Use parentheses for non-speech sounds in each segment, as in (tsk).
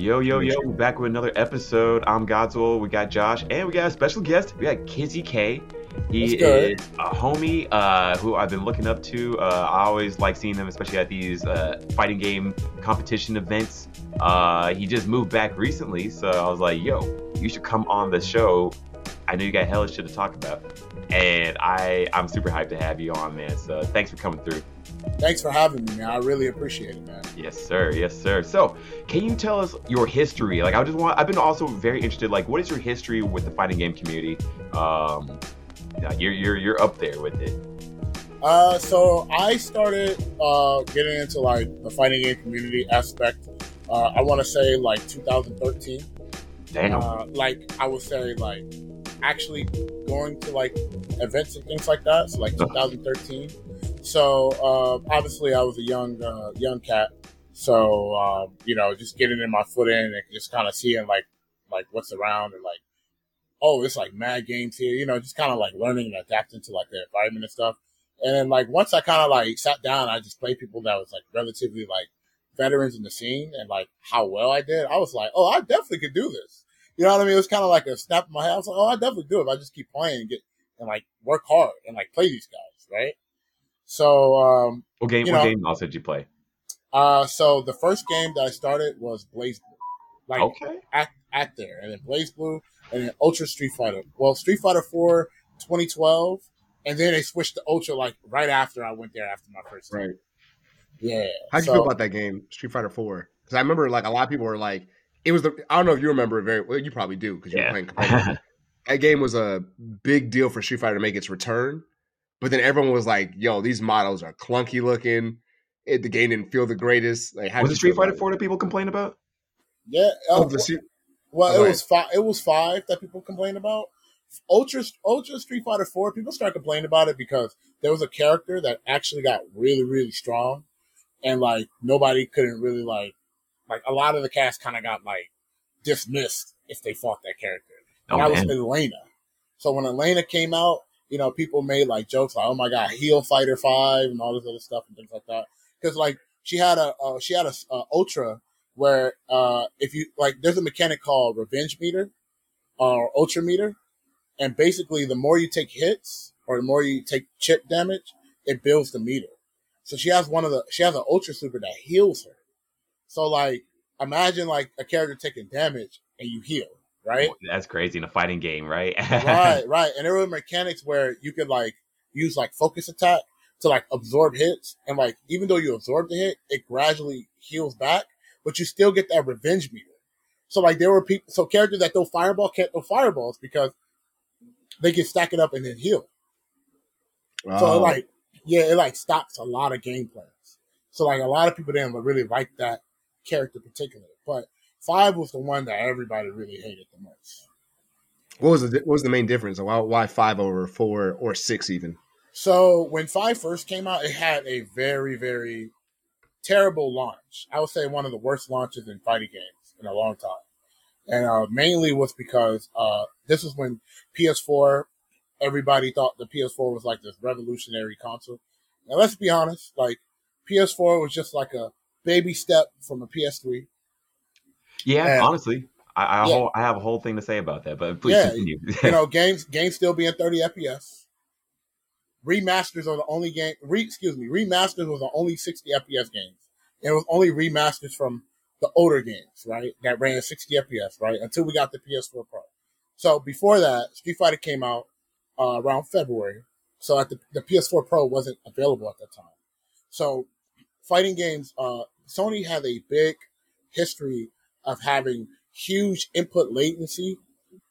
Yo, yo, yo, we're back with another episode. I'm Godswill. We got Josh, and we got a special guest. We got Kizzie Kay. He is a homie uh, who I've been looking up to. Uh, I always like seeing him, especially at these uh, fighting game competition events. Uh, he just moved back recently, so I was like, yo, you should come on the show. I know you got hella shit to talk about. And I, I'm super hyped to have you on, man. So thanks for coming through. Thanks for having me, man. I really appreciate it, man. Yes, sir. Yes, sir. So, can you tell us your history? Like, I just want. I've been also very interested. Like, what is your history with the fighting game community? Um, you're you're you're up there with it. Uh, so I started uh getting into like the fighting game community aspect. Uh, I want to say like 2013. Damn. Uh, like I would say like actually going to like events and things like that. So like 2013. So uh, obviously I was a young uh, young cat. So uh, you know, just getting in my foot in and just kind of seeing like like what's around and like oh, it's like mad games here. You know, just kind of like learning and adapting to like the environment and stuff. And then like once I kind of like sat down, I just played people that was like relatively like veterans in the scene and like how well I did. I was like, oh, I definitely could do this. You know what I mean? It was kind of like a snap in my head. I was like, oh, I definitely do it. I just keep playing and get and like work hard and like play these guys, right? So, um, what game? What know, game else did you play? Uh, so the first game that I started was BlazBlue, like okay. at, at there, and then BlazBlue, and then Ultra Street Fighter. Well, Street Fighter 4 2012, and then they switched to Ultra like right after I went there after my first. Right. Yeah. How'd you feel about that game, Street Fighter 4? Because I remember like a lot of people were like, it was the I don't know if you remember it very well. You probably do because you yeah. were playing. (laughs) that game was a big deal for Street Fighter to make its return, but then everyone was like, "Yo, these models are clunky looking." It, the game didn't feel the greatest. Like, was it Street Fighter Four that people complain about? Yeah, oh, oh the, well, it was five. It was five that people complained about. Ultra Ultra Street Fighter Four. People started complaining about it because there was a character that actually got really really strong, and like nobody couldn't really like like a lot of the cast kind of got like dismissed if they fought that character. And oh, that man. was Elena. So when Elena came out, you know, people made like jokes like, "Oh my god, heal fighter five and all this other stuff and things like that. Because like she had a uh, she had a uh, ultra where uh, if you like, there's a mechanic called revenge meter or ultra meter, and basically the more you take hits or the more you take chip damage, it builds the meter. So she has one of the she has an ultra super that heals her. So like imagine like a character taking damage and you heal, right? That's crazy in a fighting game, right? right, (laughs) right. And there were mechanics where you could like use like focus attack to like absorb hits, and like even though you absorb the hit, it gradually heals back but you still get that revenge meter. So like there were people, so characters that throw fireball can't throw fireballs because they can stack it up and then heal. Wow. So it like, yeah, it like stops a lot of game plans. So like a lot of people didn't really like that character particularly, but five was the one that everybody really hated the most. What was the what was the main difference? Why, why five over four or six even? So when five first came out, it had a very very terrible launch. I would say one of the worst launches in fighting games in a long time. And uh, mainly was because uh, this was when PS4, everybody thought the PS4 was like this revolutionary console. Now, let's be honest, like PS4 was just like a baby step from a PS3. Yeah, and, honestly, I, I, yeah. Whole, I, have a whole thing to say about that, but please yeah, continue. you know, (laughs) games games still being 30 FPS remasters are the only game. Re, excuse me, remasters was the only 60 FPS games. It was only remasters from the older games, right? That ran 60 FPS, right? Until we got the PS4 Pro. So before that, Street Fighter came out uh, around February. So at the, the PS4 Pro wasn't available at that time. So fighting games, uh, Sony had a big history of having huge input latency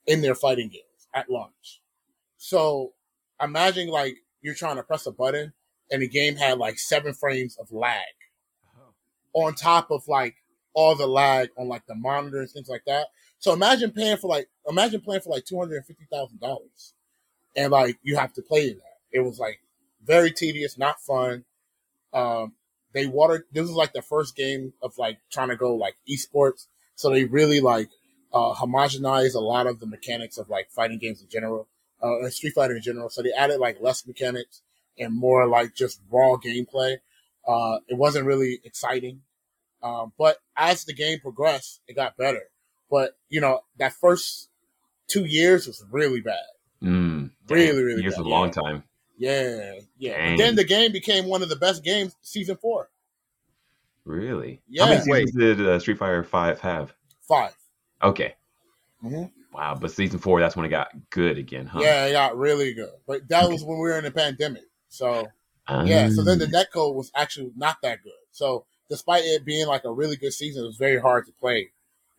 in their fighting games at launch. So imagine like you're trying to press a button and the game had like seven frames of lag oh. on top of like all the lag on like the monitor and things like that. So imagine paying for like imagine playing for like two hundred and fifty thousand dollars, and like you have to play that. It was like very tedious, not fun. Um, they watered. This was like the first game of like trying to go like esports, so they really like uh, homogenized a lot of the mechanics of like fighting games in general uh, Street Fighter in general. So they added like less mechanics and more like just raw gameplay. Uh, it wasn't really exciting. Um, but as the game progressed, it got better. But you know, that first two years was really bad. Mm, really, really years bad. a long time. Yeah, yeah. Then the game became one of the best games season four. Really? Yeah. How many seasons did uh, Street Fighter Five have? Five. Okay. Mm-hmm. Wow, but season four, that's when it got good again, huh? Yeah, it got really good. But that okay. was when we were in the pandemic. So um, yeah, so then the netcode was actually not that good. So despite it being like a really good season, it was very hard to play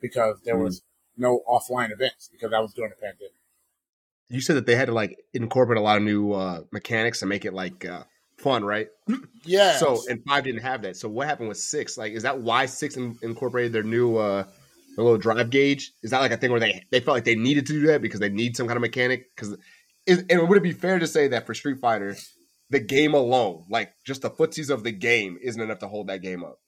because there Mm. was no offline events because that was during the pandemic. You said that they had to like incorporate a lot of new uh, mechanics to make it like uh, fun, right? Yeah. So and five didn't have that. So what happened with six? Like, is that why six in- incorporated their new uh, their little drive gauge? Is that like a thing where they they felt like they needed to do that because they need some kind of mechanic? Because and would it be fair to say that for Street Fighter, the game alone, like just the footsies of the game, isn't enough to hold that game up?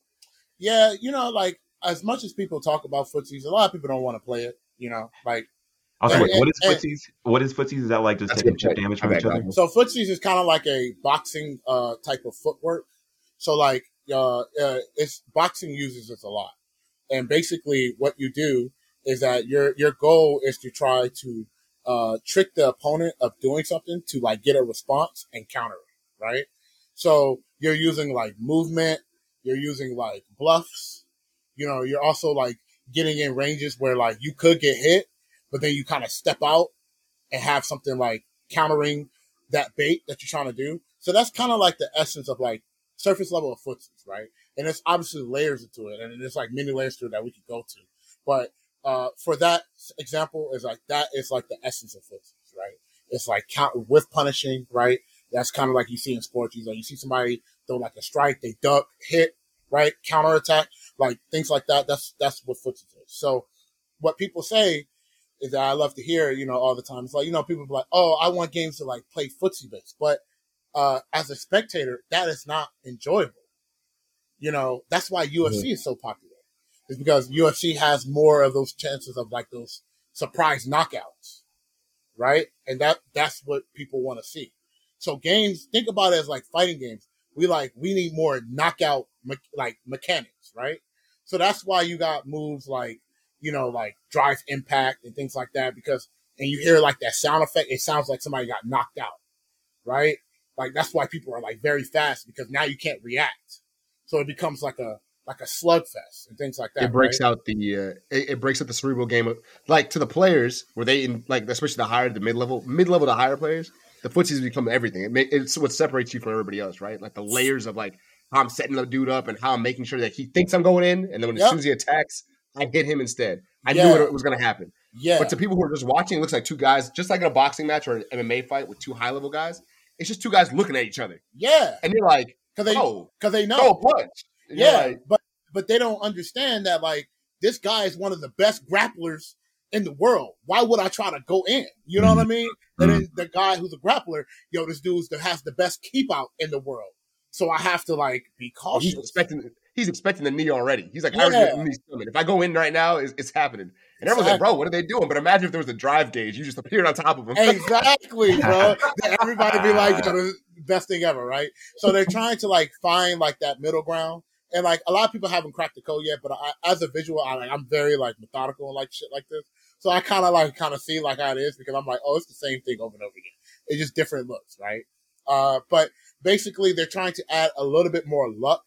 Yeah, you know, like as much as people talk about footsies, a lot of people don't want to play it. You know, like Also, And- wait, what is and- footsies? What is footsies? Is that like just That's taking chip damage My from each other? So footsies is kind of like a boxing uh, type of footwork. So like uh, uh, it's boxing uses this a lot, and basically what you do is that your your goal is to try to uh, trick the opponent of doing something to like get a response and counter it, right? So you're using like movement, you're using like bluffs, you know, you're also like getting in ranges where like you could get hit, but then you kind of step out and have something like countering that bait that you're trying to do. So that's kind of like the essence of like surface level of footsies, right? And there's obviously layers into it, and there's like many layers to it that we could go to. But uh, for that example, is like that is like the essence of footsies, right? It's like count with punishing, right? That's kind of like you see in sports. You like you see somebody throw like a strike, they duck, hit, right, counter attack, like things like that. That's that's what footsies is. So what people say is that I love to hear, you know, all the time. It's like, you know, people be like, oh, I want games to like play footsie based. But uh, as a spectator, that is not enjoyable. You know, that's why UFC is so popular. It's because UFC has more of those chances of like those surprise knockouts, right? And that that's what people want to see. So games, think about it as like fighting games. We like we need more knockout me- like mechanics, right? So that's why you got moves like you know like drive impact and things like that because and you hear like that sound effect, it sounds like somebody got knocked out, right? Like that's why people are like very fast because now you can't react. So it becomes like a like a slugfest and things like that. it breaks right? out the uh, it, it breaks up the cerebral game of like to the players where they in like especially the higher the mid level mid level to higher players the footsies become everything it ma- it's what separates you from everybody else right like the layers of like how I'm setting the dude up and how I'm making sure that he thinks I'm going in and then when as soon as he attacks I hit him instead I Yeah. knew it was going to happen Yeah. but to people who are just watching it looks like two guys just like in a boxing match or an MMA fight with two high level guys it's just two guys looking at each other yeah. and you're like Because they oh because they know. throw a punch And yeah, like, but but they don't understand that like this guy is one of the best grapplers in the world. Why would I try to go in? You know what I mm-hmm. mean? And then mm-hmm. the guy who's a grappler, yo, this dude's that has the best keep out in the world. So I have to like be Oh, he's cautious. expecting he's expecting the knee already. He's like, I already Yeah. got the knee coming. If I go in right now, it's, it's happening. And everyone's like, bro, what are they doing? But imagine if there was a drive gauge, you just appeared on top of him. exactly, bro. (laughs) Everybody be like, the best thing ever, right? So they're trying to like find like that middle ground. And like a lot of people haven't cracked the code yet, but I, as a visual, I like I'm very like methodical and like shit like this. So I kind of like kind of see like how it is because I'm like, oh, it's the same thing over and over again. It's just different looks, right? Uh, but basically, they're trying to add a little bit more luck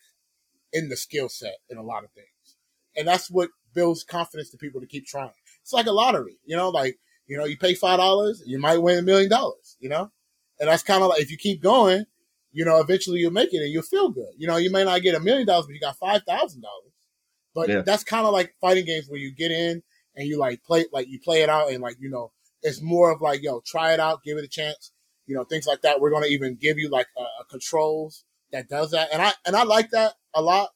in the skill set in a lot of things, and that's what builds confidence to people to keep trying. It's like a lottery, you know, like you know, you pay five dollars, you might win a million dollars, you know, and that's kind of like if you keep going, you know, eventually you'll make it and you'll feel good. You know, you may not get a million dollars, but you got five thousand dollars. But Yeah. that's kind of like fighting games where you get in and you like play, like you play it out, and like you know, it's more of like, yo, try it out, give it a chance, you know, things like that. We're gonna even give you like a, a controls that does that, and I and I like that a lot.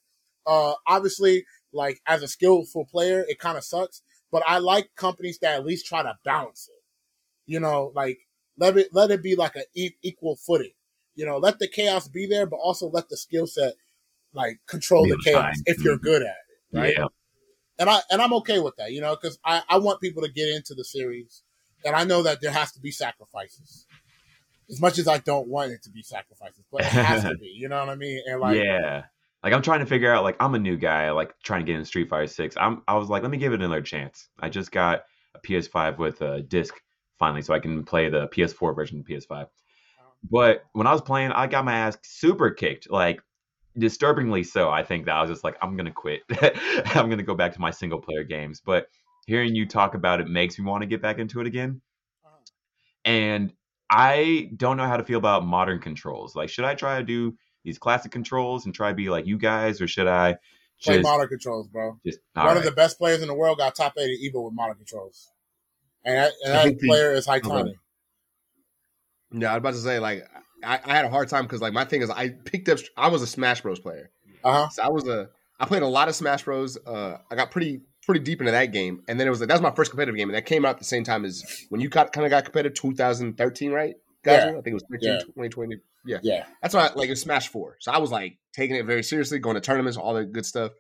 Uh, obviously, like as a skillful player, it kind of sucks, but I like companies that at least try to balance it. You know, like let it let it be like a e- equal footing. You know, let the chaos be there, but also let the skill set like control the chaos shine. if you're good at it, right? Yeah. And I and I'm okay with that, you know, because I I want people to get into the series, and I know that there has to be sacrifices. As much as I don't want it to be sacrifices, but it has to (laughs) be. You know what I mean? And like, yeah. like I'm trying to figure out like I'm a new guy, like trying to get in Street Fighter Six. I'm I was like, let me give it another chance. I just got a PS5 with a disc finally, so I can play the PS4 version of PS5. But when I was playing, I got my ass super kicked, like disturbingly so. I think that I was just like, I'm gonna quit. (laughs) I'm gonna go back to my single player games. But hearing you talk about it makes me want to get back into it again. Uh-huh. And I don't know how to feel about modern controls. Like, should I try to do these classic controls and try to be like you guys, or should I just, play modern controls, bro? Just one right. of the best players in the world got top eight Evo with modern controls, and that, and that player is high Okay. Yeah, I was about to say like I, I had a hard time because like my thing is I picked up I was a Smash Bros player. Uh huh. So I was a I played a lot of Smash Bros. Uh, I got pretty pretty deep into that game, and then it was like that was my first competitive game, and that came out at the same time as when you got kind of got competitive 2013, right? Gotcha. Yeah. I think it was 13, yeah. 2020. Yeah. Yeah. That's why, like, it was Smash 4. So I was like taking it very seriously, going to tournaments, all that good stuff.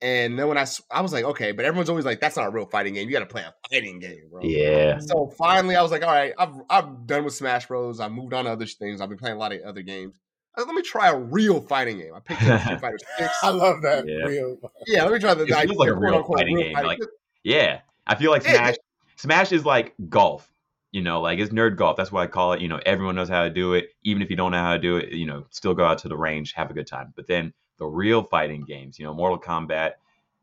And then when I, I was like, okay, but everyone's always like, that's not a real fighting game. You got to play a fighting game, bro. Yeah. So finally, I was like, all right, I've, I'm done with Smash Bros. I moved on to other things. I've been playing a lot of other games. Like, let me try a real fighting game. I picked up Street (laughs) Fighter Six. I love that. Yeah. Real. Yeah, let me try the. It feels like a real fighting real game. Fighting. Like, yeah, I feel like Smash. Smash is like golf. You know, like it's nerd golf. That's what I call it. You know, everyone knows how to do it. Even if you don't know how to do it, you know, still go out to the range, have a good time. But then the real fighting games, you know, Mortal Kombat,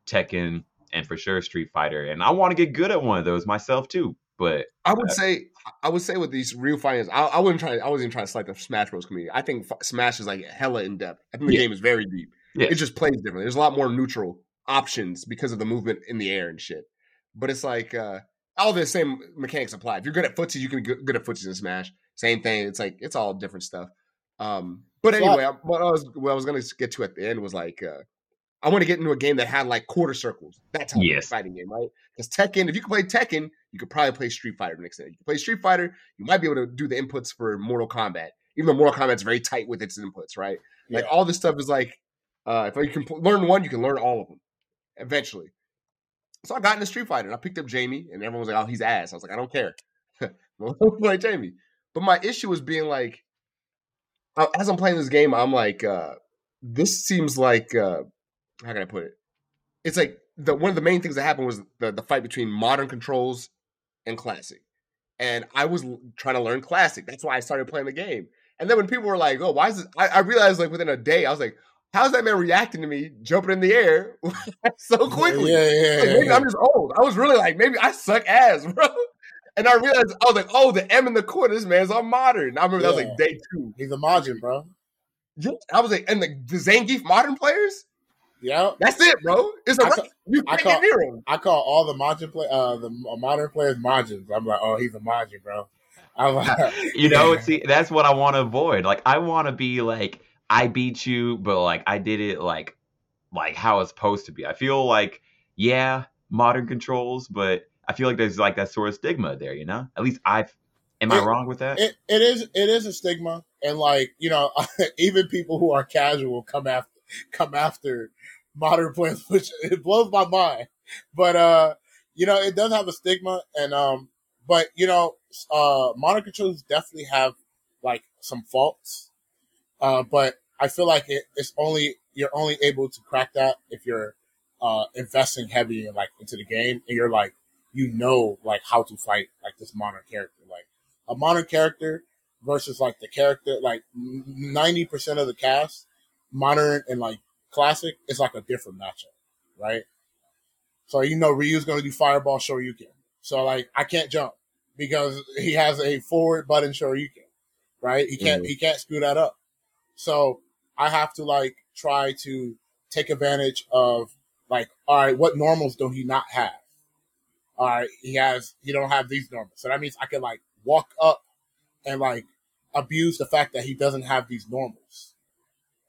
Tekken, and for sure Street Fighter. And I want to get good at one of those myself too. But I would uh, say, I would say with these real fighters, I, I wouldn't try. I wasn't even trying to slight the Smash Bros. community. I think Smash is like hella in depth. I think the yeah. game is very deep. Yeah. It just plays differently. There's a lot more neutral options because of the movement in the air and shit. But it's like uh all the same mechanics apply. If you're good at footsies, you can be good at footsies and smash. Same thing. It's like it's all different stuff. Um, but anyway, I, what I was what I was gonna get to at the end was like uh, I want to get into a game that had like quarter circles. That's how yes. fighting game, right? Because Tekken, if you can play Tekken, you could probably play Street Fighter next day. You can play Street Fighter, you might be able to do the inputs for Mortal Kombat, even though Mortal Kombat's very tight with its inputs, right? Yeah. Like all this stuff is like, uh, if you can learn one, you can learn all of them eventually. So I got into Street Fighter and I picked up Jamie, and everyone was like, "Oh, he's ass." I was like, "I don't care." (laughs) (laughs) like Jamie, but my issue was being like, as I'm playing this game, I'm like, uh, this seems like, uh, how can I put it? It's like the one of the main things that happened was the the fight between modern controls and classic, and I was trying to learn classic. That's why I started playing the game. And then when people were like, "Oh, why is this?" I, I realized like within a day, I was like, how's that man reacting to me jumping in the air (laughs) so quickly? Yeah, yeah, like, maybe yeah. I'm just old. I was really like, maybe I suck ass, (laughs) bro. And I realized I was like, oh, the M in the corner, this man's on modern. I remember yeah. that was like day two. He's a modern, bro. I was like, and the, the Zangief modern players? Yeah, that's it, bro. It's a I call, you can't call, get him. I call all the modern play, uh, the modern players modern. I'm like, oh, he's a modern, bro. I'm like, (laughs) you know, see, that's what I want to avoid. Like, I want to be like I beat you, but like I did it like like how it's supposed to be. I feel like yeah, modern controls, but I feel like there's like that sort of stigma there, you know? At least I've am it, I wrong with that? It, it is it is a stigma and like, you know, (laughs) even people who are casual come after come after modern players, (laughs) which it blows my mind. But uh, you know, it does have a stigma and um but you know, uh modern controls definitely have like some faults uh, but I feel like it, it's only you're only able to crack that if you're uh, investing heavy in like into the game and you're like you know like how to fight like this modern character. Like a modern character versus like the character like ninety percent of the cast, modern and like classic is like a different matchup, right? So you know Ryu's gonna do fireball Shoryuken. So like I can't jump because (laughs) he has a forward button Shoryuken, right? He can't mm-hmm. he can't screw that up. So I have to like try to take advantage of like, all right, what normals do he not have? All right, he has he don't have these normals. So that means I can like walk up and like abuse the fact that he doesn't have these normals.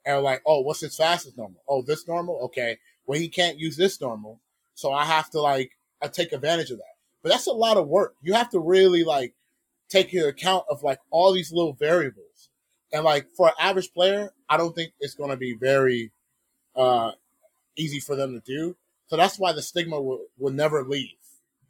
And like, oh, what's his fastest normal? Oh, this normal? Okay. Well, he can't use this normal. So I have to like I take advantage of that. But that's a lot of work. You have to really like take into account of like all these little variables. And like for an average player, I don't think it's going to be very uh, easy for them to do. So that's why the stigma will, will never leave,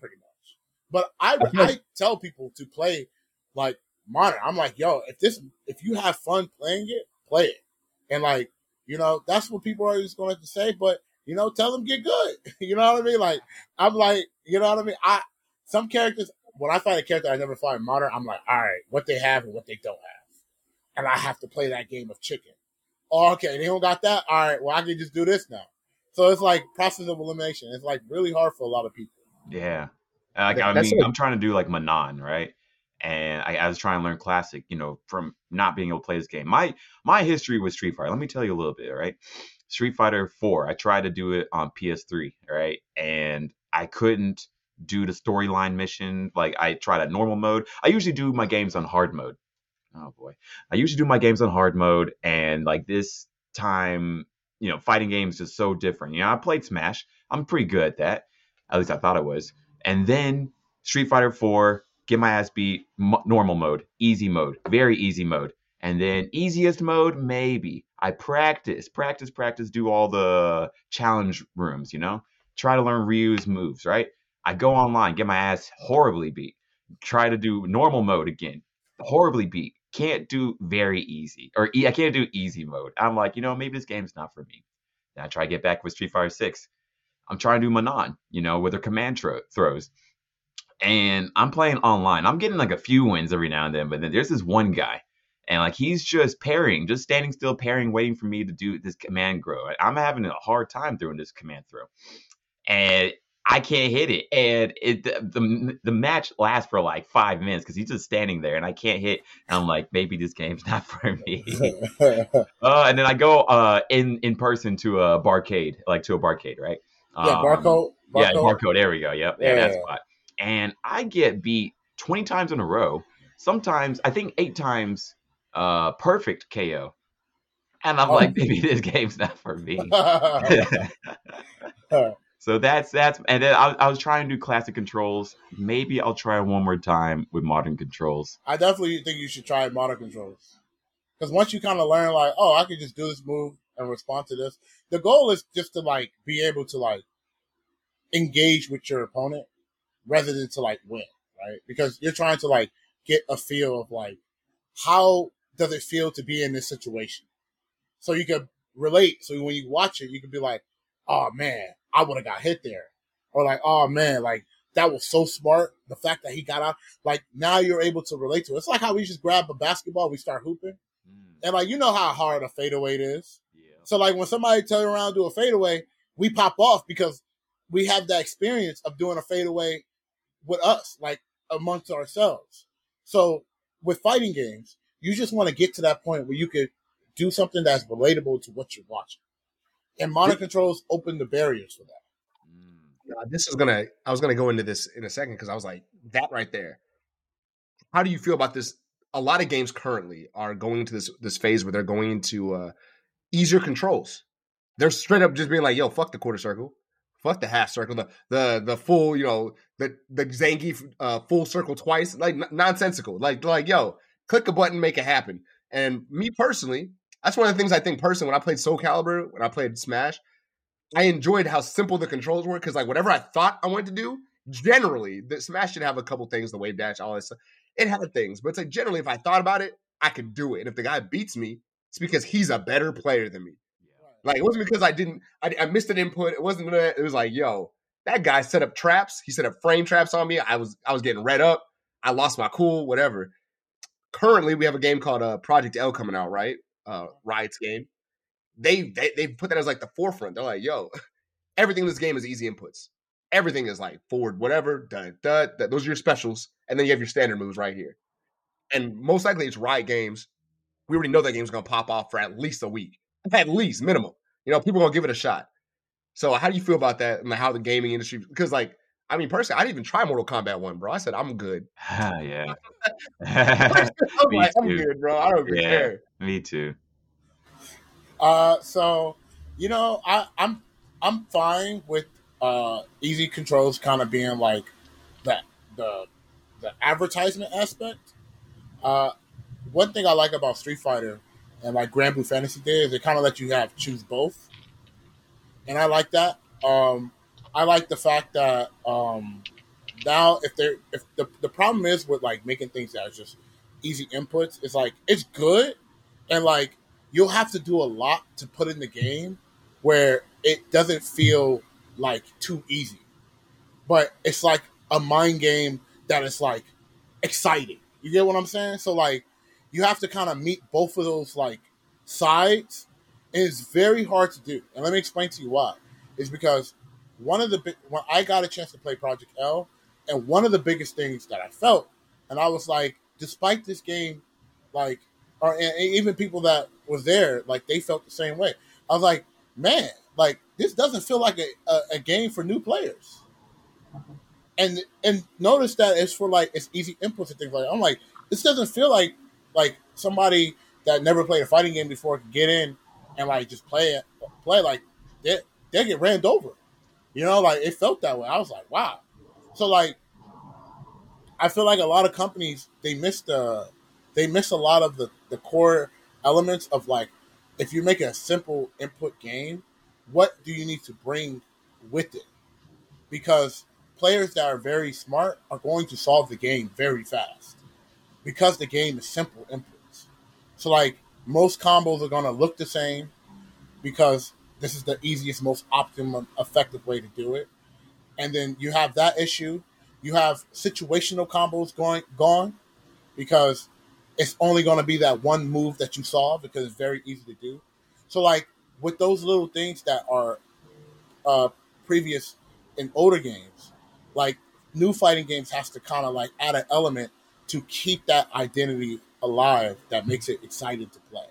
pretty much. But I, I tell people to play like modern. I'm like, yo, if this, if you have fun playing it, play it. And like, You know, that's what people are just going to say. But you know, tell them get good. (laughs) you know what I mean? Like I'm like, you know what I mean? I some characters when I find a character I never find modern, I'm like, all right, what they have and what they don't have, and I have to play that game of chicken. Oh, okay, they don't got that. All right, well I can just do this now. So it's like process of elimination. It's like really hard for a lot of people. Yeah, like I mean, I'm trying to do like Manon, right? And I, I, was trying to learn classic, you know, from not being able to play this game. My my history with Street Fighter. Let me tell you a little bit, right? Street Fighter 4. I tried to do it on PS3, right? And I couldn't do the storyline mission. Like I tried a normal mode. I usually do my games on hard mode. Oh boy. I usually do my games on hard mode and like this time, you know, fighting games is so different. You know, I played Smash. I'm pretty good at that. At least I thought I was. And then Street Fighter 4 get my ass beat, normal mode, easy mode, very easy mode. And then easiest mode, maybe. I practice, practice, practice, do all the challenge rooms, you know? Try to learn Ryu's moves, right? I go online, get my ass horribly beat. Try to do normal mode again, horribly beat. Can't do very easy, or I can't do easy mode. I'm like, you know, maybe this game's not for me. I try to get back with Street Fighter 6. I'm trying to do Manon, you know, with her command tro- throws and I'm playing online. I'm getting like a few wins every now and then, but then there's this one guy, and like he's just parrying, just standing still, parrying, waiting for me to do this command throw. I'm having a hard time throwing this command throw, and I can't hit it. And it the the, the match lasts for like five minutes because he's just standing there, and I can't hit. And I'm like, maybe this game's (laughs) not for me. (laughs) uh, and then I go uh, in in person to a barcade, like to a barcade, right? Yeah, um, barcode. Yeah, barcode. There we go. Yep. Yeah, yeah that's and I get beat 20 times in a row. Sometimes I think eight times uh perfect KO. And I'm oh. like, maybe this game's not for me. (laughs) (laughs) so that's that's and then I, I, was trying to do classic controls. Maybe I'll try one more time with modern controls. I definitely think you should try modern controls because once you kind of learn, like, oh, I can just do this move and respond to this. The goal is just to like be able to like engage with your opponent rather than to like win, right? Because you're trying to like get a feel of like how does it feel to be in this situation, so you can relate. So when you watch it, you can be like, "Oh man, I would have got hit there," or like, "Oh man, like that was so smart." The fact that he got out, like now you're able to relate to it. It's like how we just grab a basketball, we start hooping, mm. and like you know how hard a fadeaway is. Yeah. So like when somebody turn around do a fadeaway, we pop off because we have that experience of doing a fadeaway with us, like amongst ourselves. So with fighting games, you just want to get to that point where you could do something that's relatable to what you're watching. And modern controls open the barriers for that. Uh, this is gonna. I was gonna go into this in a second because I was like that right there. How do you feel about this? A lot of games currently are going into this this phase where they're going into uh, easier controls. They're straight up just being like, "Yo, fuck the quarter circle fuck the half circle, the the the full, you know, the the Zangief uh, full circle twice, like n- nonsensical. Like like yo, click a button, make it happen. And me personally, that's one of the things I think personally when I played Soul Calibur, when I played Smash, I enjoyed how simple the controls were because like whatever I thought I wanted to do, generally the Smash should have a couple things, the wave dash, all this stuff. It had things, but it's like generally if I thought about it, I could do it. And if the guy beats me, it's because he's a better player than me. Like it wasn't because I didn't, I, I missed an input. It wasn't that. It was like, yo, that guy set up traps. He set up frame traps on me. I was, I was getting red up. I lost my cool, whatever. Currently, we have a game called uh, Project L coming out, right? Uh, Riot's game. They, they they put that as like the forefront. They're like, yo, (laughs) everything in this game is easy inputs. Everything is like forward, whatever. Da, da, da, those are your specials, and then you have your standard moves right here. And most likely, it's Riot Games. We already know that game's gonna pop off for at least a week at least minimum. You know, people gonna give it a shot. So how do you feel about that and how the gaming industry? Because like, I mean, personally, I didn't even try Mortal Kombat One, bro. I said I'm good. (laughs) yeah, (laughs) I'm, (laughs) like, I'm good, bro. I don't yeah, care. Me too. Uh, so you know, I, I'm I'm fine with uh easy controls kind of being like that the the advertisement aspect. Uh, one thing I like about Street Fighter and like Granblue Fantasy did, they kind of let you have choose both, and I like that. Um, I like the fact that um, now if they're if the the problem is with like making things that are just easy inputs, it's like it's good, and like you'll have to do a lot to put in the game where it doesn't feel like too easy. But it's like a mind game that is like exciting. You get what I'm saying? So like you have to kind of meet both of those like sides. And it's very hard to do. And let me explain to you why. Is because one of the big when I got a chance to play Project L, and one of the biggest things that I felt, and I was like, despite this game, like, or and even people that was there, like they felt the same way. I was like, man, like this doesn't feel like a, a, a game for new players. And and notice that it's for like it's easy inputs and things like that. I'm like, this doesn't feel like like somebody that never played a fighting game before could get in and like just play it play like they they get ran over. You know, like it felt that way. I was like, wow. So like I feel like a lot of companies they miss the they miss a lot of the, the core elements of like if you make a simple input game, what do you need to bring with it? Because players that are very smart are going to solve the game very fast because the game is simple inputs. So like most combos are to look the same because this is the easiest, most optimum, effective way to do it. And then you have that issue. You have situational combos going gone because it's only going to be that one move that you saw because it's very easy to do. So like with those little things that are uh, previous in older games, like new fighting games has to kind of like add an element to keep that identity alive that makes it exciting to play.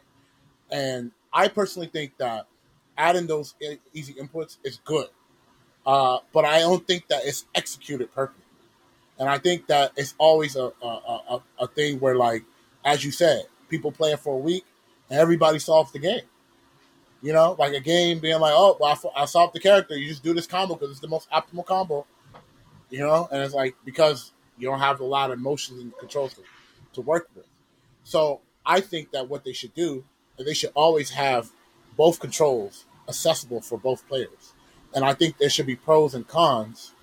And I personally think that adding those easy inputs is good, uh, but I don't think that it's executed perfectly. And I think that it's always a, a, a, a thing where, like, as you said, people play it for a week and everybody solves the game. You know, like a game being like, oh, well, I, I solved the character. You just do this combo because it's the most optimal combo. You know, and it's like because you don't have a lot of emotions and controls to, to work with. So I think that what they should do is they should always have both controls accessible for both players. And I think there should be pros and cons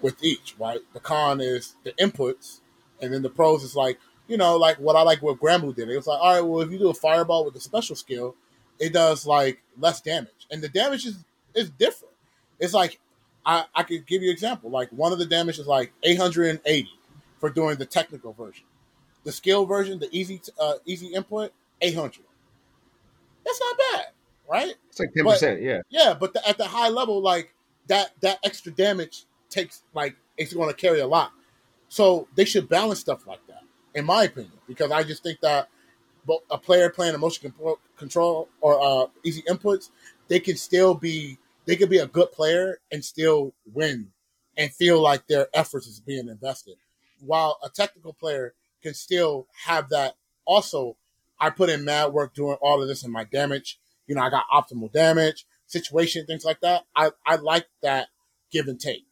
with each, right? The con is the inputs, and then the pros is like, you know, like what I like what Granblue did. It was like, all right, well, if you do a fireball with a special skill, it does like less damage. And the damage is, is different. It's like I, I could give you an example. Like one of the damage is like 880 for doing the technical version. The skill version, the easy uh, easy input, 800. That's not bad right? It's like ten percent, yeah. Yeah, but the, at the high level, like that that extra damage takes like it's going to carry a lot. So they should balance stuff like that, in my opinion, because I just think that a player playing a motion control or uh, easy inputs, they can still be they could be a good player and still win and feel like their efforts is being invested, while a technical player can still have that. Also, I put in mad work doing all of this in my damage you know, I got optimal damage, situation, things like that. I, I like that give and take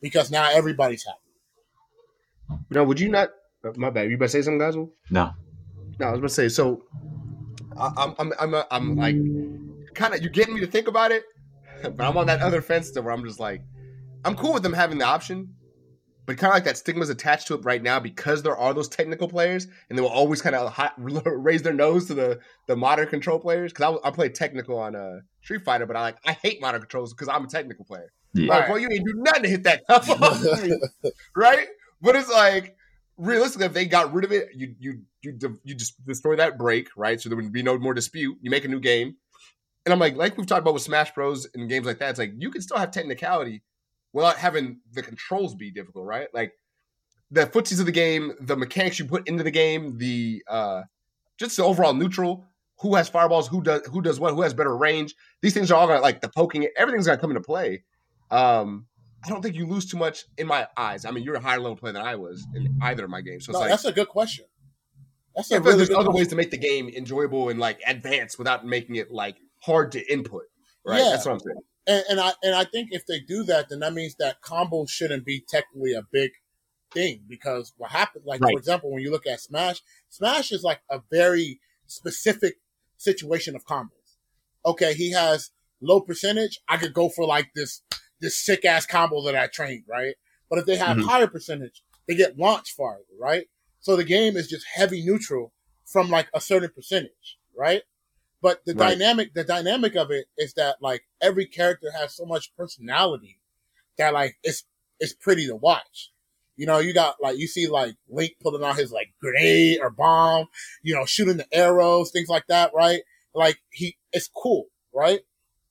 because now everybody's happy. Now, would you not? Uh, my bad. You about to say something, guys? No. No, I was about to say. So, I, I'm, I'm, I'm, I'm like, kind of, you're getting me to think about it, (laughs) but I'm on that other fence where I'm just like, I'm cool with them having the option, but kind of like that stigma is attached to it right now because there are those technical players, and they will always kind (laughs) of raise their nose to the the modern control players. Because I, I play technical on uh, Street Fighter, but I like I hate modern controls because I'm a technical player. Yeah. Like, well, you ain't do nothing to hit that (laughs) (laughs) right? But it's like realistically, if they got rid of it, you you you you just destroy that break, right? So there would be no more dispute. You make a new game, and I'm like, like we've talked about with Smash Bros. and games like that. It's like you can still have technicality without having the controls be difficult, right? Like the footsies of the game, the mechanics you put into the game, the uh just the overall neutral, who has fireballs, who does who does what, who has better range. These things are all gonna like the poking, everything's gonna come into play. Um I don't think you lose too much in my eyes. I mean, you're a higher level player than I was in either of my games. So no, like, that's a good question. That's a really there's other question. ways to make the game enjoyable and like advanced without making it like hard to input. Right. Yeah. That's what I'm saying and, and I and I think if they do that, then that means that combos shouldn't be technically a big thing because what happened, like right. for example, when you look at Smash, Smash is like a very specific situation of combos. Okay, he has low percentage. I could go for like this this sick ass combo that I trained, right? But if they have mm-hmm. higher percentage, they get launched farther, right? So the game is just heavy neutral from like a certain percentage, right? But the right. dynamic, the dynamic of it is that like every character has so much personality that like it's it's pretty to watch. You know, you got like you see like Link pulling out his like grenade or bomb, you know, shooting the arrows, things like that, right? Like he, it's cool, right?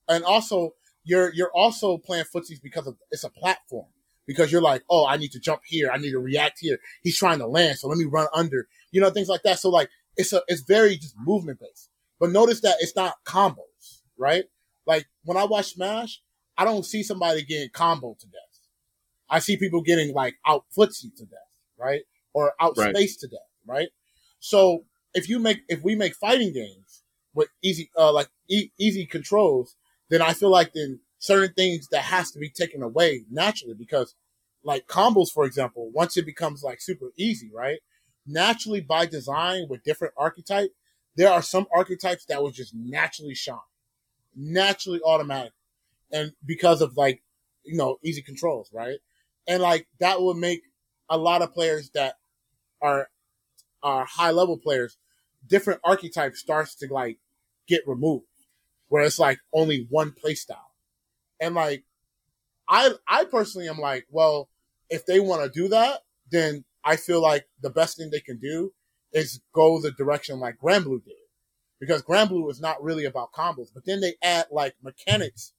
And also, you're you're also playing footsies because of it's a platform because you're like, oh, I need to jump here, I need to react here. He's trying to land, so let me run under, you know, things like that. So like, it's a it's very just movement based. But notice that it's not combos, right? Like when I watch Smash, I don't see somebody getting combo to death. I see people getting like out footsie to death, right? Or out right. space to death, right? So if you make if we make fighting games with easy uh like e- easy controls, then I feel like then certain things that has to be taken away naturally because like combos, for example, once it becomes like super easy, right? Naturally by design with different archetype, there are some archetypes that will just naturally shine, naturally automatic. And because of like, you know, easy controls, right? And like that would make a lot of players that are are high level players, different archetypes starts to like get removed. Where it's like only one play style. And like I I personally am like, well, if they want to do that, then I feel like the best thing they can do is go the direction like Granblue did. Because Granblue is not really about combos, but then they add like mechanics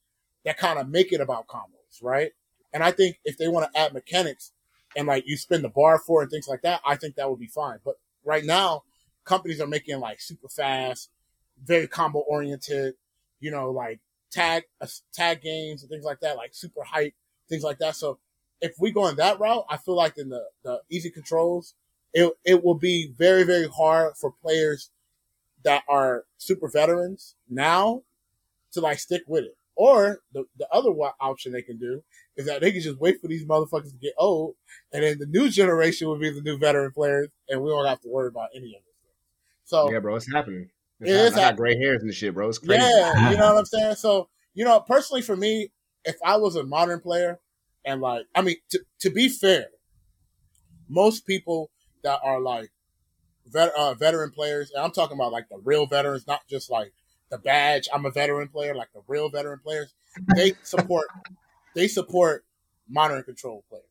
that kind of make it about combos, right? And I think if they want to add mechanics and like you spin the bar for and things like that, I think that would be fine. But right now, companies are making like super fast, very combo oriented, you know, like tag uh, tag games and things like that, like super hype, things like that. So if we go in that route, I feel like in the, the easy controls, it, it will be very, very hard for players that are super veterans now to like stick with it. Or the, the other option they can do is that they can just wait for these motherfuckers to get old, and then the new generation will be the new veteran players, and we don't have to worry about any of this. So yeah, bro, it's happening. It's it is I got gray hairs and shit, bro. It's crazy. Yeah, you know what (laughs) I'm saying. So you know, personally, for me, if I was a modern player, and like, I mean, to to be fair, most people that are like vet, uh, veteran players, and I'm talking about like the real veterans, not just like the badge. I'm a veteran player, like the real veteran players. They support they support modern control players.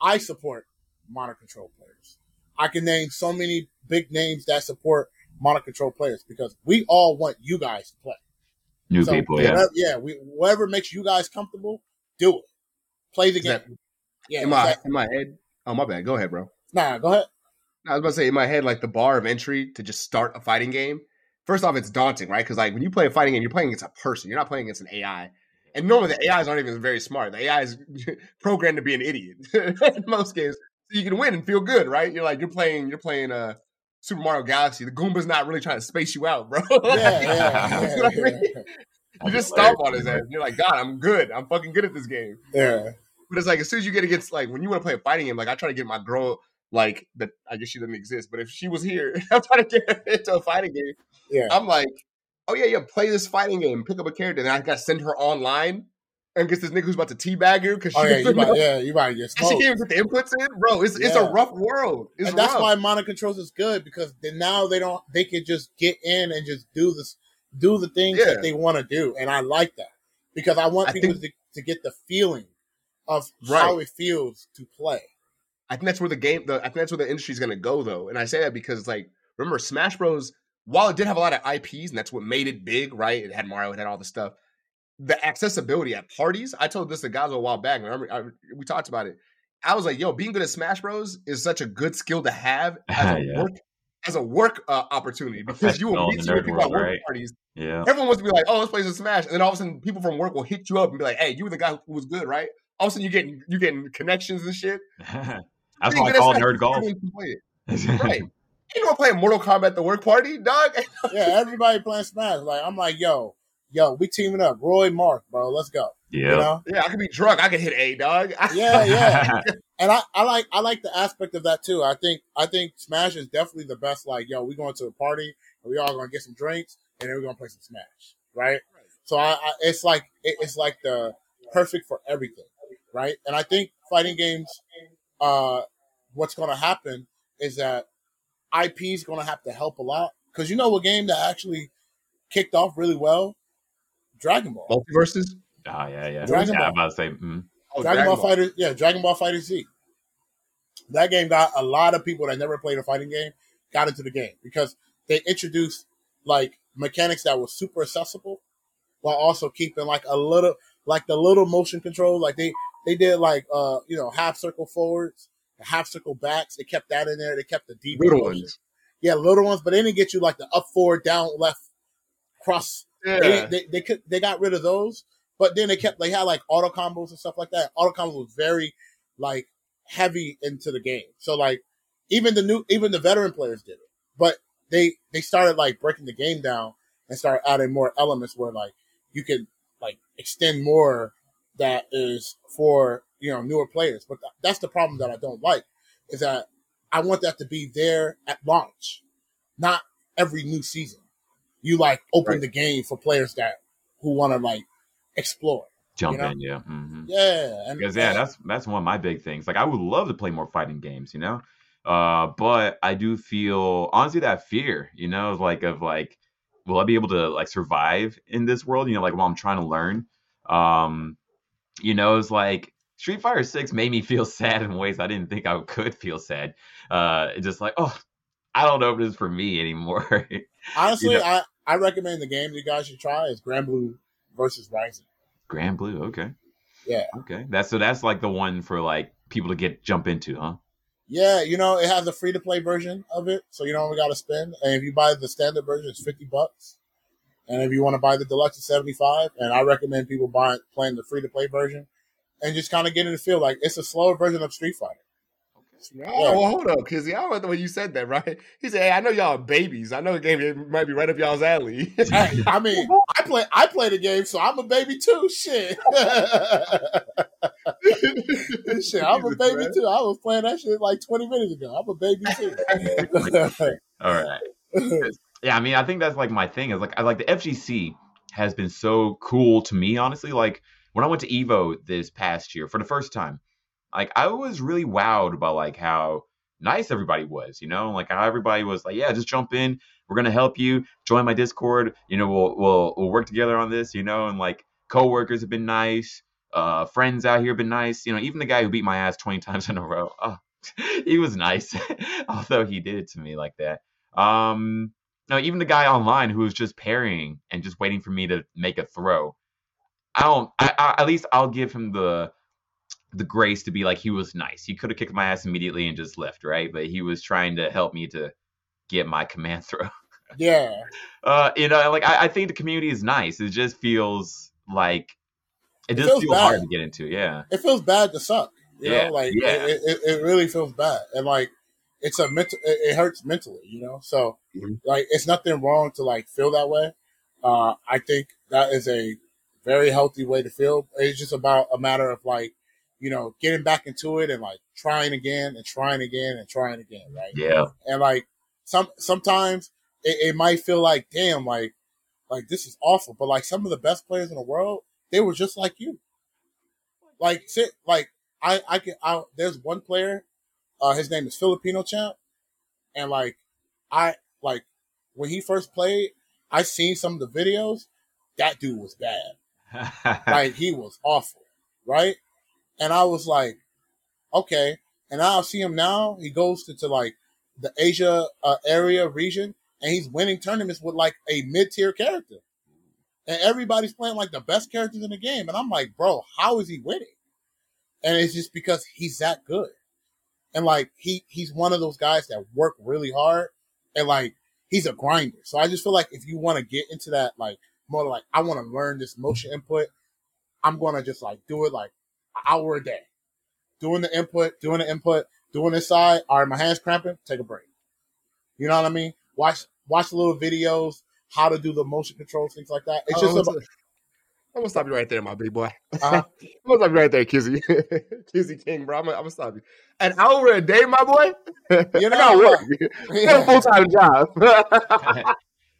I support modern control players. I can name so many big names that support modern control players because we all want you guys to play. New so people, yeah, whatever, yeah. We, whatever makes you guys comfortable, do it. Play the game. That, yeah, in my in my head. Oh my bad. Go ahead, bro. Nah, go ahead. I was about to say in my head, like the bar of entry to just start a fighting game first off, it's daunting, right? Because like when you play a fighting game, you're playing against a person. You're not playing against an AI. And normally the AIs aren't even very smart. The AI is (laughs) programmed to be an idiot (laughs) in most games. So you can win and feel good, right? You're like you're playing you're playing uh Super Mario Galaxy. The Goomba's not really trying to space you out, bro. (laughs) yeah, yeah, yeah. You just stomp on his ass. You're like, God, I'm good. I'm fucking good at this game. Yeah. But it's like as soon as you get against like when you want to play a fighting game, like I try to get my girl like that I guess she doesn't exist, but if she was here, (laughs) I'm trying to get her into a fighting game. Yeah. I'm like, oh yeah, yeah, play this fighting game, pick up a character, and I gotta send her online and get this nigga who's about to teabag her because oh, (laughs) yeah, you might, yeah, you might get smoked. And she can't even get the inputs in, bro. It's yeah. it's a rough world. It's and that's rough. why Modern Controls is good because then now they don't they can just get in and just do this do the things yeah. that they want to do, and I like that because I want I people think, to, to get the feeling of right. how it feels to play. I think that's where the game. The, I think that's where the industry is going to go, though. And I say that because, like, remember, Smash Bros. While it did have a lot of IPs, and that's what made it big, right? It had Mario, it had all the stuff. The accessibility at parties. I told this to guys a while back. Remember, I, we talked about it. I was like, "Yo, being good at Smash Bros. is such a good skill to have (laughs) as a yeah. work as a work uh, opportunity because you will meet some people at work right? parties. Yeah, everyone wants to be like, "Oh, let's play some Smash," and then all of a sudden, people from work will hit you up and be like, "Hey, you were the guy who was good, right?" All of a sudden, you getting you getting connections and shit. (laughs) That's why I call nerd golf. (laughs) right. You know, play Mortal Kombat at the work party, dog. (laughs) yeah, everybody playing Smash. Like I'm like, yo, yo, we teaming up. Roy, Marth, bro, let's go. Yeah, you know? yeah. I could be drunk. I could hit A, dog. (laughs) yeah, yeah. and I, I like, I like the aspect of that too. I think, I think Smash is definitely the best. Like, yo, we going to a party and we all gonna get some drinks and then we're gonna play some Smash, right? right. So I, I, it's like, it, it's like the perfect for everything, right? And I think fighting games uh, what's going to happen is that IP is going to have to help a lot because you know a game that actually kicked off really well. Dragon Ball. Multiverses? Oh yeah, yeah. Dragon yeah, Ball. I'm about to say. Mm. Oh, Dragon, Dragon Ball, Ball Fighter, yeah, Dragon Ball FighterZ. That game got a lot of people that never played a fighting game got into the game because they introduced like mechanics that were super accessible while also keeping like a little like the little motion control. Like they they did like uh you know half circle forwards, half circle backs. They kept that in there. They kept the deep little motion. ones. Yeah, little ones, but they didn't get you like the up forward, down left, cross. Yeah. They they they, could, they got rid of those, but then they kept they had like auto combos and stuff like that. Auto combos was very like heavy into the game. So like even the new even the veteran players did it. But they they started like breaking the game down and started adding more elements where like you could like extend more that is for you know newer players. But that's the problem that I don't like is that I want that to be there at launch, not every new season. You like open right. the game for players that who want to like explore jump you know? in, yeah, mm-hmm. yeah, and, because yeah, that's that's one of my big things. Like I would love to play more fighting games, you know, uh, but I do feel honestly that fear, you know, like of like, will I be able to like survive in this world? You know, like while I'm trying to learn, um, you know, it's like Street Fighter Six made me feel (laughs) sad in ways I didn't think I could feel sad. Uh, just like, oh, I don't know if this is for me anymore. (laughs) Honestly, you know? I I recommend the game you guys should try is GranBlue versus Rising. GranBlue, okay. Yeah. Okay. That's so that's like the one for like people to get jump into, huh? Yeah, you know, it has a free to play version of it, so you don't only gotta spend. And if you buy the standard version, it's fifty bucks. And if you want to buy the deluxe, it's seventy five. And I recommend people buying playing the free to play version and just kind of get in the feel like it's a slower version of Street Fighter. Oh, yeah. well, hold up, Kizzie. I don't like the way you said that, right? (laughs) He said, "Hey, I know y'all are babies. I know the game might be right up y'all's alley." hey, I mean, (laughs) I play, I play the game, so I'm a baby too. Shit, (laughs) shit, I'm a baby too. I was playing that shit like 20 minutes ago. I'm a baby too. All right. Yeah, I mean, I think that's like my thing. Is like, I like the FGC has been so cool to me, honestly. Like when I went to Evo this past year for the first time like I was really wowed by like how nice everybody was, you know, like how everybody was like, yeah, just jump in, we're gonna help you, join my Discord, you know, we'll we'll we'll work together on this, you know, and like coworkers have been nice, uh, friends out here have been nice, you know, even the guy who beat my ass twenty times in a row, (laughs) oh, (laughs) he was nice, (laughs) although he did it to me like that. Um, no, even the guy online who was just parrying and just waiting for me to make a throw. I don't. I, I, at least I'll give him the the grace to be like he was nice. He could have kicked my ass immediately and just left, right? But he was trying to help me to get my (laughs) command throw. yeah. (laughs) Uh, you know, like I, I, think the community is nice. It just feels like it, it just feels, hard to get into. Yeah. It feels bad to suck. You yeah. know, like yeah. it, it, it, really feels bad, and like it's a mental. It, hurts mentally. You know, so mm-hmm. like it's nothing wrong to like feel that way. Uh, I think that is a very healthy way to feel. It's just about a matter of like you know, getting back into it and like trying again and trying again and trying again, right? Yeah. And like some sometimes it, it might feel like, damn, like like this is awful. But like some of the best players in the world, they were just like you. Like sit like I I can I there's one player, uh his name is Filipino champ, and like I like when he first played, I seen some of the videos, that dude was bad. (laughs) like he was awful, right? And I was like, okay. And I see him now. He goes to, to like the Asia uh, area region and he's winning tournaments with like a mid tier character. And everybody's playing like the best characters in the game. And I'm like, bro, how is he winning? And it's just because he's that good. And like he he's one of those guys that work really hard and like he's a grinder. So I just feel like if you want to get into that like more like I want to learn this motion input, I'm gonna just like do it like an hour a day. Doing the input, doing the input, doing this side. All right, my hands cramping. Take a break. You know what I mean? Watch watch the little videos, how to do the motion controls, things like that. It's just about, I'm gonna stop you right there, my big boy. (laughs) Uh-huh. I'm gonna stop you right there, Kizzie. (laughs) Kizzie King, bro. I'm gonna, I'm gonna, stop you. An hour a day, my boy. (laughs) You know, I work. You got a full time job.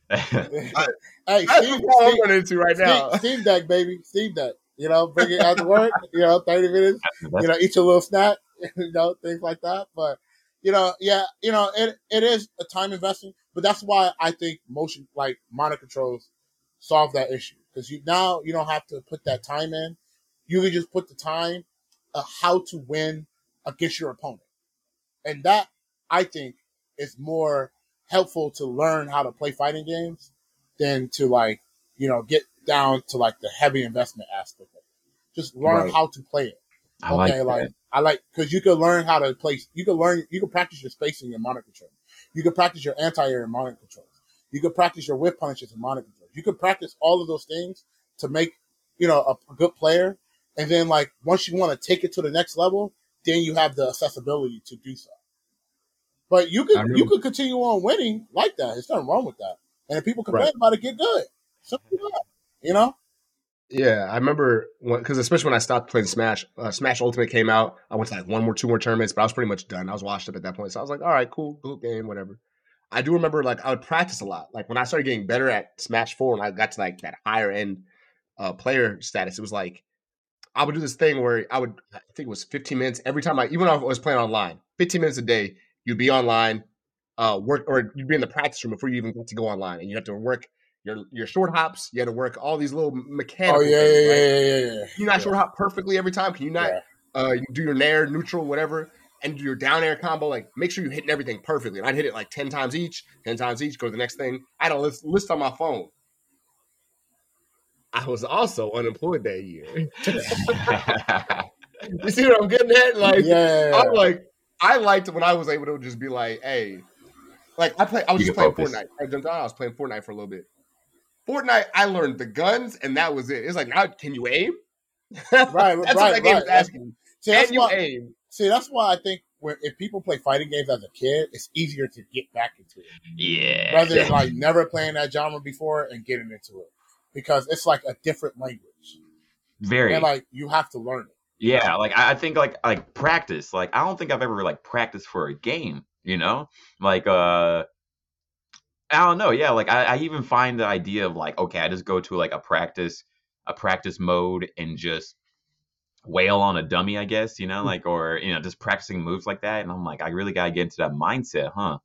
hey, That's Steve, what I'm running into right now. Steve, Steam Deck, baby. Steam Deck. You know, bring it after work. You know, thirty minutes. You know, eat your little snack. You know, things like that. But you know, yeah, you know, it it is a time investment. But that's why I think motion like modern controls solve that issue because you now you don't have to put that time in. You can just put the time of how to win against your opponent, and that I think is more helpful to learn how to play fighting games than to like you know get down to like the heavy investment aspect of it. Just learn right. how to play it. I okay, like, like I like because you can learn how to play. You can learn. You can practice your spacing in modern control. You can practice your anti-air in modern controls. You can practice your whiff punishes and modern controls. You can practice all of those things to make you know a, a good player. And then like once you want to take it to the next level, then you have the accessibility to do so. But you could you could continue on winning like that. There's nothing wrong with that. And if people complain right. about it, get good. Simple you know. Yeah, I remember because especially when I stopped playing Smash, uh, Smash Ultimate came out. I went to like one more, two more tournaments, but I was pretty much done. I was washed up at that point, so I was like, all right, cool, cool game, whatever. I do remember like I would practice a lot. Like when I started getting better at Smash Four, and I got to like that higher end uh, player status, it was like I would do this thing where I would, I think it was 15 minutes every time I, even when I was playing online, 15 minutes a day, you'd be online, uh, work, or you'd be in the practice room before you even get to go online, and you have to work your your short hops. You had to work all these little mechanical. Oh yeah, things, yeah, right? yeah, yeah, yeah, Can you not yeah. short hop perfectly every time? Can you not yeah. uh, do your nair, neutral, whatever, and do your down air combo? Like make sure you're hitting everything perfectly. And I'd hit it like ten times each, ten times each. Go to the next thing. I had a list, list on my phone. I was also unemployed that year. (laughs) you see what I'm getting at? Like, yeah, I'm like, I liked when I was able to just be like, hey, like I play, I was you just playing focus. Fortnite. I jumped on, I was playing Fortnite for a little bit. Fortnite, I learned the guns, and that was it. It's like now, can you aim? right, (laughs) right, that's what that game right. asking. See, can you why, aim? See, that's why I think when, if people play fighting games as a kid, it's easier to get back into it. Yeah, rather than (laughs) like never playing that genre before and getting into it because it's like a different language. Very, and like you have to learn it. Yeah, like I think like like practice. Like I don't think I've ever like practiced for a game. You know, like uh I don't know. Yeah, like I, I even find the idea of like, okay, I just go to like a practice, a practice mode and just wail on a dummy, I guess, you know, hmm. like or you know, just practicing moves like that. And I'm like, I really gotta get into that mindset, huh?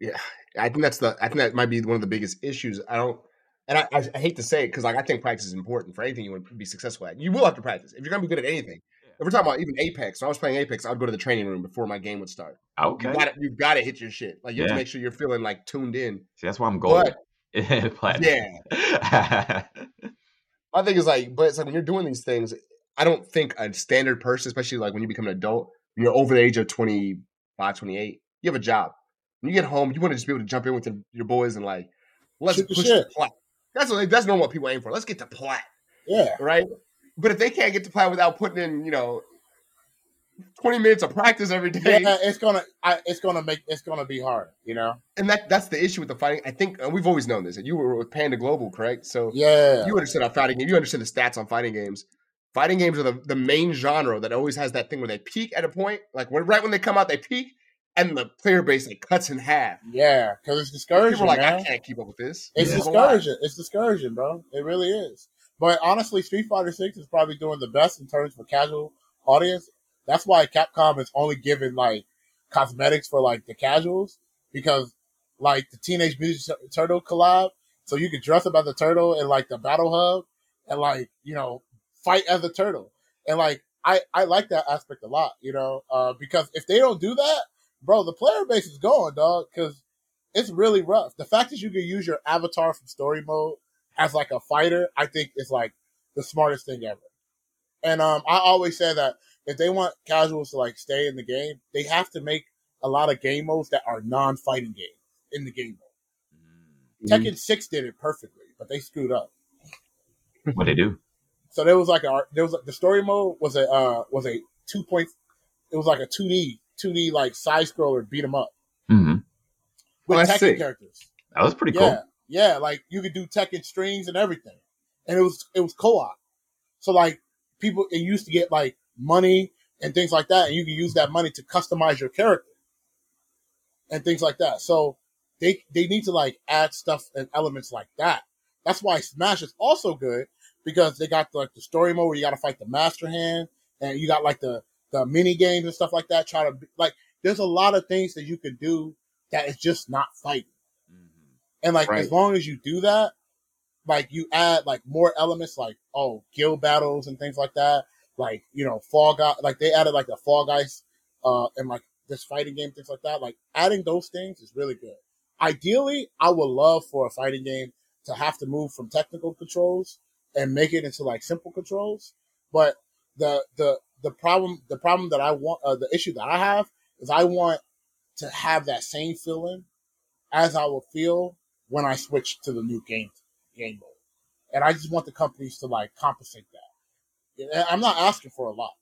Yeah, I think that's the. I think that might be one of the biggest issues. I don't, and I, I, hate to say it because like I think practice is important for anything you want to be successful at. You will have to practice if you're gonna be good at anything if we're talking about even Apex, when I was playing Apex, I'd go to the training room before my game would start. Okay. You gotta, you've got to hit your shit. Like you yeah. have to make sure you're feeling like tuned in. See, that's why I'm gold. But, (laughs) yeah. (laughs) my thing is like, but it's like when you're doing these things, I don't think a standard person, especially like when you become an adult, you're over the age of 25, 28, you have a job. When you get home, you want to just be able to jump in with your boys and like, let's Shoot push the plat. That's what, that's normal what people aim for. Let's get to plat. Yeah. Right? But if they can't get to plat without putting in, you know, twenty minutes of practice every day, yeah, it's gonna, I, it's gonna make, it's gonna be hard, you know. And that that's the issue with the fighting. I think uh, we've always known this. And you were with PandaGlobal, correct? So yeah, you understand how fighting. game. You understand the stats on fighting games. Fighting games are the, the main genre that always has that thing where they peak at a point, like when right when they come out, they peak, and the player base like cuts in half. Yeah, because it's discouraging. People are like, man. I can't keep up with this. It's discouraging. It's discouraging, bro. It really is. But honestly, Street Fighter Six is probably doing the best in terms of casual audience. That's why Capcom is only giving like cosmetics for like the casuals because like the Teenage Mutant Turtle collab, so you can dress up as a turtle and like the battle hub and like you know fight as a turtle, and like I I like that aspect a lot, you know, uh, because if they don't do that, bro, the player base is going, dog, because it's really rough. The fact that you can use your avatar from story mode as like a fighter, I think is like the smartest thing ever. And um, I always say that if they want casuals to like stay in the game, they have to make a lot of game modes that are non-fighting games in the game mode. Mm-hmm. Tekken Six did it perfectly, but they screwed up. What they do? So there was like a there was a, the story mode was a uh, was a two point. It was like a two D two D like side scroller beat 'em up mm-hmm. with oh, Tekken sick. characters. That was pretty cool. yeah. cool. Yeah, like you could do Tekken strings and everything, and it was it was co-op. So like people, it used to get like money and things like that, and you can use that money to customize your character and things like that. So they they need to like add stuff and elements like that. That's why Smash is also good because they got like the story mode where you got to fight the Master Hand, and you got like the the mini games and stuff like that. Try to like, there's a lot of things that you can do that is just not fighting. Mm-hmm. And like right. as long as you do that, like you add like more elements like oh guild battles and things like that like you know fall guy like they added like the fall guys uh and like this fighting game things like that like adding those things is really good ideally i would love for a fighting game to have to move from technical controls and make it into like simple controls but the the the problem the problem that i want uh, the issue that i have is i want to have that same feeling as i will feel when i switch to the new game game mode. And I just want the companies to like compensate. I'm not asking for a lot.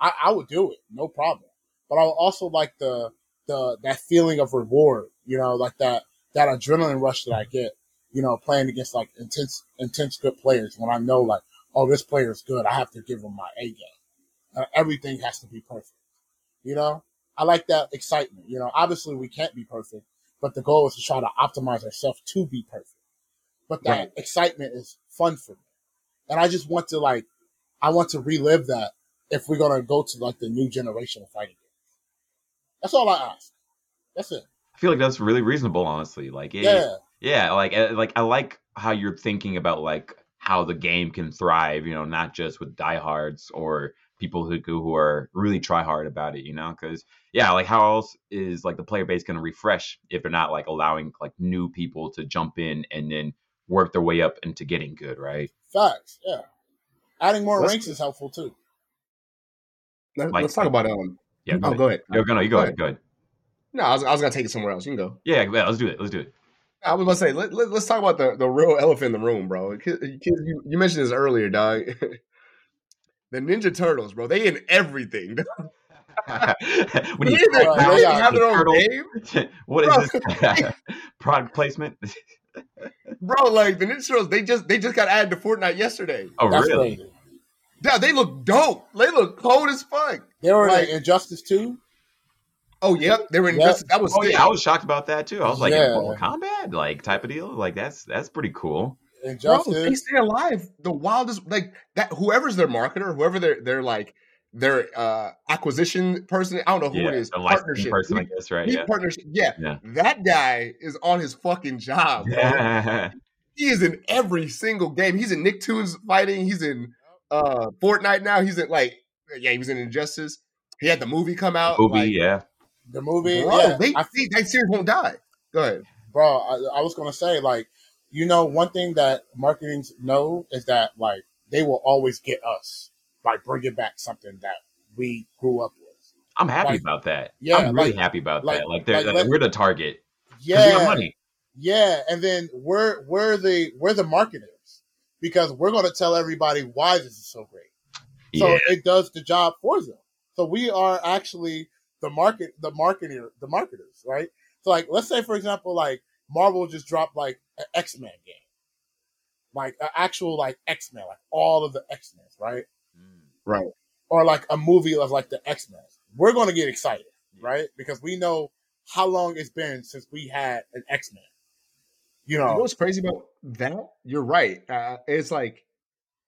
I, I would do it, no problem. But I would also like the the that feeling of reward, you know, like that that adrenaline rush that I get, you know, playing against like intense intense good players when I know like, oh, this player is good. I have to give him my A game. Uh, everything has to be perfect. You know, I like that excitement. You know, obviously we can't be perfect, but the goal is to try to optimize ourselves to be perfect but that right. excitement is fun for me. And I just want to like, I want to relive that if we're gonna go to like the new generation of fighting games. That's all I ask. That's it. I feel like that's really reasonable, honestly. Like, it, yeah, yeah, like, eh, like I like how you're thinking about like how the game can thrive. You know, not just with diehards or people who who are really try hard about it. You know, because yeah, like how else is like the player base going to refresh if they're not like allowing like new people to jump in and then work their way up into getting good, right? Facts, yeah. Adding more let's, ranks is helpful too. Let, us talk about um. Yeah, go oh, go ahead. Go, go, no, you go, go ahead. ahead. Go ahead. No, I was, I was gonna take it somewhere else. You can go. Yeah, yeah, let's do it. Let's do it. I was gonna say let, let, us talk about the, the real elephant in the room, bro. You, you mentioned this earlier, dog. (laughs) the Ninja Turtles, bro. They in everything. (laughs) (laughs) when you, they, they have their own game. what is bro. this product placement? Bro, like the Ninja Turtles, they just they just got added to Fortnite yesterday. Oh, That's really? Crazy. Yeah, they look dope. They look cold as fuck. They were like Injustice 2. Oh, yep. They were in yep. Injustice. That was Oh, sick. yeah. I was shocked about that too. I was like, yeah. Mortal Kombat, like type of deal. Like that's that's pretty cool. Injustice. Bro, they stay alive. The wildest like that whoever's their marketer, whoever they're they're like their uh acquisition person. I don't know who yeah, it is. Partnership person, I guess, right? Yeah. Partnership. Yeah. yeah. That guy is on his fucking job. Yeah. (laughs) he is in every single game. He's in Nicktoons fighting. He's in uh Fortnite now. He's in like yeah, he was in Injustice. He had the movie come out. The movie, like, yeah. The movie, bro, yeah. They, I think that series won't die. Go ahead, bro. I, I was gonna say like, you know, one thing that marketings know is that like they will always get us by bringing back something that we grew up with. I'm happy like, about that. Yeah, I'm really like, happy about like, that. Like, like we're the target. Yeah, money. Yeah, and then we're we're the we're the marketers because we're going to tell everybody why this is so great. So yeah. it does the job for them. So we are actually the market, the marketer, the marketers, right? So like, let's say for example, like Marvel just dropped like an X Men game, like an actual like X Men, like all of the X Men, right? Right. Or like a movie of like the X Men. We're going to get excited, right? Because we know how long it's been since we had an X Men. You know, you know what's crazy about that? You're right. Uh, it's like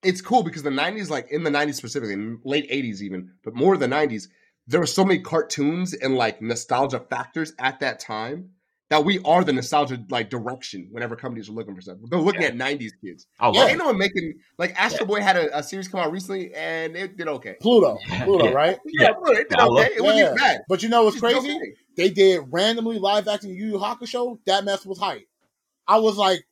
it's cool because the '90s, like in the '90s specifically, late '80s even, but more the '90s, there were so many cartoons and like nostalgia factors at that time that we are the nostalgia like direction whenever companies are looking for stuff. They're looking yeah. at '90s kids. Oh, yeah, ain't no one making like Astro yeah. Boy had a, a, series come out recently and it did okay. Pluto, (laughs) Pluto, yeah. right? (laughs) Yeah, Pluto, it did okay. It wasn't bad. But you know what's crazy? Okay. They did randomly live acting Yu Yu Hakusho. That mess was hype. I was like,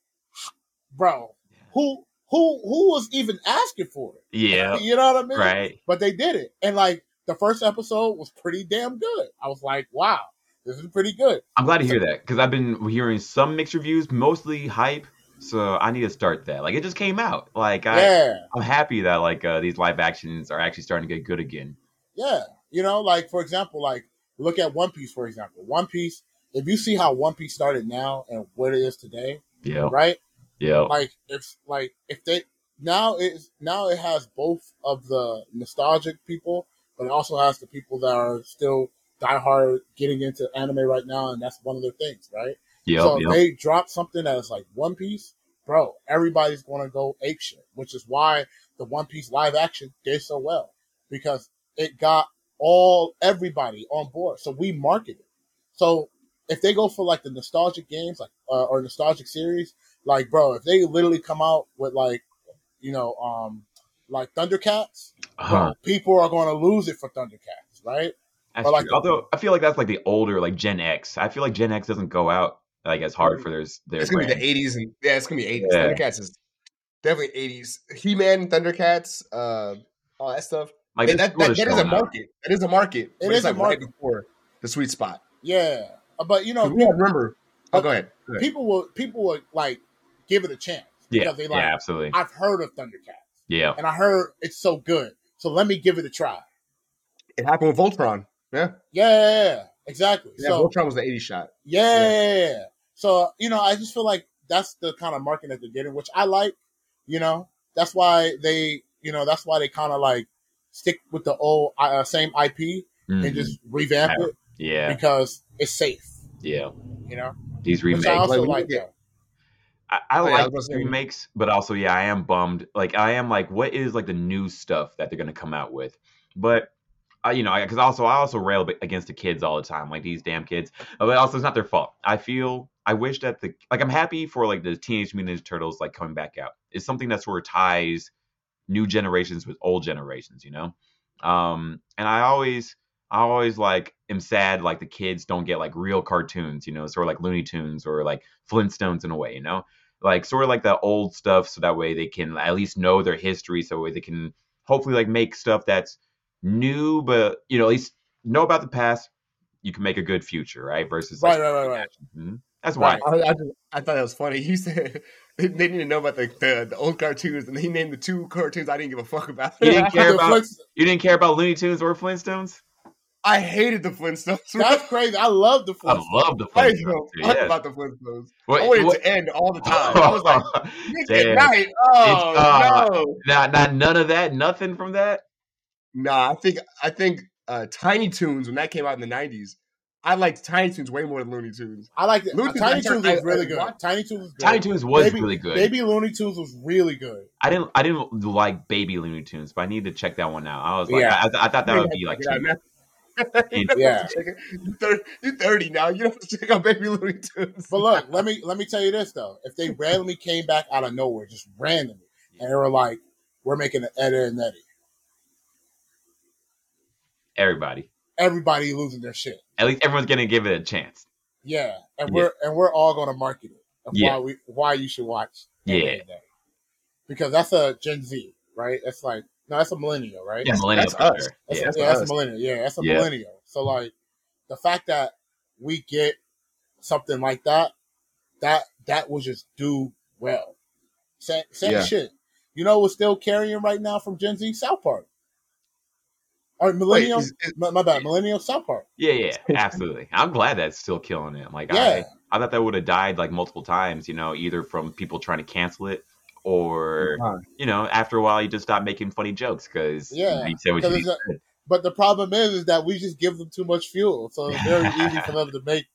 bro, who who who was even asking for it? Yeah, (laughs) you know what I mean? Right. But they did it, and like the first episode was pretty damn good. I was like, wow this is pretty good. I'm glad to hear that because I've been hearing some mixed reviews, mostly hype. So I need to start that. Like it just came out. Like I, yeah. I'm happy that like uh, these live actions are actually starting to get good again. Yeah, you know, like for example, like look at One Piece for example. One Piece. If you see how One Piece started now and what it is today, yeah, right, yeah, like if like if they now it's now it has both of the nostalgic people, but it also has the people that are still diehard getting into anime right now, and that's one of their things, right? Yeah. So yep. they drop something that is like One Piece, bro. Everybody's going to go ape shit, which is why the One Piece live action did so well because it got all everybody on board. So we market it. So if they go for like the nostalgic games, like uh, or nostalgic series, Like, bro, if they literally come out with like, you know, um, like Thundercats, uh-huh. bro, people are going to lose it for Thundercats, right? That's like, Although I feel like that's like the older, like Gen X. I feel like Gen X doesn't go out like as hard for their. their it's gonna brand. be the '80s and yeah, it's gonna be '80s. Yeah. Thundercats is definitely '80s. He Man, Thundercats, uh, all that stuff. Like that, that, that is a market. Out. That is a market. It is like a market right before the sweet spot. Yeah, uh, but you know, we remember. Oh, go ahead. go ahead. People will people will like give it a chance. Yeah, they like, yeah, absolutely. I've heard of Thundercats. Yeah, and I heard it's so good. So let me give it a try. It happened with Voltron. Yeah. Yeah, exactly. Yeah, so, Voltron was the 80 shot. Yeah. yeah. So, you know, I just feel like that's the kind of market that they're getting, which I like, you know, that's why they, you know, that's why they kind of like stick with the old uh, same IP mm-hmm. and just revamp yeah. it. Yeah. Because it's safe. Yeah. You know? These remakes. I also like, like I, I oh, like yeah, remakes, but also, yeah, I am bummed. Like, I am like, what is like the new stuff that they're going to come out with? But You know, because also I also rail against the kids all the time, like these damn kids. But also, it's not their fault. I feel I wish that the like I'm happy for like the Teenage Mutant Ninja Turtles like coming back out. It's something that sort of ties new generations with old generations, you know. Um, and I always I always like am sad like the kids don't get like real cartoons, you know, sort of like Looney Tunes or like Flintstones in a way, you know, like sort of like the old stuff, so that way they can at least know their history, so they can hopefully like make stuff that's new, but you know, at least know about the past. You can make a good future, right? Versus right, like, right, right, right. (laughs) Mm-hmm. That's why. I, I, I, thought it was funny. (laughs) He said they didn't even know about the, the, the, old cartoons, and he named the two cartoons I didn't give a fuck about. You didn't care (laughs) about you didn't care about Looney Tunes or Flintstones. I hated the Flintstones. That's crazy. I love the Flintstones. I love the Flintstones. I know yes. about the Flintstones. What, I wanted what? to end all the time. I was like, night. Oh uh, no! Not, not none of that. Nothing from that. Nah, I think I think uh, Tiny Toons when that came out in the nineties. I liked Tiny Toons way more than Looney Tunes. I liked it. Looney Tiny Toons was really good. Tiny Toons was good. Tiny Toons was Baby, really good. Baby Looney Tunes was really good. I didn't I didn't like Baby Looney Tunes, but I need to check that one out. I was like, yeah. I, I, thought that would be like. (laughs) yeah, you're 30 now. You don't have to check out Baby Looney Tunes. But look, let me let me tell you this though: if they randomly came back out of nowhere, just randomly, and they were like, "We're making an Ed and Eddie," Everybody. Everybody losing their shit. At least everyone's gonna give it a chance. Yeah, and we're and we're all gonna market it. yeah. Why we why you should watch. Yeah. Because that's a Gen Z, right? That's like no, that's a millennial, right? Yeah, millennial. That's us. That's, yeah, a, yeah, that's a millennial. Yeah, that's a yeah. millennial. So like the fact that we get something like that, that that will just do well. Same, same yeah. shit. You know what's still carrying right now from Gen Z? South Park. Or millennial, Wait, is, my, my, bad, millennial South Park. Yeah, yeah, absolutely. I'm glad that's still killing it. Like, yeah. I, I thought that would have died like multiple times. You know, either from people trying to cancel it, or uh-huh. you know, after a while, you just stop making funny jokes because yeah, you say what you a, But the problem is, is that we just give them too much fuel, so it's very (laughs) easy for them to make.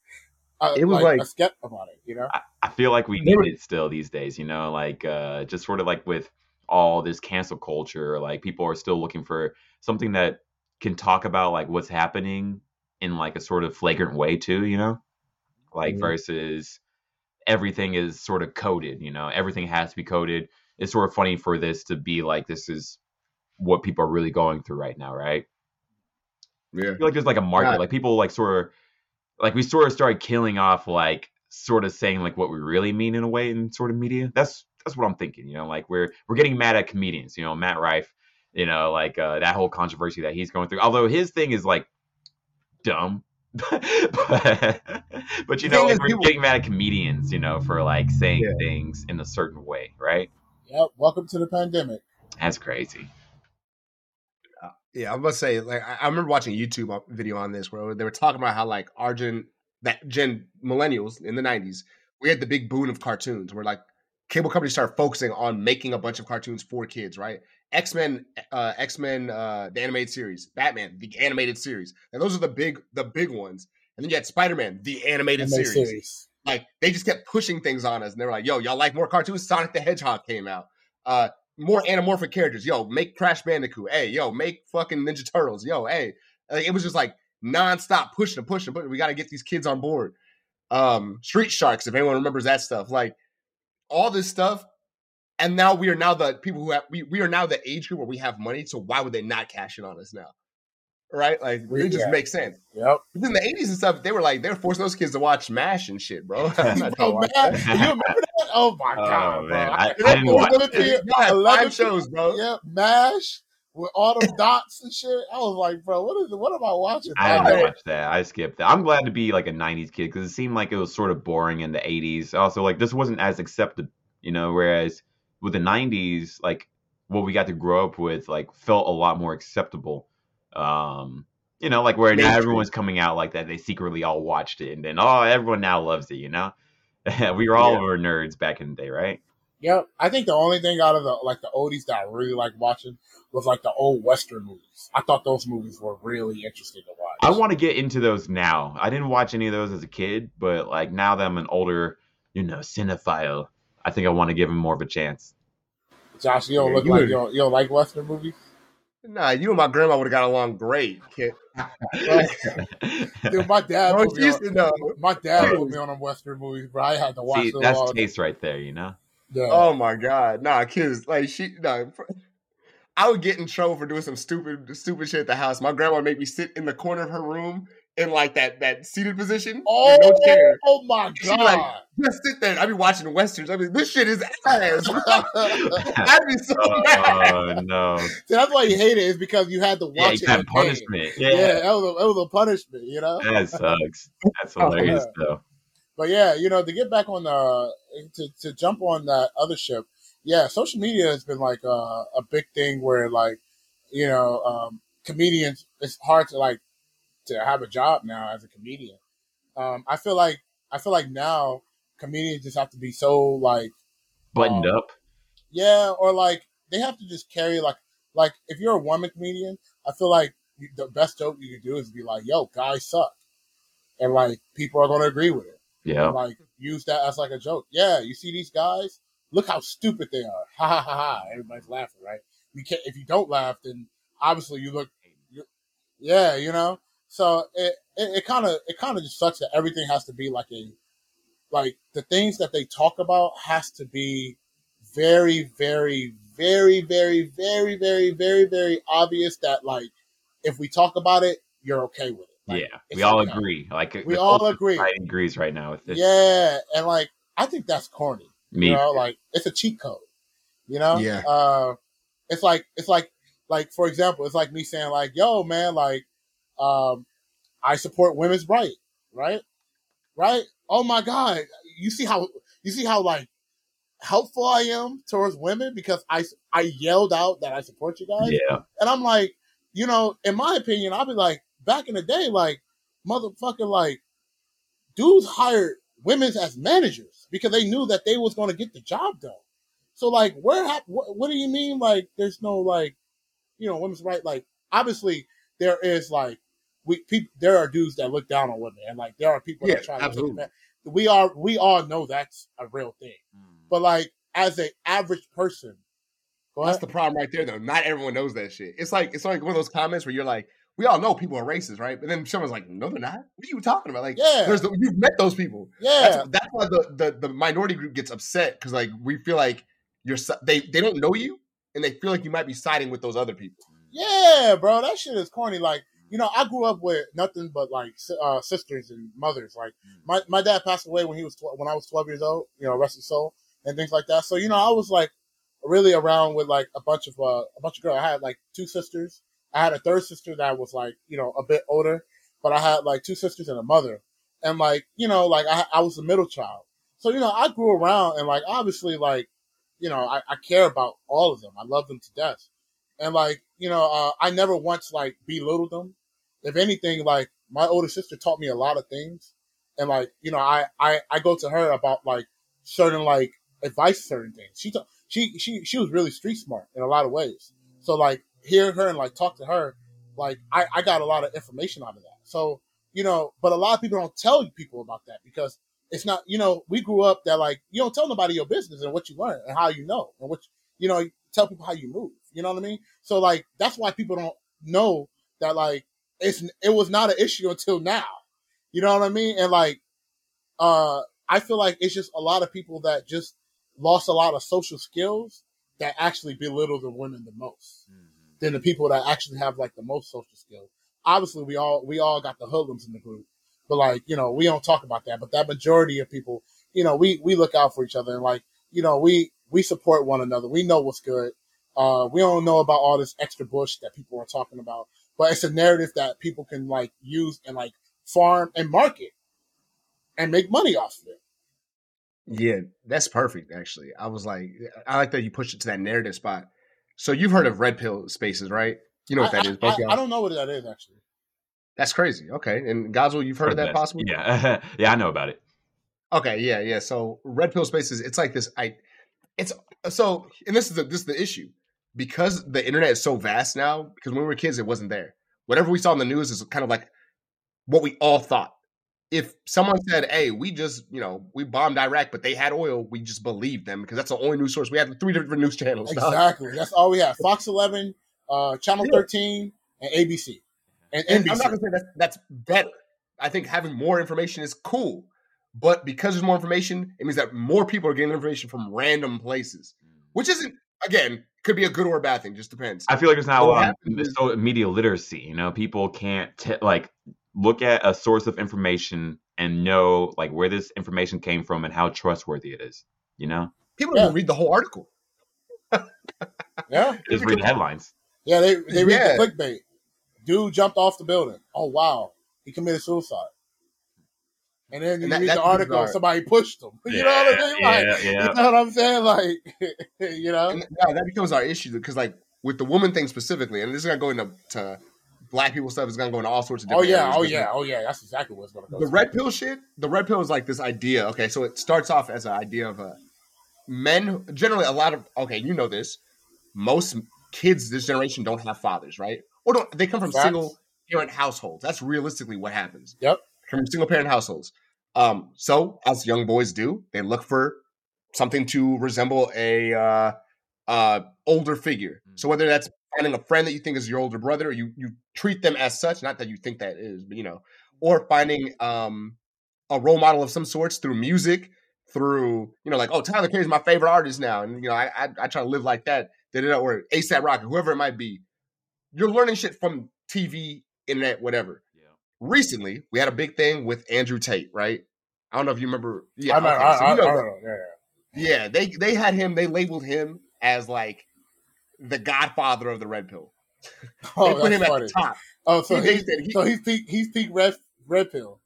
A, it was like, like a skep about it, you know. I, I feel like we need it still these days, you know, like uh, just sort of like with all this cancel culture, like people are still looking for something that can talk about like what's happening in like a sort of flagrant way too, you know? Like mm-hmm. versus everything is sort of coded, you know, everything has to be coded. It's sort of funny for this to be like this is what people are really going through right now, right? Yeah. I feel like there's like a market. Like people like sort of like we sort of started killing off like sort of saying like what we really mean in a way in sort of media. That's that's what I'm thinking, you know, like we're we're getting mad at comedians, you know, Matt Rife you know, like uh, that whole controversy that he's going through. Although his thing is like dumb, (laughs) but, but you know, we're people... getting mad at comedians, you know, for like saying yeah. things in a certain way, right? Yep. Welcome to the pandemic. That's crazy. Uh, yeah, I'm gonna say like I, I remember watching a YouTube video on this where they were talking about how like our gen that gen millennials in the 90s we had the big boon of cartoons where like cable companies started focusing on making a bunch of cartoons for kids, right? X Men, uh, X Men, uh, the animated series, Batman, the animated series, and those are the big, the big ones. And then you had Spider Man, the animated, series. series. Like they just kept pushing things on us, and they were like, "Yo, y'all like more cartoons?" Sonic the Hedgehog came out. Uh, more anamorphic characters. Yo, make Crash Bandicoot. Hey, yo, make fucking Ninja Turtles. Yo, hey. Like, it was just like nonstop pushing and pushing, but we got to get these kids on board. Um, Street Sharks, if anyone remembers that stuff, like all this stuff, and now we are now the people who have we, we are now the age group where we have money. So why would they not cash in on us now? Right? Like it just yeah. makes sense. Yep. But in the eighties and stuff, they were like they were forcing those kids to watch Mash and shit, bro. (laughs) (laughs) bro man, you remember that? Oh my (laughs) oh, god, man. bro! I, I didn't watch it. Five shows, bro. Yeah, Mash with all the dots and shit. I was like, bro, what is it? What am I watching? I didn't watch that. I skipped that. I'm glad to be like a '90s kid because it seemed like it was sort of boring in the '80s. Also, like this wasn't as accepted, you know. Whereas with the '90s, like what we got to grow up with, like felt a lot more acceptable. Um, you know, like where now everyone's coming out like that. They secretly all watched it, and then oh, everyone now loves it. You know, (laughs) we were all yeah. were nerds back in the day, right? Yep. I think the only thing out of the like the oldies that I really like watching was like the old western movies. I thought those movies were really interesting to watch. I want to get into those now. I didn't watch any of those as a kid, but like now that I'm an older, you know, cinephile, I think I want to give them more of a chance. Josh, you don't yeah, look you like you don't, you don't like western movies. Nah, you and my grandma would have got along great. Dude, my dad, (laughs) bro, put me on, my dad put me on them western movies, but I had to watch. See, that's taste right there, you know. Yeah. Oh my god, nah, kids like she, nah, I would get in trouble for doing some stupid, stupid shit at the house. My grandma would make me sit in the corner of her room in like that that seated position. Oh, no chair. oh my god! Like, just sit there. I'd be watching westerns. I mean, this shit is ass. (laughs) (laughs) I'd be so oh, mad. Oh no! See, that's why you hate it is because you had to watch yeah, it. punishment. Yeah. yeah, that was, a, that was a punishment. You know, that sucks. That's (laughs) hilarious though. But yeah, you know, to get back on the to to jump on that other ship yeah, social media has been like a, a big thing where like, you know, um, comedians, it's hard to like to have a job now as a comedian. Um, I feel like I feel like now comedians just have to be so like buttoned um, up. Yeah, or like they have to just carry like like if you're a woman comedian, I feel like the best joke you can do is be like, "Yo, guys suck," and like people are going to agree with it. Yeah, and, like use that as like a joke. Yeah, you see these guys, look how stupid they are. Ha ha ha ha. Everybody's laughing, right? We can't, if you don't laugh, then obviously you look, yeah, you know? So it, it kind of, it kind of just sucks that everything has to be like a, like the things that they talk about has to be very, very, very, very, very, very, very, very obvious that like, if we talk about it, you're okay with it. Like, yeah, we all okay. agree. Like we all agree. Agrees right now with this. Yeah, and like I think that's corny. Me. You know, like it's a cheat code. You know? Yeah. Uh, it's like it's like like for example, it's like me saying like, "Yo, man, like, um, I support women's right, right, right. Oh my god, you see how you see how like helpful I am towards women because I I yelled out that I support you guys. Yeah, and I'm like, you know, in my opinion, I'll be like, back in the day, like motherfucking like dudes hired women's as managers because they knew that they was going to get the job done. So like, where? what, what do you mean? Like, there's no like, you know, women's right? Like, obviously there is like, we people there are dudes that look down on women, and like there are people yeah, that try absolutely. to. We are we all know that's a real thing, mm. but like as an average person, that's the problem right there. Though not everyone knows that shit. It's like it's like one of those comments where you're like, we all know people are racist, right? But then someone's like, no, they're not. What are you talking about? Like, yeah, there's the, you've met those people. Yeah, that's, that's why the, the the minority group gets upset because like we feel like you're they they don't know you and they feel like you might be siding with those other people. Yeah, bro, that shit is corny. Like, you know, I grew up with nothing but like uh, sisters and mothers. Like, my, my dad passed away when he was tw- when I was twelve years old. You know, rest his soul and things like that. So you know, I was like really around with like a bunch of uh, a bunch of girls. I had like two sisters I had a third sister that was like, you know, a bit older, but I had like two sisters and a mother. And like, you know, like I, I was the middle child. So, you know, I grew around and like, obviously, like, you know, I, I care about all of them. I love them to death. And like, you know, uh, I never once like belittled them. If anything, like my older sister taught me a lot of things. And like, you know, I, I, I go to her about like certain like advice, certain things. She, she, she, she was really street smart in a lot of ways. So like, hear her and like talk to her, like I, I got a lot of information out of that. So, you know, but a lot of people don't tell people about that because it's not, you know, we grew up that like you don't tell nobody your business and what you learn and how you know and what you know, tell people how you move. You know what I mean? So like that's why people don't know that like it's it was not an issue until now. You know what I mean? And like uh I feel like it's just a lot of people that just lost a lot of social skills that actually belittle the women the most mm-hmm. Than the people that actually have like the most social skills. Obviously, we all we all got the hoodlums in the group, but like you know, we don't talk about that. But that majority of people, you know, we we look out for each other and like you know, we we support one another. We know what's good. Uh, we don't know about all this extra bush that people are talking about, but it's a narrative that people can like use and like farm and market and make money off of it. Yeah, that's perfect. Actually, I was like, I like that you pushed it to that narrative spot. So you've heard of red pill spaces, right? You know what I, that is. I, I, I, don't know what that is actually. That's crazy. Okay, and Godswill, you've heard, heard of that, that possibly? Yeah, (laughs) yeah, I know about it. Okay, yeah, yeah. So red pill spaces, it's like this. I, it's so, and this is the, this is the issue because the internet is so vast now. Because when we were kids, it wasn't there. Whatever we saw in the news is kind of like what we all thought if someone said, "Hey, we just you know we bombed Iraq, but they had oil," we just believed them because that's the only news source. We had three different news channels. (laughs) Exactly, dog. that's all we have: Fox Eleven, uh, Channel yeah. Thirteen, and ABC, and, and NBC. I'm not gonna say that's that's better. I think having more information is cool, but because there's more information, it means that more people are getting information from random places, which isn't again could be a good or a bad thing. Just depends. I feel like there's not a lot of media literacy. You know, people can't t- like look at a source of information and know like where this information came from and how trustworthy it is. You know, people don't yeah. read the whole article. (laughs) yeah, just read the headlines. Yeah, they they read yeah. the clickbait. Dude jumped off the building. Oh wow, he committed suicide. And then you and that, read the article, bizarre. somebody pushed him. (laughs) You know what I mean? Like, yeah, yeah. you know what I'm saying? Like, (laughs) you know, and, yeah, that becomes our issue because, like, with the woman thing specifically, and this is gonna go into to black people stuff is gonna go into all sorts of different. Oh yeah, oh yeah, oh yeah. That's exactly what's gonna go. The red pill shit. The red pill is like this idea. Okay, so it starts off as an idea of a men. Generally, a lot of okay, you know this. Most kids this generation don't have fathers, right? Or don't they come from Facts. single parent households? That's realistically what happens. Yep, from single parent households. Um, so as young boys do, they look for something to resemble a uh, uh, older figure. So whether that's finding a friend that you think is your older brother, you you treat them as such, not that you think that is, but you know, or finding um a role model of some sorts through music, through you know, like oh Tyler Perry is my favorite artist now, and you know I I, I try to live like that, or ASAP Rocky, whoever it might be. You're learning shit from TV, internet, whatever. Yeah. Recently, we had a big thing with Andrew Tate, right? I don't know if you remember. Yeah, I, okay, I, so you know, I, yeah, yeah. yeah, they they had him. They labeled him as like the godfather of the red pill. (laughs) Oh, they put him funny. at the top. Oh, so he, he's, he, so he's peak, he's peak red red pill.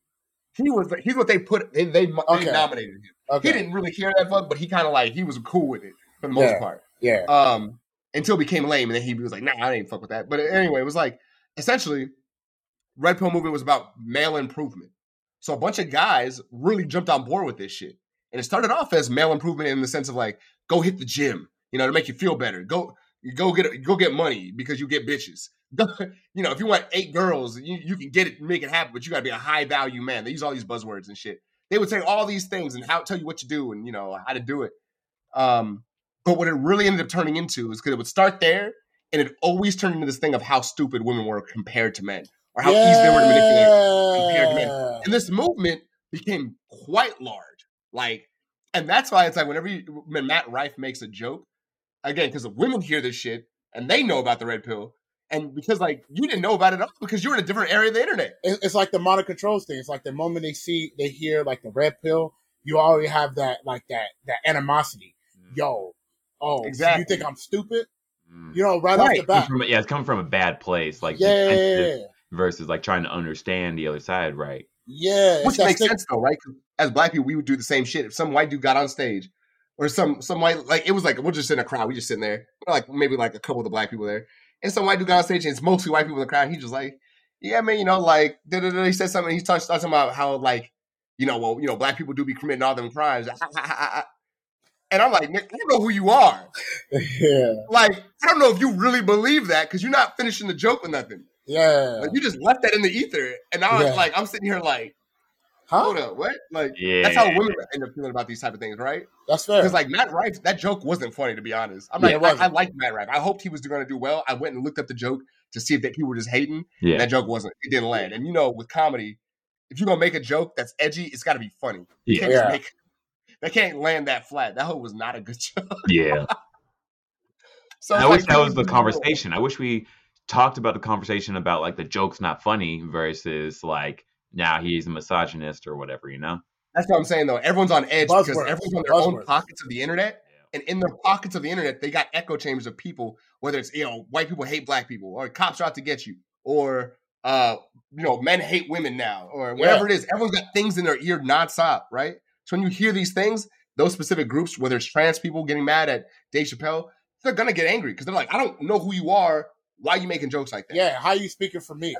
He was he's what they put they they, okay. they nominated him. Okay. He didn't really care that much, but he kind of like he was cool with it for the most yeah. part. Yeah. Um, until it became lame, and then he was like, "Nah, I ain't fuck with that." But anyway, it was like essentially, Red Pill movement was about male improvement. So a bunch of guys really jumped on board with this shit, and it started off as male improvement in the sense of like, go hit the gym, you know, to make you feel better. Go you go get go get money because you get bitches. (laughs) you know, if you want eight girls, you, you can get it, make it happen, but you got to be a high value man. They use all these buzzwords and shit. They would say all these things and how tell you what to do and you know how to do it. Um, but what it really ended up turning into is because it would start there and it always turned into this thing of how stupid women were compared to men or how yeah. easy they were to manipulate compared to men. And this movement became quite large, like, and that's why it's like whenever you, when Matt Rife makes a joke, again because the women hear this shit and they know about the red pill and because like you didn't know about it all because you're in a different area of the internet. It's like the modern controls thing. It's like the moment they see they hear like the red pill you already have that like that that animosity. Mm. yo oh exactly. So you think i'm stupid? Mm. you know right, right. off the bat. From, yeah it's coming from a bad place like yeah versus like trying to understand the other side right. Yeah which makes sense though right as black people we would do the same shit. If some white dude got on stage or some some white like it was like we're just in a crowd, we just sitting there, like maybe like a couple of the black people there, and some white dude got on stage, and it's mostly white people in the crowd. He's just like, yeah, man, you know, like he said something. He starts talking about how like, you know, well, you know, black people do be committing all them crimes, ah, ah, ah, and I'm like, Nick, I don't know who you are. (laughs) Yeah, like I don't know if you really believe that because you're not finishing the joke with nothing. Yeah, like, you just left that in the ether, and now yeah. like I'm sitting here like Huh? Hold up, what? Like yeah. that's how women end up feeling about these type of things, right? That's fair. Because like Matt Rife, that joke wasn't funny to be honest. I'm yeah, like, I, I liked Matt Rife. I hoped he was going to do well. I went and looked up the joke to see if that people were just hating. Yeah. that joke wasn't. It didn't land. And you know, with comedy, if you're gonna make a joke that's edgy, it's got to be funny. You yeah. Make, they can't land that flat. That hoe was not a good (laughs) joke. Yeah. so I wish that was the conversation. I wish we talked about the conversation about like the joke's not funny versus like now he's a misogynist or whatever, you know? That's what I'm saying though. Everyone's on edge Buzzwords. because everyone's on their Buzzwords. own pockets of the internet. And in their pockets of the internet, they got echo chambers of people, whether it's you know, white people hate black people, or cops are out to get you, or uh, you know, men hate women now, or whatever yeah. it is. Everyone's got things in their ear nonstop, right? So when you hear these things, those specific groups, whether it's trans people getting mad at Dave Chappelle, they're gonna get angry because they're like, I don't know who you are. Why are you making jokes like that? Yeah, how are you speaking for me?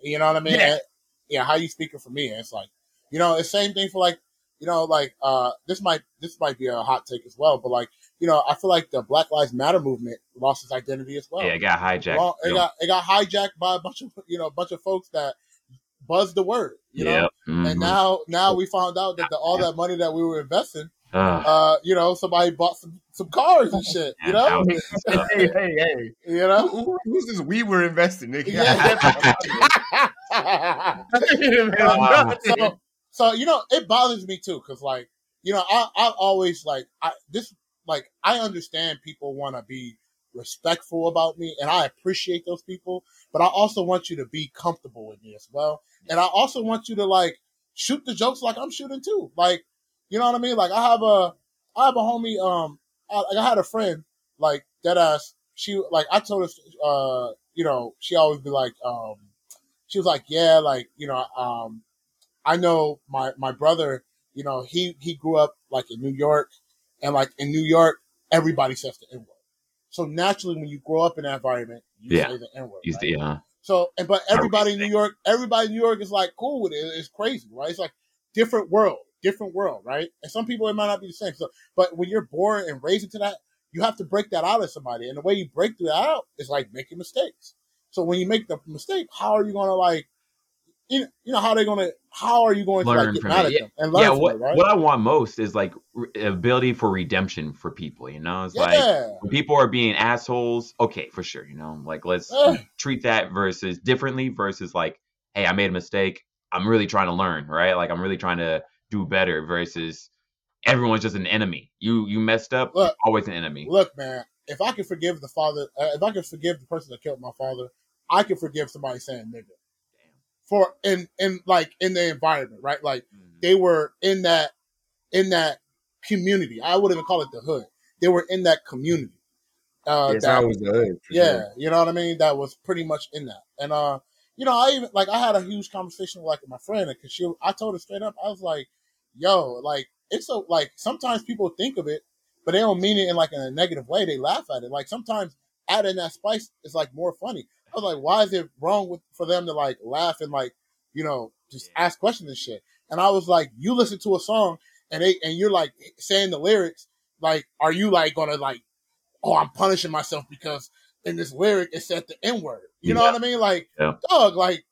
You know what I mean? Yeah. Yeah, how you speaking for me? And it's like, you know, the same thing for like, you know, like uh this might this might be a hot take as well, but like, you know, I feel like the Black Lives Matter movement lost its identity as well. Yeah, it got hijacked. Well, it got it got hijacked by a bunch of you know a bunch of folks that buzzed the word, you know. Mm-hmm. And now now we found out that the, all that money that we were investing uh, you know, somebody bought some, some cars and shit. You know, (laughs) hey, hey, hey, you know, Who, who's this? We were investing, nigga. Yeah. (laughs) (laughs) so, so you know, it bothers me too, because like, you know, I I always like I this like I understand people want to be respectful about me, and I appreciate those people, but I also want you to be comfortable with me as well, and I also want you to like shoot the jokes like I'm shooting too, like you know what I mean? Like I have a, I have a homie. Um, I, like I had a friend like that. Ass. She like I told her. Uh, you know, she always be like, um, she was like, yeah, like you know, um, I know my my brother. You know, he he grew up like in New York, and like in New York, everybody says the N word. So naturally, when you grow up in that environment, you yeah. say the N word. Right? Yeah. So, and but everybody in New York, everybody in New York is like cool with it. It's crazy, right? It's like different world different world, right? And some people it might not be the same. So, but when you're born and raised into that, you have to break that out of somebody, and the way you break that out is like making mistakes. So when you make the mistake, how are you going to like, you know, how are they going to, how are you going learn to like, get mad at them and learn yeah, what, it, right? what I want most is like ability for redemption for people. You know, it's yeah. like when people are being assholes. Okay, for sure. You know, like let's yeah. treat that versus differently versus like, hey, I made a mistake. I'm really trying to learn, right? Like I'm really trying to do better versus everyone's just an enemy. You you messed up, look, always an enemy. Look, man, if I can forgive the father, uh, if I can forgive the person that killed my father, I can forgive somebody saying nigga. Damn. For in in like in the environment, right? Like mm-hmm. they were in that in that community. I wouldn't even call it the hood. They were in that community. Uh, yes, that was the hood. Yeah, sure. you know what I mean. That was pretty much in that, and uh, you know, I even like I had a huge conversation with like my friend because she, I told her straight up, I was like, yo, like it's so like sometimes people think of it, but they don't mean it in like in a negative way. They laugh at it. Like sometimes adding that spice is like more funny. I was like, why is it wrong with for them to like laugh and like, you know, just ask questions and shit? And I was like, you listen to a song and they and you're like saying the lyrics, like, are you like gonna like, oh, I'm punishing myself because in this lyric it said the N word. You yeah. know what I mean? Like, yeah. dog, like,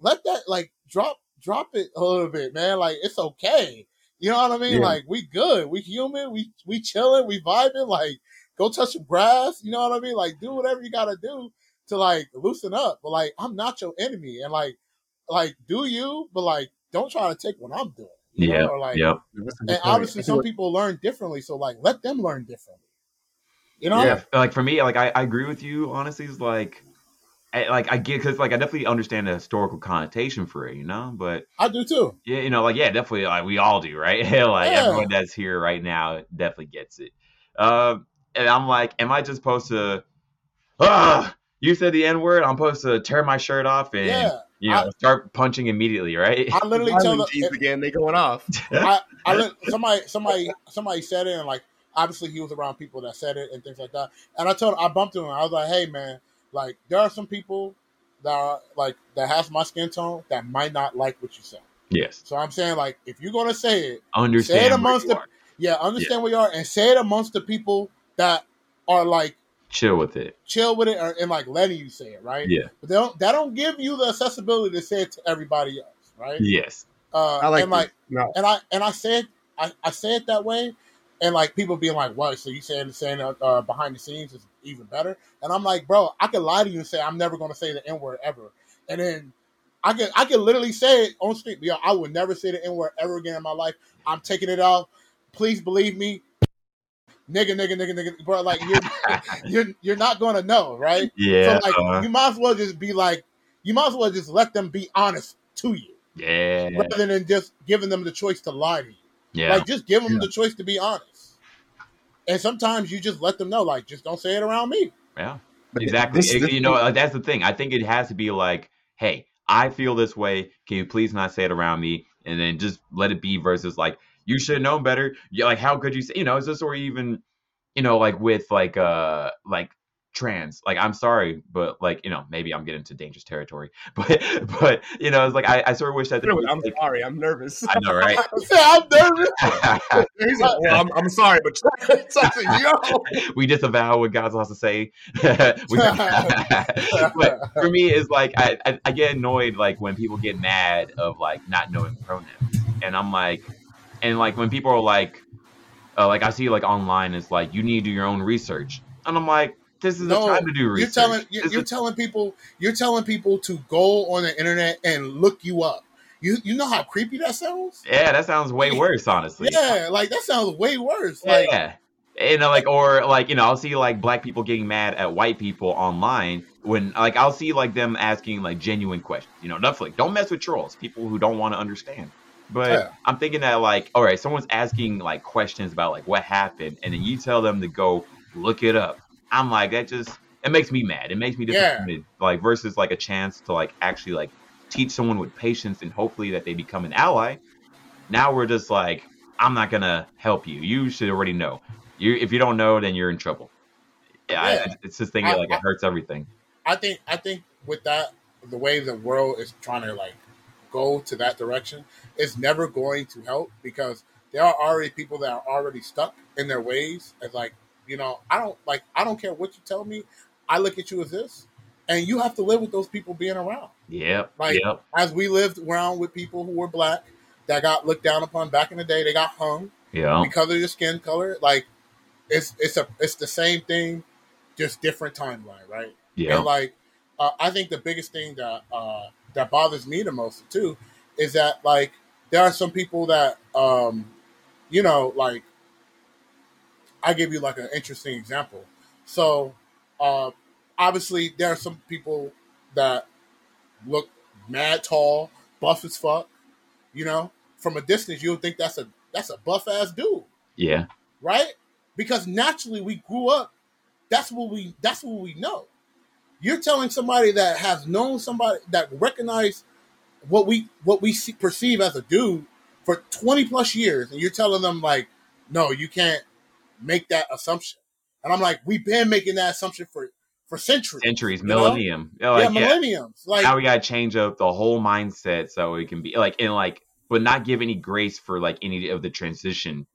let that like drop drop it a little bit, man. Like, it's okay. You know what I mean? Yeah. Like, we good. We human. We we chilling. We vibing. Like, go touch some grass. You know what I mean? Like, do whatever you gotta do to like loosen up. But like, I'm not your enemy, and like, like, do you? But like, don't try to take what I'm doing. yeah. like, yep. And obviously, some people learn differently. So like, let them learn differently. You know, yeah. Like for me, like I, I agree with you. Honestly, is like, I, like I get because like I definitely understand the historical connotation for it, you know. But I do too. Yeah, you know, like yeah, definitely, like we all do, right? (laughs) like yeah. everyone that's here right now definitely gets it. Um, and I'm like, am I just supposed to? Ah, you said the N word. I'm supposed to tear my shirt off and yeah, you know I, start punching immediately, right? I literally tell the, again, they going off. (laughs) I, I somebody somebody somebody said it and like obviously he was around people that said it and things like that. And I told I bumped him. I was like, hey man, like there are some people that are like that has my skin tone that might not like what you say. Yes. So I'm saying like if you're gonna say it, understand say it amongst the are. yeah, understand yeah. where you are and say it amongst the people that are like chill with it, chill with it, or, and like letting you say it, right? Yeah. But they don't that don't give you the accessibility to say it to everybody else, right? Yes. Uh, I like and like no. and I and I said I, I say it that way and like people being like, "What? So you saying saying uh, uh, behind the scenes is even better?" And I'm like, "Bro, I could lie to you and say I'm never going to say the N word ever," and then I can I can literally say it on street. Yeah, I would never say the N word ever again in my life. I'm taking it off. please believe me, nigga, nigga, nigga, nigga, bro. Like you're (laughs) you're you're not going to know, right? Yeah. So like uh, you might as well just be like, you might as well just let them be honest to you. Yeah. Rather than just giving them the choice to lie to you. Yeah. Like just give them yeah. the choice to be honest. And sometimes you just let them know, like, just don't say it around me. Yeah. Exactly. This, it, you know, that's the thing. I think it has to be like, hey, I feel this way. Can you please not say it around me? And then just let it be versus like, you should know better. Yeah, like how could you say, you know, is this or even, you know, like with like uh like trans. Like, I'm sorry, but like, you know, maybe I'm getting into dangerous territory. (laughs) But, but you know, it's like I, I sort of wish that. I'm like, sorry, I'm nervous. I know, right? (laughs) I'm nervous. (laughs) He's like, well, I'm, I'm sorry, but we disavow what God's has to say. but for me, it's like I, I, I get annoyed like when people get mad of like not knowing pronouns, and I'm like, and like when people are like, uh, like I see like online, it's like you need to do your own research, and I'm like this is no, the time to do research. You're telling you're, you're telling people you're telling people to go on the internet and look you up. You you know how creepy that sounds? Yeah, that sounds way worse, honestly. Yeah, like that sounds way worse. Like, yeah. Uh, you know, like or like you know, I'll see like black people getting mad at white people online when like I'll see like them asking like genuine questions. You know, Netflix, don't mess with trolls, people who don't want to understand. But yeah. I'm thinking that like, all right, someone's asking like questions about like what happened, and then you tell them to go look it up. I'm like, that just it makes me mad. It makes me disappointed. Yeah. Like versus like a chance to like actually like teach someone with patience and hopefully that they become an ally. Now we're just like, I'm not gonna help you. You should already know. You if you don't know, then you're in trouble. Yeah, yeah. I, it's just thinking I, like it hurts everything. I think I think with that, the way the world is trying to like go to that direction, it's never going to help because there are already people that are already stuck in their ways and like you know, I don't like I don't care what you tell me. I look at you as this, and you have to live with those people being around. Yeah, Like yep. as we lived around with people who were black that got looked down upon back in the day, they got hung. Yeah. Because of your skin color, like it's it's a it's the same thing, just different timeline, right? Yeah. And like uh, I think the biggest thing that uh, that bothers me the most too is that like there are some people that um you know like I give you like an interesting example. So, uh, obviously, there are some people that look mad tall, buff as fuck. You know, from a distance, you'll think that's a that's a buff ass dude. Yeah. Right. Because naturally, we grew up. That's what we. That's what we know. You're telling somebody that has known somebody that recognize what we what we see, perceive as a dude for 20 plus years, and you're telling them like, no, you can't make that assumption. And I'm like, we've been making that assumption for for centuries, centuries, millennium, yeah, like, yeah, millenniums. Like now we gotta change up the whole mindset so it can be like and like, but not give any grace for like any of the transition.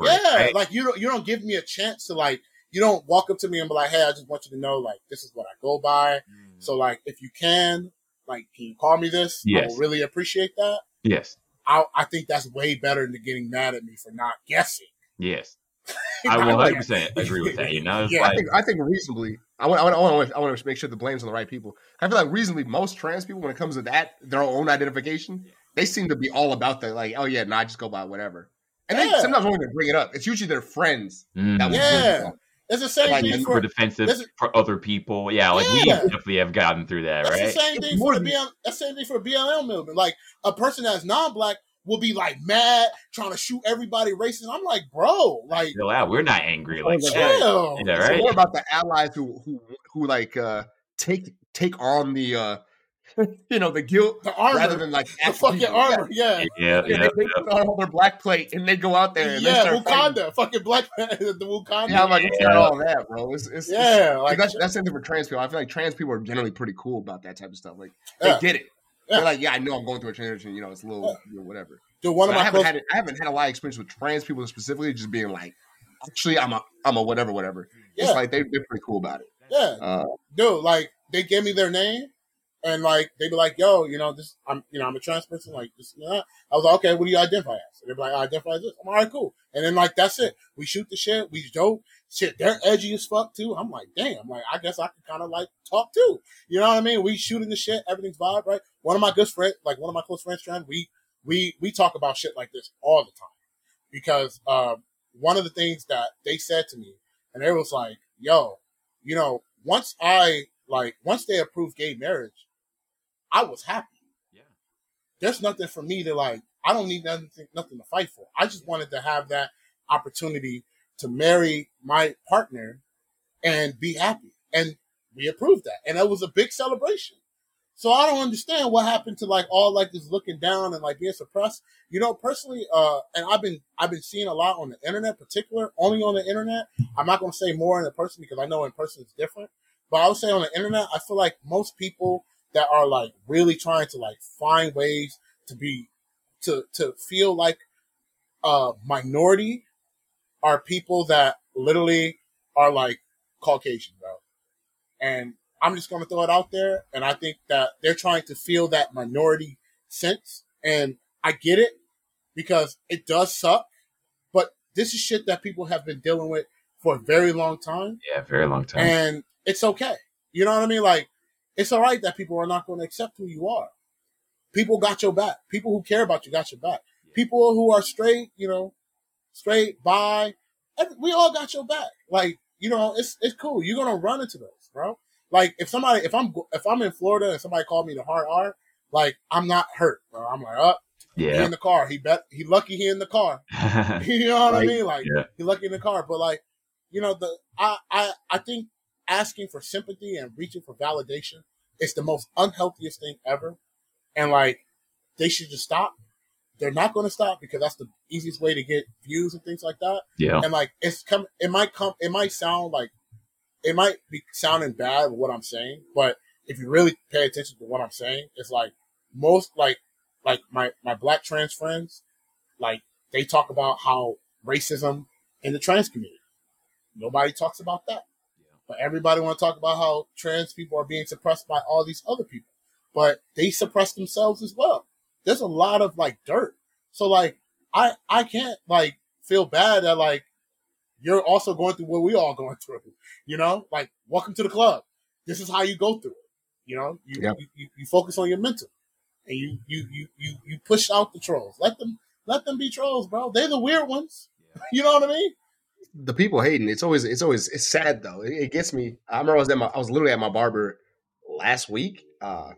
yeah, it, right? like you don't you don't give me a chance to like you don't walk up to me and be like, hey, I just want you to know like this is what I go by. Mm. So like if you can, like, can you call me this? Yes. I will really appreciate that. Yes. I, I think that's way better than getting mad at me for not guessing. Yes. (laughs) I will 100 percent agree with that. You know, yeah, like, I, think, I think reasonably, I want, I want, I want, I want to make sure the blame's on the right people. I feel like reasonably, most trans people, when it comes to that, their own identification, they seem to be all about that. Like, oh yeah, no, I just go by whatever. And yeah. they sometimes won't even bring it up. It's usually their friends mm-hmm. that will yeah. It's the same like, thing for, for defensive is, for other people. Yeah, like yeah. we definitely have gotten through that, That's right? The same thing for the BL, that's the same thing for BLM movement. Like a person that's non-black will be like mad, trying to shoot everybody racist. I'm like, bro, like, chill out. We're not angry like chill. that. Yeah, right? It's more about the allies who who who like uh take take on the uh (laughs) you know the guilt the armor, rather than like the fucking people. armor. Yeah, yeah, yeah. yeah, they, they put on their black plate and they go out there. And yeah, Wakanda, fighting. fucking black (laughs) the Wakanda. Yeah, I'm like, it's not all that, bro. It's, it's yeah, it's, like that's that's something for trans people. I feel like trans people are generally pretty cool about that type of stuff. Like they yeah. get it. Yeah. They're like, yeah, I know I'm going through a transition. You know, it's a little, you know, whatever. Dude, one of my I haven't close- had I haven't had a lot of experience with trans people specifically, just being like, actually, I'm a I'm a whatever, whatever. Yeah. It's like they, they're pretty cool about it. Yeah, uh, dude, like they gave me their name, and like they'd be like, "Yo, you know, this I'm you know I'm a trans person." Like this, you know, I was like, "Okay, what do you identify as?" And they'd be like, "I identify as this." I'm like, all right, cool. And then like that's it. We shoot the shit. We joke. Shit, they're edgy as fuck too. I'm like, damn. Like I guess I can kind of like talk too. You know what I mean? We shooting the shit. Everything's vibe, right? One of my good friends, like one of my close friends, trans, we we we talk about shit like this all the time because um, one of the things that they said to me, and it was like, "Yo, you know, once I like once they approved gay marriage, I was happy. Yeah, there's nothing for me to like. I don't need nothing nothing to fight for. I just wanted to have that opportunity to marry my partner and be happy, and we approved that, and it was a big celebration. So I don't understand what happened to like all like this looking down and like being suppressed. You know, personally, uh, and I've been I've been seeing a lot on the internet, particular only on the internet. I'm not going to say more in the person because I know in person it's different. But I would say on the internet, I feel like most people that are like really trying to like find ways to be to to feel like a minority are people that literally are like Caucasian, bro. And I'm just going to throw it out there. And I think that they're trying to feel that minority sense. And I get it because it does suck. But this is shit that people have been dealing with for a very long time. Yeah, very long time. And it's okay. You know what I mean? Like, it's all right that people are not going to accept who you are. People got your back. People who care about you got your back. People who are straight, you know, straight, bi, we all got your back. Like, you know, it's it's cool. You're gonna run into those, bro. Like if somebody, if I'm if I'm in Florida and somebody called me the hard R, like I'm not hurt, bro. I'm like, oh, yeah, he in the car. He bet he lucky he in the car. (laughs) (laughs) you know what I mean? Like yeah. he lucky in the car. But like, you know, the I I I think asking for sympathy and reaching for validation is the most unhealthiest thing ever. And like, they should just stop. They're not going to stop because that's the easiest way to get views and things like that. Yeah. And like, it's come. It might come. It might sound like it might be sounding bad with what I'm saying, but if you really pay attention to what I'm saying, it's like most like like my my black trans friends, like they talk about how racism in the trans community. Nobody talks about that. Yeah. But everybody want to talk about how trans people are being suppressed by all these other people. But they suppress themselves as well. There's a lot of like dirt. So like I I can't like feel bad that like you're also going through what we all going (laughs) through. You know, like welcome to the club. This is how you go through it. You know, you, yep. you, you, you, focus on your mental and you, you, you, you, you push out the trolls. Let them, let them be trolls, bro. They're the weird ones. Yeah. (laughs) you know what I mean? The people hating, it's always, it's always, it's sad though. It, it, gets me. I remember I was at my, I was literally at my barber last week. Uh,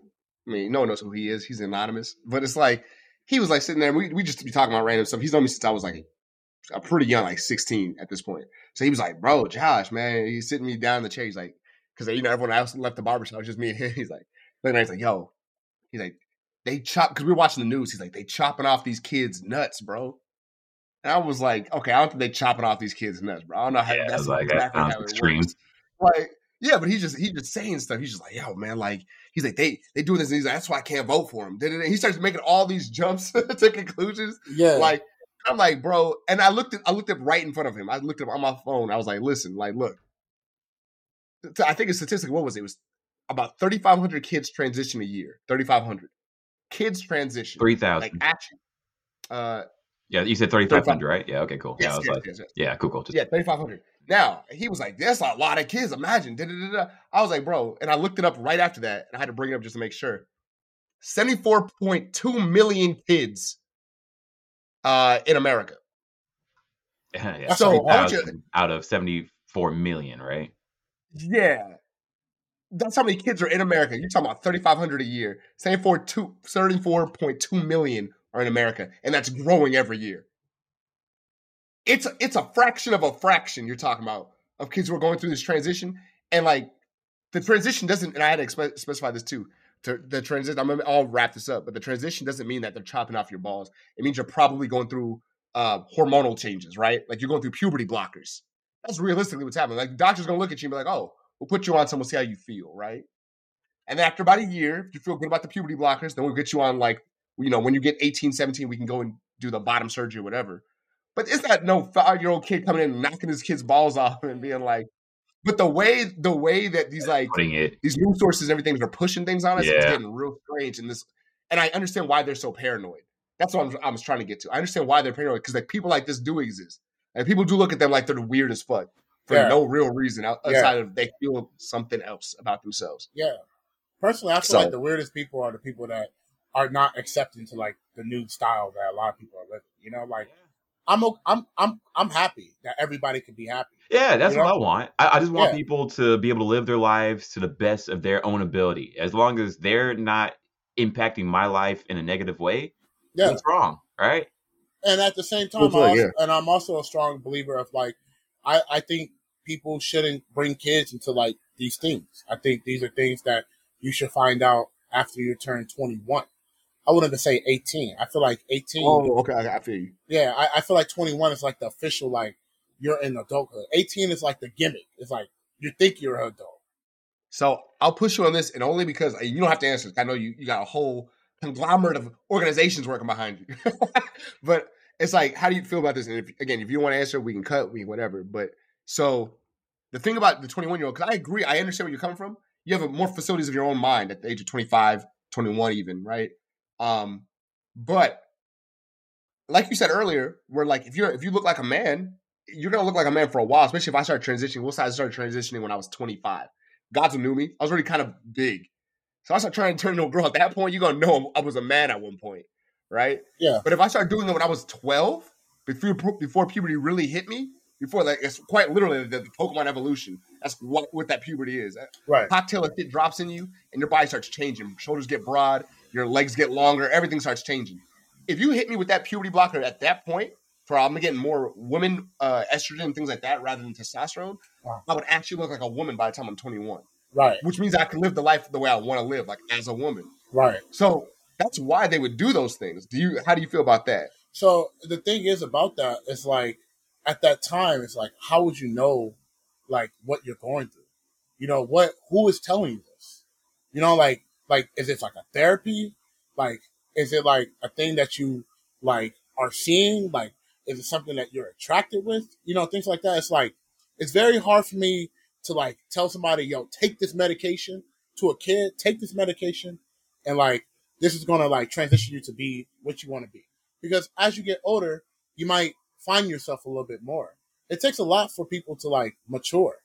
I mean, no one knows who he is. He's anonymous, but it's like, he was like sitting there. We, we just be talking about random stuff. He's known me since I was like I'm pretty young, like 16 at this point. So he was like, bro, Josh, man, he's sitting me down in the chair. He's like, because you know everyone else left the barbershop, just me and him. (laughs) He's like, then he's like, yo, he's like, they chop because we were watching the news. He's like, they chopping off these kids' nuts, bro. And I was like, okay, I don't think they chopping off these kids' nuts, bro. I don't know how yeah, that's like, exactly how extreme. Works. Like, yeah, but he's just he's just saying stuff. He's just like, yo, man, like he's like they they doing this, and he's like, that's why I can't vote for him. Then he starts making all these jumps (laughs) to conclusions. Yeah, like I'm like, bro, and I looked at I looked up right in front of him. I looked up on my phone. I was like, listen, like, look. I think a statistic. What was it? It was about 3,500 kids transition a year. 3,500 kids transition. 3,000. Like actually, uh, yeah, you said 3,500, right? Yeah, okay, cool. Yes, yeah, yes, like, yes, yeah, cool, cool. Just... Yeah, 3,500. Now, he was like, that's a lot of kids. Imagine. Da-da-da-da. I was like, bro, and I looked it up right after that, and I had to bring it up just to make sure. 74.2 million kids uh, in America. (laughs) yeah, so out of 74 million, right? Yeah. That's how many kids are in America. You're talking about 3,500 a year. 34.2 million are in America, and that's growing every year. It's it's a fraction of a fraction you're talking about of kids who are going through this transition, and like the transition doesn't. And I had to specify this too to the transition. I'm gonna all wrap this up, but the transition doesn't mean that they're chopping off your balls. It means you're probably going through uh, hormonal changes, right? Like you're going through puberty blockers. That's realistically what's happening. Like the doctor's gonna look at you and be like, "Oh, we'll put you on some. We'll see how you feel, right?" And then after about a year, if you feel good about the puberty blockers, then we'll get you on like, you know, when you get 18, 17, we can go and do the bottom surgery or whatever. But it's not no five year old kid coming in and knocking his kid's balls (laughs) off and being like, but the way the way that these like these news sources and everything are pushing things on us, yeah. it's getting real strange. And this, and I understand why they're so paranoid. That's what I'm, I was trying to get to. I understand why they're paranoid because like people like this do exist, and people do look at them like they're the weirdest fuck for yeah. no real reason outside yeah. of they feel something else about themselves. Yeah, personally, I feel so, like the weirdest people are the people that are not accepting to like the new style that a lot of people are living. You know, like I'm I'm I'm I'm happy that everybody can be happy. Yeah, that's you what know? I want. I, I just want yeah. people to be able to live their lives to the best of their own ability. As long as they're not impacting my life in a negative way, yeah. what's wrong, right? And at the same time, also, yeah. and I'm also a strong believer of like, I I think people shouldn't bring kids into like these things. I think these are things that you should find out after you turn 21. I wouldn't even say 18. I feel like 18. Oh, okay. I feel you. Yeah, I, I feel like 21 is like the official, like, you're in adulthood. 18 is like the gimmick. It's like you think you're an adult. So I'll push you on this, and only because uh, you don't have to answer. I know you, you got a whole conglomerate of organizations working behind you. (laughs) but it's like, how do you feel about this? And if, again, if you want to answer, we can cut, we can whatever. But so the thing about the 21 year old, because I agree, I understand where you're coming from. You have more facilities of your own mind at the age of 25, 21, even, right? Um, but like you said earlier, we're like, if you're if you look like a man, you're gonna look like a man for a while, especially if I start transitioning. We'll I started transitioning when I was 25. Gods knew me, I was already kind of big. So I started trying to turn into a girl at that point, you're gonna know I was a man at one point, right? Yeah. But if I start doing it when I was 12, before before puberty really hit me, before like it's quite literally the, the Pokemon evolution. That's what, what that puberty is. Right. Cocktail of shit drops in you, and your body starts changing. Shoulders get broad, your legs get longer, everything starts changing. If you hit me with that puberty blocker at that point, for I'm getting more women uh, estrogen things like that rather than testosterone, wow. I would actually look like a woman by the time I'm 21. Right. Which means I can live the life the way I want to live, like as a woman. Right. So that's why they would do those things. Do you? How do you feel about that? So the thing is about that is like at that time, it's like how would you know, like what you're going through? You know what? Who is telling you this? You know, like like is it like a therapy? Like is it like a thing that you like are seeing? Like is it something that you're attracted with? You know, things like that. It's like it's very hard for me to like tell somebody, yo, take this medication to a kid, take this medication, and like this is gonna like transition you to be what you want to be. Because as you get older, you might find yourself a little bit more. It takes a lot for people to like mature.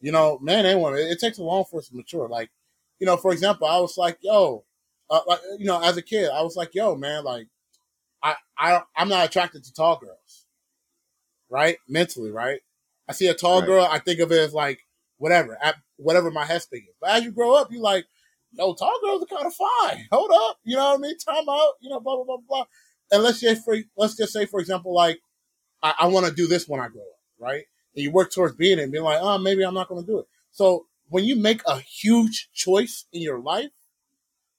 You know, man and woman, it takes a long for us to mature. Like, you know, for example, I was like, yo, uh, like, you know, as a kid, I was like, yo, man, like, I, I, I'm not attracted to tall girls, right? Mentally, right? I see a tall right. girl, I think of it as like whatever, at whatever my headspace is. But as you grow up, you like, yo, tall girls are kind of fine. (laughs) Hold up, you know what I mean? Time out, you know, blah blah blah blah. And let's just for let's just say, for example, like I, I want to do this when I grow up, right? And you work towards being it and being like, oh, maybe I'm not going to do it. So when you make a huge choice in your life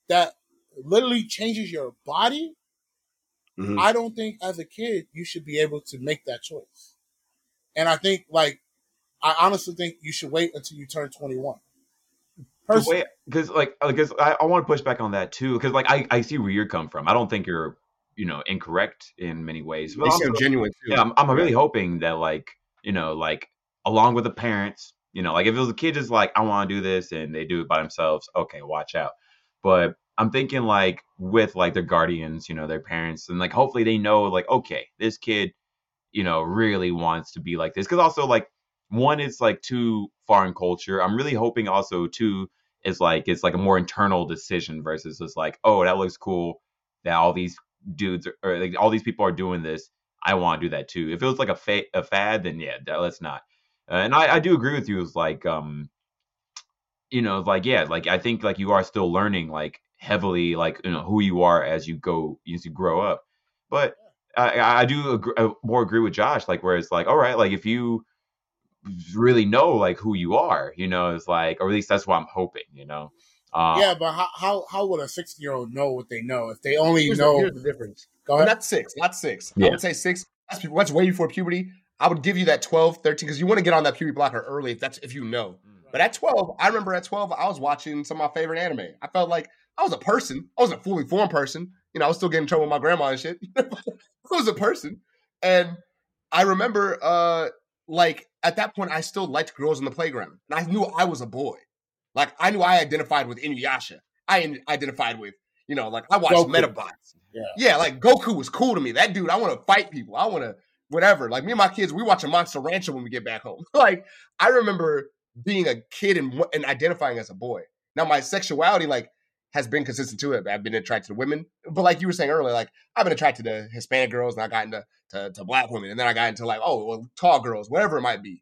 that literally changes your body, mm-hmm. I don't think as a kid you should be able to make that choice. And I think like I honestly think you should wait until you turn 21. Because like because I, I want to push back on that too because like I, I see where you're come from. I don't think you're you know incorrect in many ways. But they genuine too. Yeah, I'm, I'm really hoping that like you know like along with the parents, you know, like if it was a kid just like I want to do this and they do it by themselves, okay, watch out. But I'm thinking like with like their guardians, you know, their parents, and like hopefully they know like okay, this kid, you know, really wants to be like this because also like one is like too foreign culture. I'm really hoping also too is like it's like a more internal decision versus just like oh that looks cool that all these dudes are, or like all these people are doing this. I want to do that too. If it was like a, fa- a fad, then yeah, let's not. Uh, and I, I do agree with you. It's like, um, you know, like yeah, like I think like you are still learning like heavily, like you know who you are as you go as you grow up. But I, I do agree, uh, more agree with Josh, like where it's like, all right, like if you really know like who you are, you know, it's like, or at least that's what I'm hoping, you know. Uh, yeah, but how, how how would a sixty year old know what they know if they only here's know? The, here's the difference. Go ahead. Not six, not six. Yeah. I would say six. That's, that's way before puberty. I would give you that 12, 13, because you want to get on that puberty blocker early if that's if you know. But at 12, I remember at 12, I was watching some of my favorite anime. I felt like I was a person. I wasn't a fully formed person. You know, I was still getting in trouble with my grandma and shit. (laughs) I was a person. And I remember uh like at that point I still liked girls in the playground. And I knew I was a boy. Like I knew I identified with Inuyasha. I identified with, you know, like I watched Goku. Medabots. Yeah. yeah, like Goku was cool to me. That dude, I want to fight people. I want to whatever. Like me and my kids, we watch a Monster Rancher when we get back home. (laughs) like I remember being a kid and, and identifying as a boy. Now my sexuality, like has been consistent to it. I've been attracted to women, but like you were saying earlier, like I've been attracted to Hispanic girls, and I got into to, to black women, and then I got into like oh well, tall girls, whatever it might be.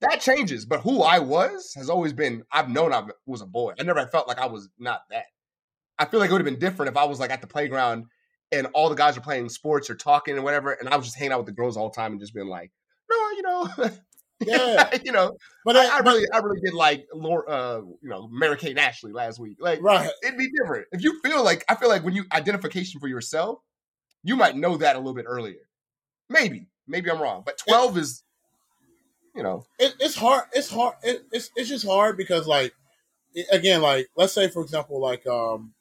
That changes, but who I was has always been. I've known I was a boy. I never felt like I was not that. I feel like it would have been different if I was like at the playground and all the guys are playing sports or talking and whatever, and I was just hanging out with the girls all the time and just being like, no, you know, (laughs) yeah, (laughs) you know. But I, I but, really, I really did like Laura, uh, you know, Mary Kate Ashley last week. Like, right? It'd be different if you feel like I feel like when you identification for yourself, you might know that a little bit earlier. Maybe, maybe I'm wrong, but twelve it, is, you know, it, it's hard. It's hard. It, it's it's just hard because like, again, like let's say for example, like um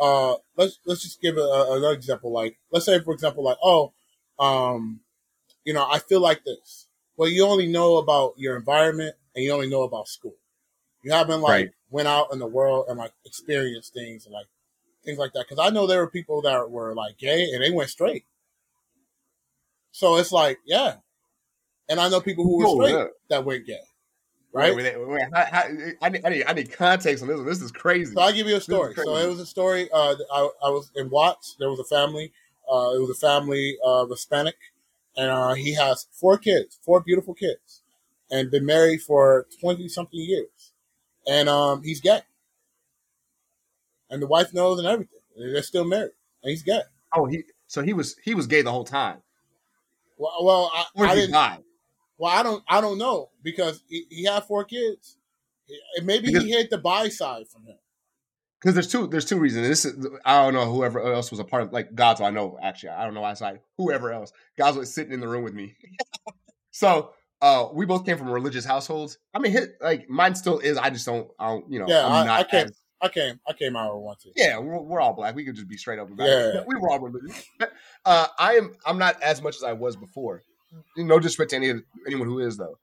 uh, let's let's just give a, a, another example. Like, let's say, for example, like, oh, um, you know, I feel like this. Well, you only know about your environment and you only know about school. You haven't like right. went out in the world and like experienced things and like things like that. Because I know there were people that were like gay and they went straight. So it's like, yeah. And I know people who were oh, straight yeah. that went gay right? Wait, wait, wait, how, how, I, need, I, need, I need context on this one. This is crazy. So I'll give you a story. So it was a story. Uh, I, I was in Watts. There was a family. Uh, it was a family of uh, Hispanic, and uh, he has four kids, four beautiful kids, and been married for twenty something years, and um, he's gay, and the wife knows and everything. And they're still married, and he's gay. Oh, he so he was he was gay the whole time. Well, well I, I didn't. Die? Well, I don't, I don't know because he, he had four kids. Maybe because, he hit the buy side from him. Because there's two, there's two reasons. This is, I don't know whoever else was a part of like God's. I know actually, I don't know why side. Whoever else, God's was sitting in the room with me. (laughs) so uh, we both came from religious households. I mean, hit, like mine still is. I just don't, I don't you know. Yeah, I'm I, I came, as, I came, I came out once. Yeah, we're, we're, all black. We could just be straight up about yeah. it. (laughs) We were all religious. Uh, I am, I'm not as much as I was before no disrespect to any anyone who is though.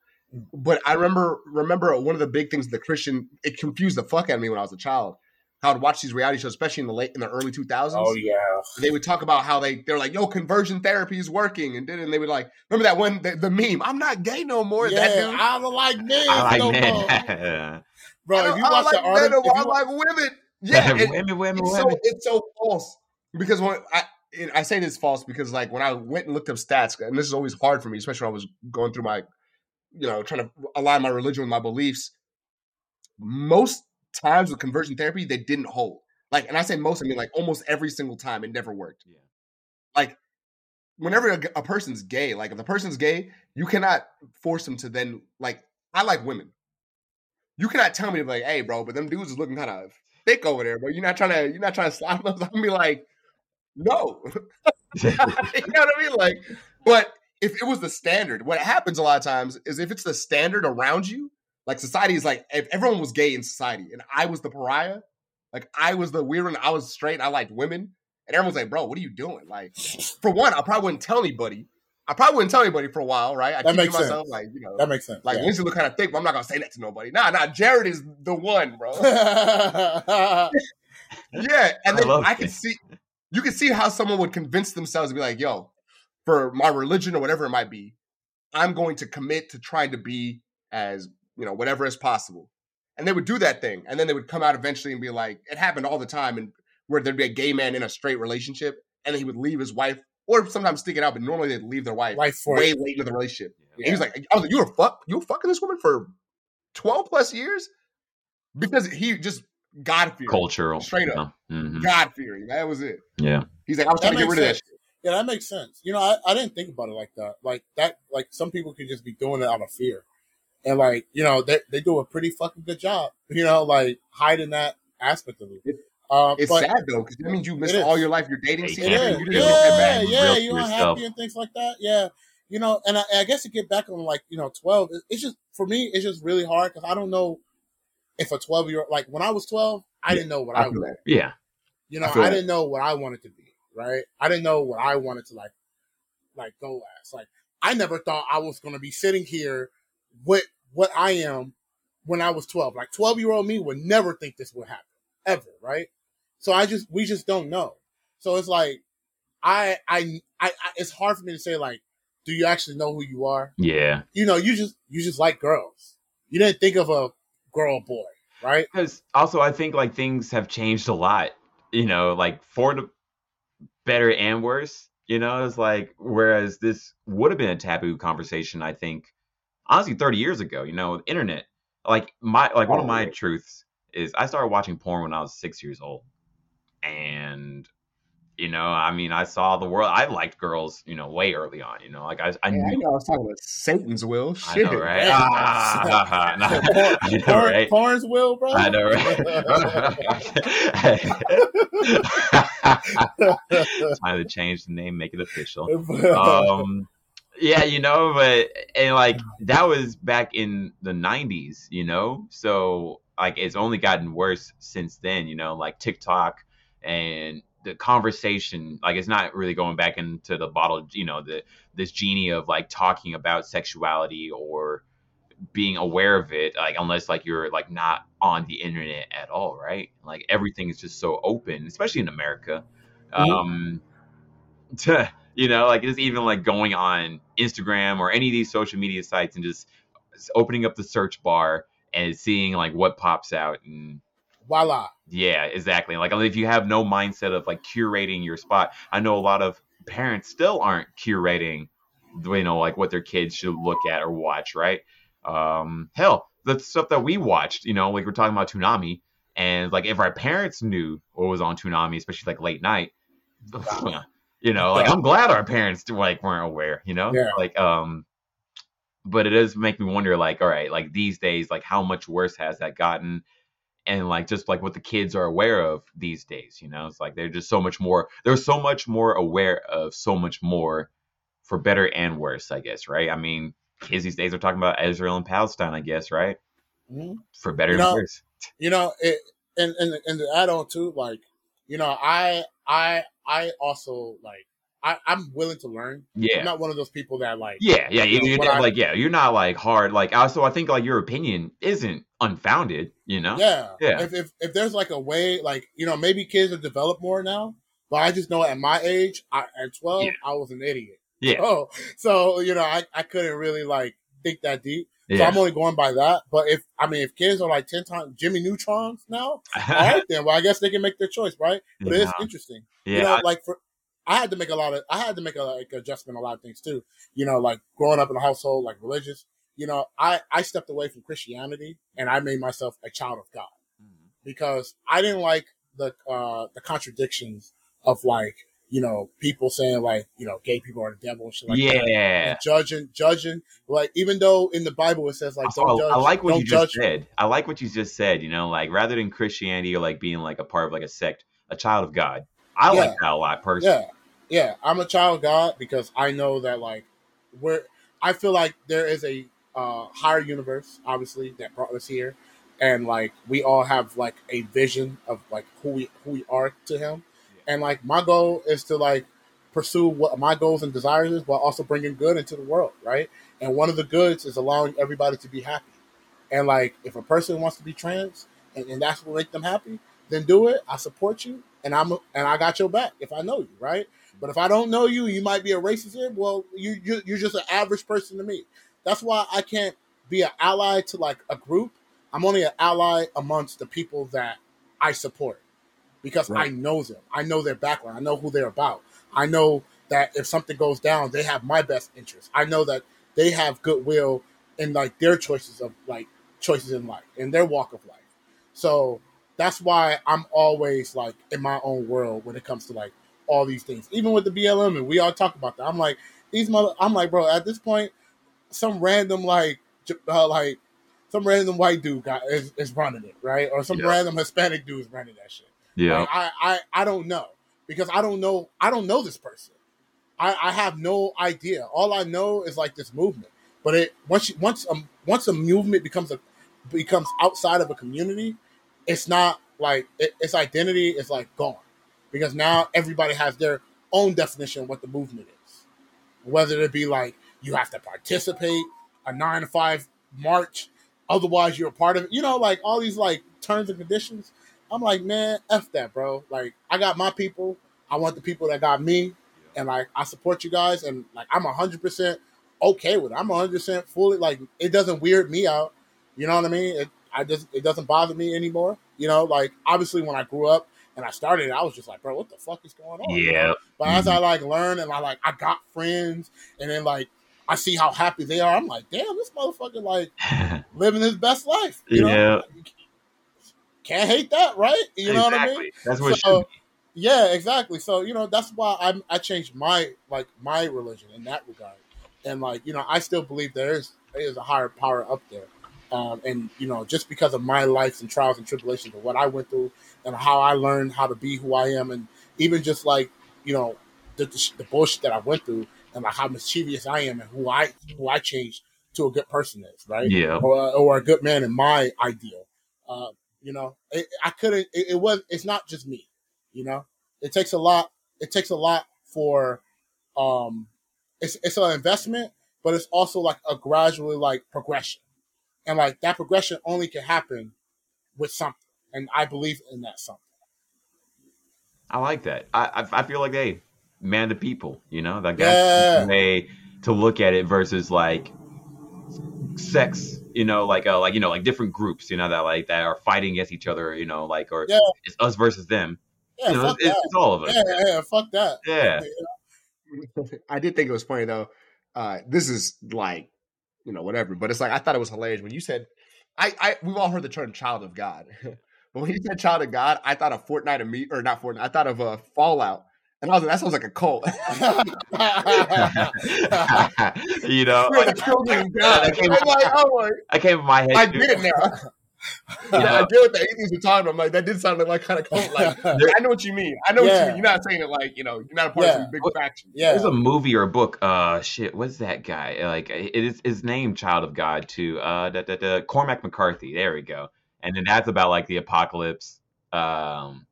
But I remember remember one of the big things the Christian it confused the fuck out of me when I was a child. How I'd watch these reality shows, especially in the late in the early two thousands. Oh yeah, they would talk about how they they're like, "Yo, conversion therapy is working," and then and they would like, remember that one the, the meme? I'm not gay no more. Yeah, that dude. I don't like men I like no men. more. (laughs) Bro, if you watch like the article, I like women. Yeah, (laughs) women, women, it's women. So, it's so false because when I I say this false because like when I went and looked up stats, and this is always hard for me, especially when I was going through my, you know, trying to align my religion with my beliefs. Most times with conversion therapy, they didn't hold. Like, and I say most, I mean like almost every single time, it never worked. Yeah. Like, whenever a, a person's gay, like if the person's gay, you cannot force them to then like. I like women. You cannot tell me to be like, hey, bro, but them dudes is looking kind of thick over there, but you're not trying to, you're not trying (laughs) to slap them. I'm be like no. (laughs) (laughs) you know what I mean? Like, but if it was the standard, what happens a lot of times is if it's the standard around you, like society is like if everyone was gay in society and I was the pariah, like I was the weird one, I was straight, and I liked women, and everyone's like, bro, what are you doing? Like, for one, I probably wouldn't tell anybody. I probably wouldn't tell anybody for a while, right? I that makes myself sense. like, you know, that makes sense. Like yeah. Lindsay look kind of thick, but I'm not gonna say that to nobody. Nah, nah, Jared is the one, bro. (laughs) yeah, and then I, I can see you can see how someone would convince themselves to be like, yo, for my religion or whatever it might be, I'm going to commit to trying to be as, you know, whatever as possible. And they would do that thing. And then they would come out eventually and be like, it happened all the time. And where there'd be a gay man in a straight relationship and then he would leave his wife or sometimes stick it out, but normally they'd leave their wife, wife way it. late into the relationship. Yeah. And he's like, I was like, you were fuck, you were fucking this woman for 12 plus years? Because he just God fearing. Cultural. Straight up. Mm-hmm. God fearing. That was it. Yeah. He's like, I was that trying to get rid sense. of that shit. Yeah, that makes sense. You know, I, I didn't think about it like that. Like that, like some people could just be doing it out of fear. And like, you know, they, they do a pretty fucking good job, you know, like hiding that aspect of it. it um, it's sad though, because that means you missed all your life, your dating scene. It is. You yeah, yeah, you're unhappy and things like that. Yeah. You know, and I, I, guess to get back on like, you know, 12, it's just, for me, it's just really hard because I don't know if a 12 year old, like when I was 12, I didn't know what I, I wanted. Yeah. You know, I, I didn't know what I wanted to be, right? I didn't know what I wanted to like, like go as. Like, I never thought I was going to be sitting here with what I am when I was 12. Like 12 year old me would never think this would happen ever, right? So I just, we just don't know. So it's like, I, I, I, I it's hard for me to say like, do you actually know who you are? Yeah. You know, you just, you just like girls. You didn't think of a girl boy. right? Because also, I think like things have changed a lot. You know, like for the better and worse. You know, it's like whereas this would have been a taboo conversation. I think honestly, thirty years ago. You know, internet. Like my like one of my oh. truths is I started watching porn when I was six years old, and you know, I mean, I saw the world. I liked girls, you know, way early on. You know, like I, I, knew. I, know I was talking about Satan's will. Shit. I know, right? Ah, (laughs) no, I (laughs) know, Porn, right? Porn's will, bro. I know, right? Time to change the name, make it official. (laughs) Um, yeah, you know, but and like that was back in the '90s, you know. So like, it's only gotten worse since then. You know, like TikTok and the conversation like it's not really going back into the bottle you know the this genie of like talking about sexuality or being aware of it like unless like you're like not on the internet at all right like everything is just so open especially in america mm-hmm. um to, (laughs) you know like it's even like going on instagram or any of these social media sites and just opening up the search bar and seeing like what pops out and voila. Yeah, exactly. Like if you have no mindset of like curating your spot, I know a lot of parents still aren't curating, you know, like what their kids should look at or watch, right? Um, hell, the stuff that we watched, you know, like we're talking about Toonami, and like if our parents knew what was on Toonami, especially like late night, (laughs) you know, like I'm glad our parents like weren't aware, you know, yeah. like um, but it does make me wonder, like, all right, like these days, like how much worse has that gotten? And like just like what the kids are aware of these days you know? It's like they're just so much more they're so much more aware of so much more for better and worse i guess right? I mean kids these days are talking about israel and palestine i guess right? Mm-hmm. for better you know, and worse. (laughs) you know it and and and to add on too like you know i i i also like I, am willing to learn. Yeah, I'm not one of those people that like. Yeah, yeah, you know, like yeah, you're not like hard. Like also, I think like your opinion isn't unfounded. You know. Yeah, yeah. If, if if there's like a way, like you know, maybe kids have developed more now, but I just know at my age, I, at 12, yeah. I was an idiot. Yeah. Oh, so you know, I I couldn't really like think that deep. Yeah. So I'm only going by that. But if I mean, if kids are like ten times Jimmy Neutrons now, (laughs) all right then. Well, I guess they can make their choice, right? But yeah. it is interesting. Yeah. You know, like for I had to make a lot of, I had to make a like adjustment a lot of things too. You know, like growing up in a household like religious. You know, I I stepped away from Christianity and I made myself a child of God mm-hmm. because I didn't like the uh the contradictions of like you know people saying like you know gay people are the devil and shit like yeah. that. Judging, judging. Like even though in the Bible it says like don't judge. I like what you just said. I like what you just said. You know, like rather than Christianity or like being like a part of like a sect, a child of God. I yeah. like that a lot personally. Yeah yeah, I'm a child of God because I know that like we're. I feel like there is a uh, higher universe, obviously, that brought us here, and like we all have like a vision of like who we who we are to Him, yeah. and like my goal is to like pursue what my goals and desires is, while also bringing good into the world, right? And one of the goods is allowing everybody to be happy. And like, if a person wants to be trans and, and that's what make them happy, then do it. I support you, and I'm and I got your back if I know you, right? But if I don't know you, you might be a racist. Well, you, you you're just an average person to me. That's why I can't be an ally to like a group. I'm only an ally amongst the people that I support because right. I know them. I know their background. I know who they're about. I know that if something goes down, they have my best interest. I know that they have goodwill in like their choices of like choices in life in their walk of life. So that's why I'm always like in my own world when it comes to like all these things. Even with the BLM, and we all talk about that. I'm like, these mother. I'm like, bro. At this point, some random like, uh, like, some random white dude got is, is running it, right? Or some yeah. random Hispanic dude is running that shit. Yeah. Like, I, I, I don't know because I don't know. I don't know this person. I, I have no idea. All I know is like this movement. But it once you, once um once a movement becomes a becomes outside of a community, it's not like it, its identity is like gone because now everybody has their own definition of what the movement is. Whether it be like you have to participate, a nine to five march, otherwise you're a part of it. You know, like all these like terms and conditions. I'm like, man, f that, bro. Like I got my people. I want the people that got me, and like I support you guys, and like I'm hundred percent okay with it. I'm hundred percent fully like it doesn't weird me out. You know what I mean? It, I just it doesn't bother me anymore. You know, like obviously when I grew up and I started, I was just like, bro, what the fuck is going on? Yeah. But mm-hmm. as I like learn and I like I got friends, and then like I see how happy they are, I'm like, damn, this motherfucker like (laughs) living his best life. You know? Yeah. Can't hate that, right? You know exactly. what I mean? That's what so, Yeah, exactly. So you know that's why I'm, I changed my like my religion in that regard, and like you know I still believe there is there is a higher power up there, um, and you know just because of my life and trials and tribulations of what I went through and how I learned how to be who I am, and even just like you know the, the, the bullshit that I went through and like how mischievous I am and who I who I changed to a good person is, right? Yeah. Or, or a good man in my ideal. Uh, you know, it, I couldn't. It, it, was. It's not just me. You know, it takes a lot. It takes a lot for. Um, it's it's an investment, but it's also like a gradually like progression, and like that progression only can happen with something, and I believe in that something. I like that. I I, I feel like hey, man, the people. You know, like that's yeah. way to look at it versus like sex you know like uh like you know like different groups you know that like that are fighting against each other you know like or yeah. it's us versus them yeah, you know, it's, it's, all of us yeah, yeah, yeah fuck that yeah (laughs) i did think it was funny though uh this is like you know whatever but it's like i thought it was hilarious when you said i i we've all heard the term child of god (laughs) but when he said child of god i thought of fortnite of me or not fortnite i thought of a uh, fallout and I was like, that sounds like a cult. (laughs) you know, (laughs) like, God. (laughs) I came, like, oh my, I came in my head. I get it now. I get what the atheists were talking about. I'm like, that did sound like kind of cult. Like, I know what you mean. I know yeah. what you mean. You're not saying it like, you know, you're not a part yeah. of some big faction. Yeah. There's a movie or a book. Uh, shit, what's that guy? Like, it is his name, Child of God, too. Uh, the, the, the Cormac McCarthy. There we go. And then that's about like the apocalypse. Um,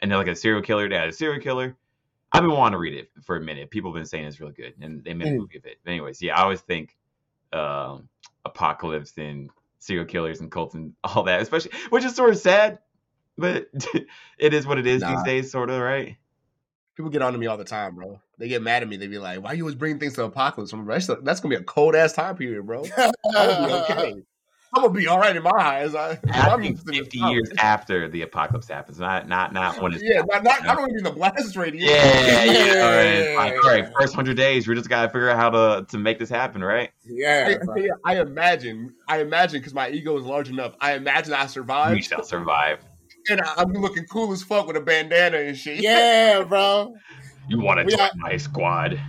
and then like a serial killer. They had a serial killer I've been wanting to read it for a minute. People have been saying it's real good, and they made a mm. movie of it. But anyways, yeah, I always think um, apocalypse and serial killers and cults and (laughs) all that, especially which is sort of sad, but (laughs) it is what it is nah. these days, sort of, right? People get on to me all the time, bro. They get mad at me. They be like, "Why you always bring things to apocalypse?" I'm like, that's, that's gonna be a cold ass time period, bro. okay. I'm gonna be all right in my eyes. I, am 50 years after the apocalypse happens, not not not when it's yeah, not, not, not only in the blast radius. Yeah, yeah. yeah. All, right. Like, all right, first hundred days, we just gotta figure out how to to make this happen, right? Yeah, I, I imagine, I imagine, because my ego is large enough. I imagine I survive. We shall survive. And I, am looking cool as fuck with a bandana and shit. Yeah, bro. You want to join my squad?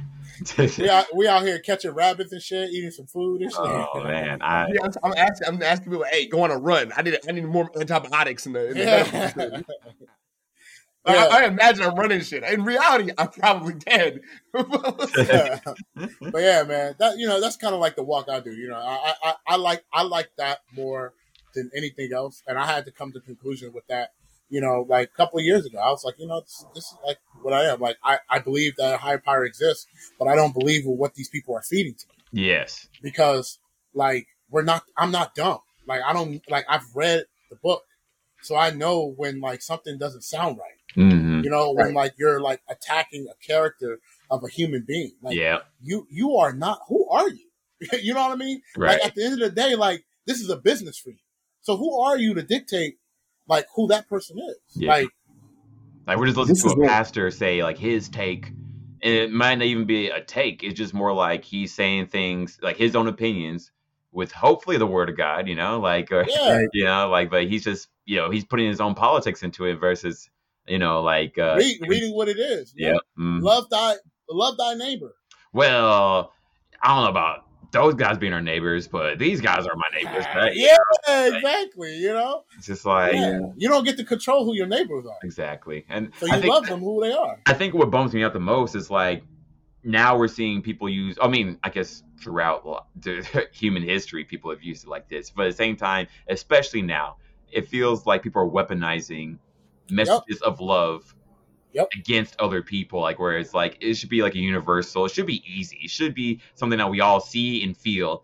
We out we out here catching rabbits and shit, eating some food and shit. Oh man, I, (laughs) yeah, I'm, I'm, asking I'm asking people, hey, go on a run. I need I need more antibiotics in the. In the yeah. (laughs) I, I, imagine I'm running shit. In reality, I'm probably dead. (laughs) but yeah, man, that you know that's kind of like the walk I do. You know, I, I I like I like that more than anything else, and I had to come to conclusion with that you know, like a couple of years ago, I was like, you know, this, this, is like what I am. Like, I, I believe that a higher power exists, but I don't believe what these people are feeding to me. Yes. Because, like, we're not, I'm not dumb. Like, I don't, like, I've read the book. So I know when, like, something doesn't sound right. Mm-hmm. You know, when, right. like, you're, like, attacking a character of a human being. Like, yeah. You, you are not, who are you? (laughs) you know what I mean? Right. Like, at the end of the day, like, this is a business for you. So who are you to dictate like who that person is. Yeah. Like, like we're just listening to a pastor say like his take, and it might not even be a take. It's just more like he's saying things like his own opinions with hopefully the word of God. You know, like or, yeah. (laughs) you know, like but he's just you know he's putting his own politics into it versus you know like uh, Read, reading what it is. Yeah, mm. love thy love thy neighbor. Well, I don't know about those guys being our neighbors, but these guys are my neighbors. Right? Yeah, (laughs) exactly. You know, it's just like yeah. you don't get to control who your neighbors are. Exactly, and so you think, love them who they are. I think what bums me out the most is like now we're seeing people use. I mean, I guess throughout (laughs) human history, people have used it like this, but at the same time, especially now, it feels like people are weaponizing messages yep. of love yep. against other people. Like where it's like it should be like a universal. It should be easy. It should be something that we all see and feel.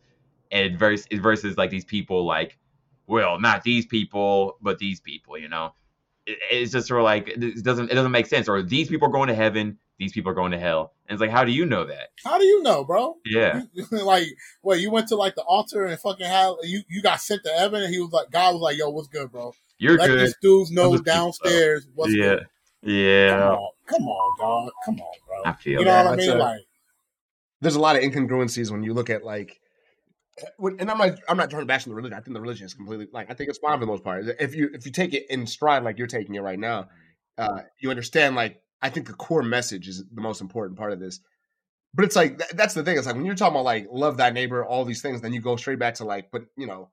And versus versus like these people like, well, not these people, but these people. You know, it, it's just sort of like it doesn't it doesn't make sense. Or these people are going to heaven. these people are going to hell. And it's like, how do you know that? How do you know, bro? Yeah. (laughs) like, well, you went to like the altar and fucking had you you got sent to heaven, and he was like, God was like, yo, what's good, bro? You're Let good. these dudes know downstairs what's yeah. good. Yeah. Come on, come on, dog. Come on, bro. I feel you know that. what I mean? a- like, there's a lot of incongruencies when you look at like and I'm not I'm not trying to bash the religion. I think the religion is completely like I think it's fine for the most part. If you if you take it in stride like you're taking it right now, uh, you understand like I think the core message is the most important part of this. But it's like th- that's the thing. It's like when you're talking about like love thy neighbor, all these things, then you go straight back to like, but you know,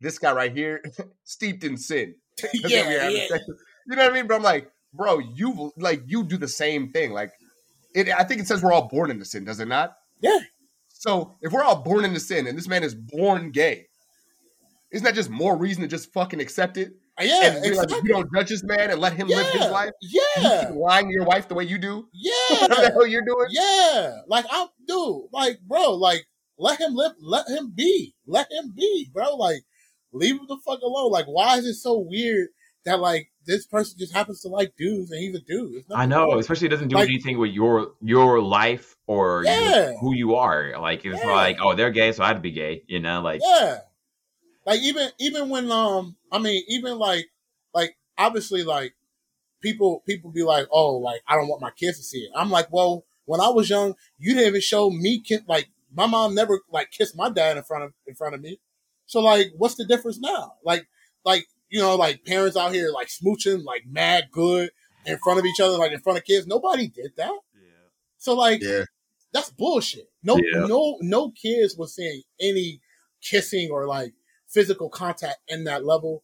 this guy right here, (laughs) steeped in sin. (laughs) That's what we yeah, yeah. You know what I mean? But I'm like, bro, you like you do the same thing. Like, it. I think it says we're all born into sin, does it not? Yeah. So if we're all born into sin and this man is born gay, isn't that just more reason to just fucking accept it? Uh, yeah, and exactly. you don't judge this man and let him live his life. Yeah, You lying to your wife the way you do. yeah. (laughs) Whatever the hell you're doing. Yeah, like I do, like bro, like let him live, let him be, let him be, bro. Like leave him the fuck alone. Like why is it so weird that like this person just happens to like dudes and he's a dude? I know, especially it doesn't do Like- anything with your your life or Yeah. who you are. Like it's Yeah. like, oh, they're gay, so I had to be gay. You know, like Yeah, like even even when um, I mean even like like obviously like people people be like, oh, like I don't want my kids to see it. I'm like, well, when I was young, you didn't even show me ki- like my mom never like kissed my dad in front of in front of me. So like, what's the difference now? Like like you know like parents out here like smooching like mad good in front of each other like in front of kids. Nobody did that. Yeah. So like Yeah. that's bullshit. No, Yeah. no, no kids was seeing any kissing or like physical contact in that level.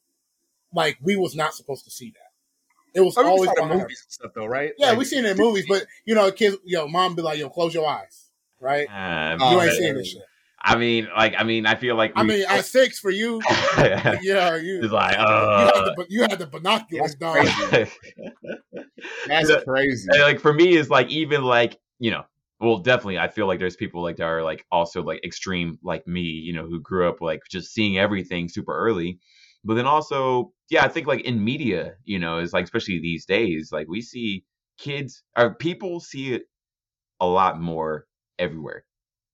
Like we was not supposed to see that. It was I mean, always saw it in movies and stuff though, right? Yeah, Like, we seen it in movies, but you know, kids, yo, mom be like, yo, close your eyes, right? uh, Oh, you ain't yeah. seeing this shit. I mean, like, I mean, I feel like I mean, at six for you, (laughs) yeah, you. like, You had, uh, the, but you had the binoculars (laughs) That's crazy. That's crazy. And, like for me is like even like you know well definitely i feel like there's people like that are like also like extreme like me you know who grew up like just seeing everything super early but then also yeah i think like in media you know is like especially these days like we see kids or people see it a lot more everywhere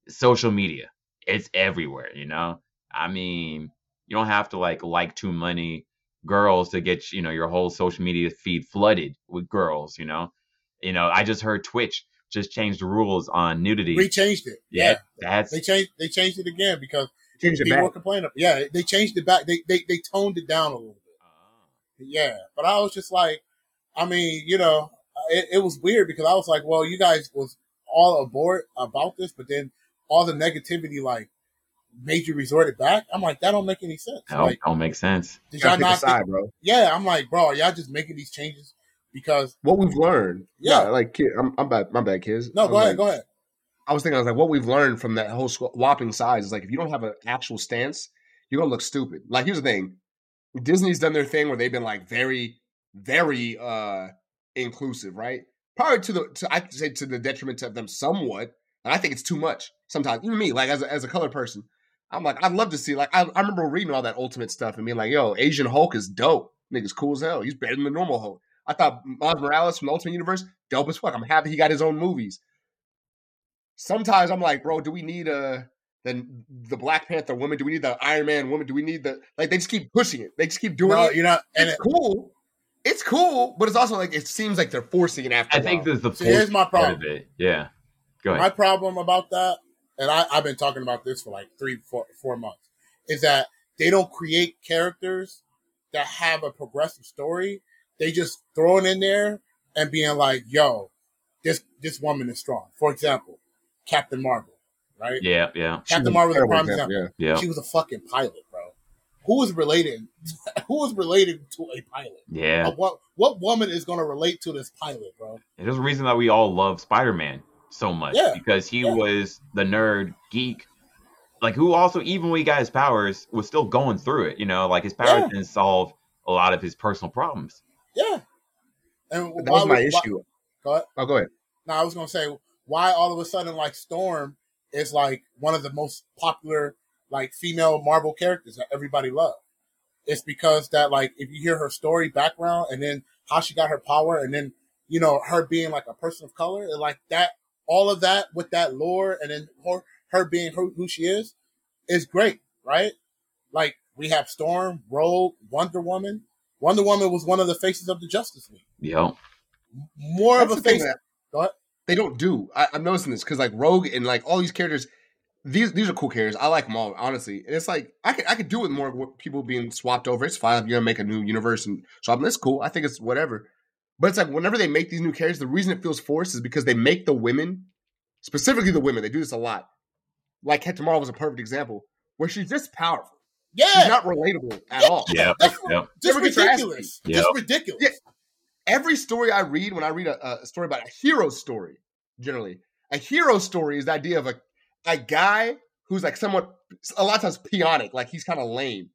social media it's everywhere you know i mean you don't have to like like too many girls to get you know your whole social media feed flooded with girls you know you know i just heard twitch just changed the rules on nudity We changed it. yeah Yeah, that's they changed. They changed it again because Change it people back. were complaining. Yeah, they changed it back. They they they toned it down a little bit. Oh. Yeah, but I was just like, I mean, you know, it, it was weird because I was like, well, you guys was all aboard about this, but then all the negativity like made you resort it back. I'm like, that don't make any sense. that don't, Like, don't make sense did y'all pick not? side, Think, bro. yeah, I'm like, bro, are y'all just making these changes because? What we've learned, Yeah. yeah, like kid, I'm, I'm bad, my bad, kids. No, I go ahead, like- go ahead. I was thinking, I was like, what we've learned from that whole swapping size is like, if you don't have an actual stance, you're gonna look stupid. Like, here's the thing: Disney's done their thing where they've been like very, very uh inclusive, right? Probably to the, to, I say to the detriment of them somewhat. And I think it's too much sometimes. Even me, like as a, as a color person, I'm like, I'd love to see. Like, I, I remember reading all that Ultimate stuff and being like, yo, Asian Hulk is dope. Nigga's cool as hell. He's better than the normal Hulk. I thought Miles Morales from the Ultimate Universe, dope as fuck. I'm happy he got his own movies sometimes I'm like, bro, do we need a then the Black Panther woman? Do we need the Iron Man woman? Do we need the like? They just keep pushing it. They just keep doing No, it. You know. And It's it, cool. It's cool, but it's also like it seems like they're forcing it after. i a think while. there's the So here's my problem. of it yeah go ahead my problem about that, and I, I've been talking about this for like three, four, four months, is that they don't create characters that have a progressive story. They just throw it in there and being like, "Yo, this this woman is strong." For example, Captain Marvel, right? yeah yeah Captain Marvel is a prime example, example. yeah She was a fucking pilot, bro. Who is related? (laughs) Who is related to a pilot? yeah Uh, what what woman is going to relate to this pilot, bro? And there's a reason that we all love Spider-Man so much Yeah, because he yeah. was the nerd geek, like who also even when he got his powers was still going through it. You know, like his powers Yeah. didn't solve a lot of his personal problems. Yeah. And That was my why- issue. Go ahead. Oh, go ahead. Now I was gonna say why all of a sudden like Storm is like one of the most popular like female Marvel characters that everybody loves. It's because that like if you hear her story background and then how she got her power and then you know, her being like a person of color, and like that, all of that with that lore, and then her, her being who, who she is, is great, right? Like we have Storm, Rogue, Wonder Woman. Wonder Woman was one of the faces of the Justice League. Yep. More That's of a face. That they don't do. I, am noticing this because like Rogue and like all these characters, these these are cool characters. I like them all, honestly. And it's like I could I could do with more people being swapped over. It's fine if you're gonna make a new universe and so I'm, that's cool. I think it's whatever. But it's like whenever they make these new characters, the reason it feels forced is because they make the women, specifically the women, they do this a lot. Like Captain Marvel was a perfect example, where she's just powerful. Yeah, she's not relatable at yeah. all. Yeah, That's, yeah. just ridiculous. Just ridiculous. Yeah. Every story I read, when I read a, a story about a hero story, generally a hero story is the idea of a a guy who's like somewhat a lot of times peonic, like he's kind of lame,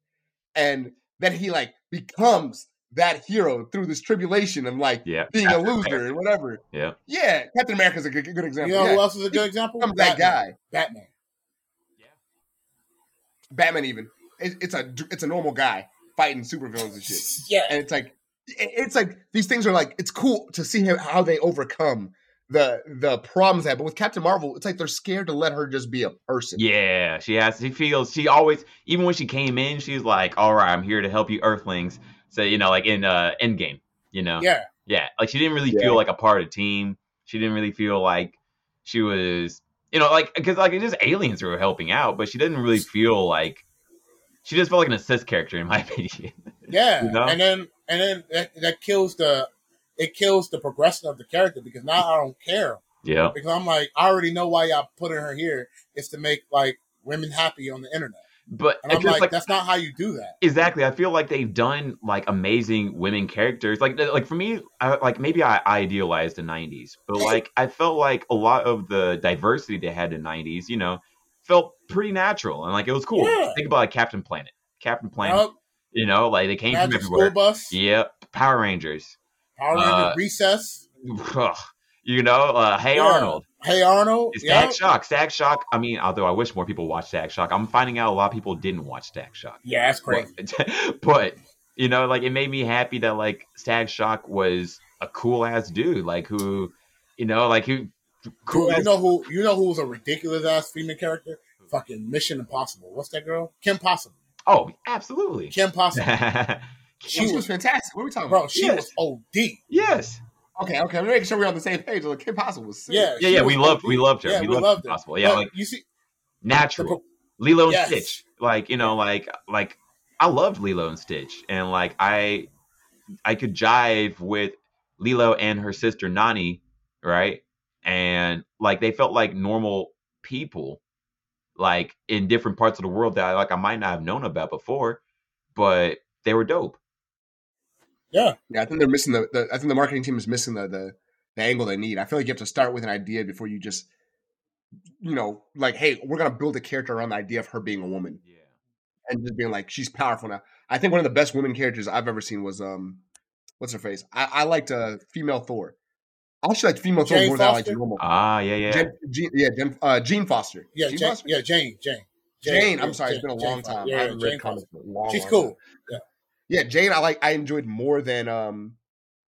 and then he like becomes that hero through this tribulation of like yeah. being Captain a loser and whatever. Yeah, yeah. Captain America's a good, good example. You know yeah. who else is a good example? Batman. that guy, Batman. Yeah, Batman. Even it, it's a it's a normal guy fighting supervillains and shit. (laughs) Yeah, and it's like it's like these things are like it's cool to see how they overcome the the problems that but with captain marvel it's like they're scared to let her just be a person yeah she has she feels she always even when she came in she's like all right i'm here to help you earthlings so you know like in uh endgame you know? Yeah. Yeah like she didn't really Yeah. feel like a part of the team. She didn't really feel like she was you know like because like it's just aliens who were helping out but she didn't really feel like she just felt like an assist character in my (laughs) opinion. Yeah You know? and then and then that, that kills the it kills the progression of the character because now I don't care. Yeah. Because I'm like I already know why y'all putting her here. Is to make like women happy on the internet but and I'm just like, that's not how you do that Exactly. I feel like they've done like amazing women characters. Like like for me, I, like maybe I idealized the '90s, but like I felt like a lot of the diversity they had in the '90s, you know, felt pretty natural and like it was cool. Yeah. Think about like Captain Planet. Captain Planet. Yup, You know, like they came from everywhere. School Bus Yep. Power Rangers. Power Ranger Uh, Recess. (laughs) You know, uh, Hey Yeah. Arnold. Hey Arnold Static yeah Shock. Static Shock. I mean, although I wish more people watched Static Shock, I'm finding out a lot of people didn't watch Static Shock. yeah that's crazy But, (laughs) but you know, like it made me happy that like Static Shock was a cool ass dude, like who, you know, like who cool Dude, you know who you know who was a ridiculous ass female character fucking Mission Impossible what's that girl Kim Possible Oh, absolutely. Kim Possible (laughs) she, was, was- fantastic what are we talking bro about she Yes. was OD yes. Okay okay i'm making sure we're on the same page like kim possible was sick. yeah Yeah, yeah. We loved, we loved her. yeah we, we loved, loved her Possible. Yeah, But like you see natural. Lilo and Yes. Stitch. Like you know, like like I loved Lilo and Stitch, and like I I could jive with Lilo and her sister Nani, right? And like they felt like normal people, like in different parts of the world that I, like I might not have known about before, but they were dope. Yeah yeah i think they're missing the, the i think the marketing team is missing the, the the angle they need i feel like you have to start with an idea before you just you know like hey we're gonna build a character around the idea of her being a woman Yeah. and just being like she's powerful now. I think one of the best women characters I've ever seen was um, what's her face? I, I liked uh female Thor. I actually like female Thor Jane more than I like Foster? normal. Ah, yeah, yeah. Jen, Jean, yeah, Jen, uh, Jean Foster. yeah Jean Jane, Foster? yeah Jane Jane Jane. I'm sorry, Jane- it's been a long Foster. time. yeah, I haven't Jane read comics Foster. a long. she's long cool time. Yeah, Jane. I like. I enjoyed more than um,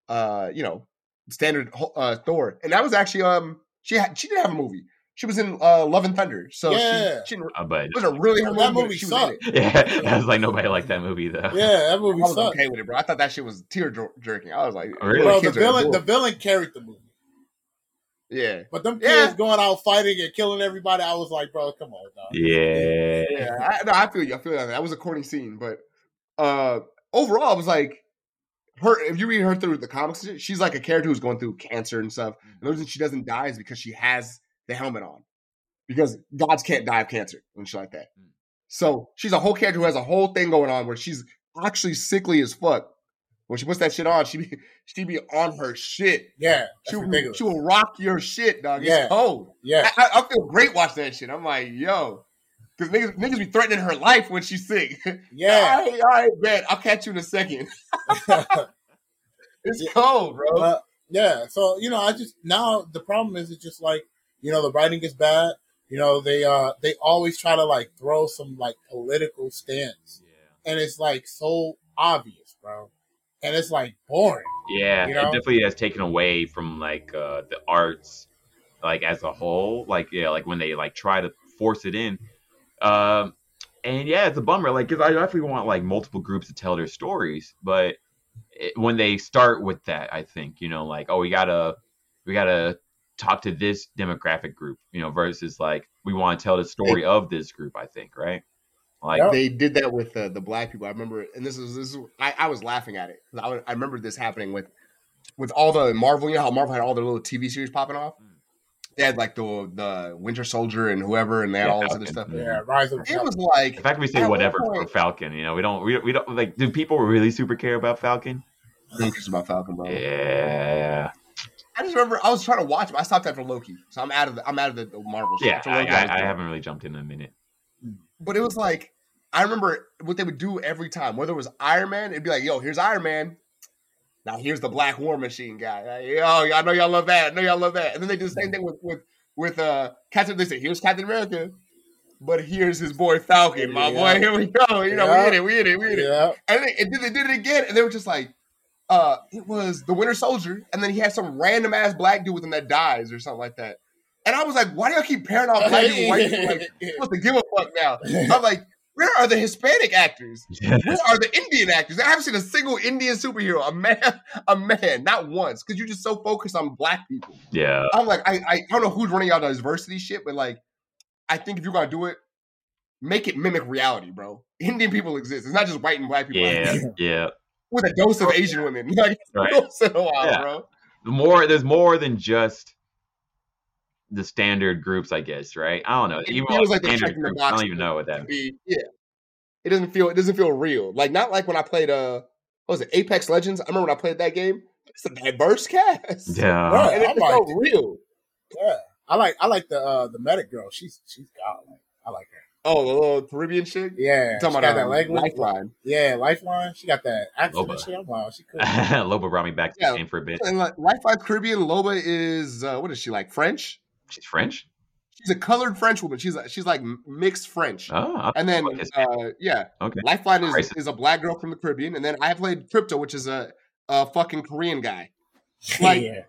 uh, you know, standard uh Thor. And that was actually um, she had she did have a movie. She was in uh Love and Thunder. So Yeah. she, she didn't- Uh, but it was a really her That movie. she was sucked. it. yeah, (laughs) I was like nobody liked that movie though. yeah that (laughs) movie I was sucked okay with it, bro. I thought that shit was tear jer- jerking. I was like, Really? bro the kids are villain the villain carried the movie yeah. but them Yeah. kids going out fighting and killing everybody I was like bro come on dog Yeah. yeah, I, no, I feel you. I feel you. That was a corny scene, but uh, overall, I was like, her. If you read her through the comics, she's like a character who's going through cancer and stuff. And the reason she doesn't die is because she has the helmet on, because gods can't die of cancer and shit like that. Mm. So she's a whole character who has a whole thing going on where she's actually sickly as fuck. When she puts that shit on, she be she be on her shit. yeah She will, she will rock your shit, dog. Yeah. It's cold. yeah I, I feel great watching that shit. I'm like, yo, because niggas, niggas be threatening her life when she's sick. (laughs) yeah all right, all right, bet. I'll catch you in a second. (laughs) (laughs) It's Yeah. cold, bro. But yeah, so you know, I just now the problem is it's just like you know the writing is bad. You know they uh they always try to like throw some like political stance, Yeah. and it's like so obvious, bro. and it's like boring. Yeah, you know? it definitely has taken away from like uh, the arts, like as a whole. Like yeah, like when they like try to force it in. Um, and yeah, it's a bummer. Like, cause I definitely want like multiple groups to tell their stories, but it, when they start with that, I think you know, like, oh, we gotta, we gotta talk to this demographic group, you know, versus like we want to tell the story of this group. I think, right? Like they did that with uh, the black people. I remember, and this is this is I, I was laughing at it I, I remember this happening with with all the Marvel. You know how Marvel had all their little TV series popping off. Mm. They had like the the Winter Soldier and whoever, and they had yeah, all this other stuff. Yeah, Rise of. It was like the fact we say whatever for Falcon. You know, we don't we, we don't like. Do people really super care about Falcon? I think it's about Falcon, bro. Yeah. I just remember I was trying to watch him. I stopped after Loki, so I'm out of the I'm out of the, the Marvel. Yeah, I, I, I haven't really jumped in a minute. But it was like I remember what they would do every time. Whether it was Iron Man, it'd be like, "Yo, here's Iron Man. Now here's the Black War Machine guy. Like, Yo, I know y'all love that. I know y'all love that." And then they do the same thing with with with uh Captain. They say, "Here's Captain America." But here's his boy Falcon, my yeah. boy. (laughs) Here we go. You know, yeah. we hit it, we hit it, we hit it. And, they, and then they did it again, and they were just like, uh, it was the Winter Soldier, and then he had some random ass black dude with him that dies or something like that. And I was like, why do y'all keep pairing off black people? Like, (laughs) supposed to give a fuck now. I'm like, where are the Hispanic actors? Where are the Indian actors? I haven't seen a single Indian superhero, a man, (laughs) a man, not once, because you're just so focused on black people. Yeah. I'm like, I, I don't know who's running out diversity shit, but like, I think if you're gonna do it, make it mimic reality, bro. Indian people exist. It's not just white and black people. Yeah, (laughs) yeah. With a dose of Asian women, (laughs) like right. once in a while, yeah. bro. The more there's more than just the standard groups, I guess, right? I don't know. It even feels like standard groups, I don't even know what that be, Yeah, it doesn't feel it doesn't feel real. Like not like when I played uh, what was it Apex Legends? I remember when I played that game. It's a diverse cast. Yeah, (laughs) right, and it felt real. Yeah, I like I like the uh the medic girl. She's she's godlike. I like her. Oh, the little Caribbean chick. Yeah, talking about that um. Lifeline. Yeah, Lifeline. She got that accent Loba. and shit. Wow, she cool. (laughs) Loba brought me back to yeah. the game for a bit. And like, Lifeline's Caribbean. Loba is uh, what is she like? French. She's French. She's a colored French woman. She's she's like mixed French. Oh, and then uh, yeah, okay. Lifeline is, is a black girl from the Caribbean, and then I played Crypto, which is a a fucking Korean guy. (laughs) Like yeah.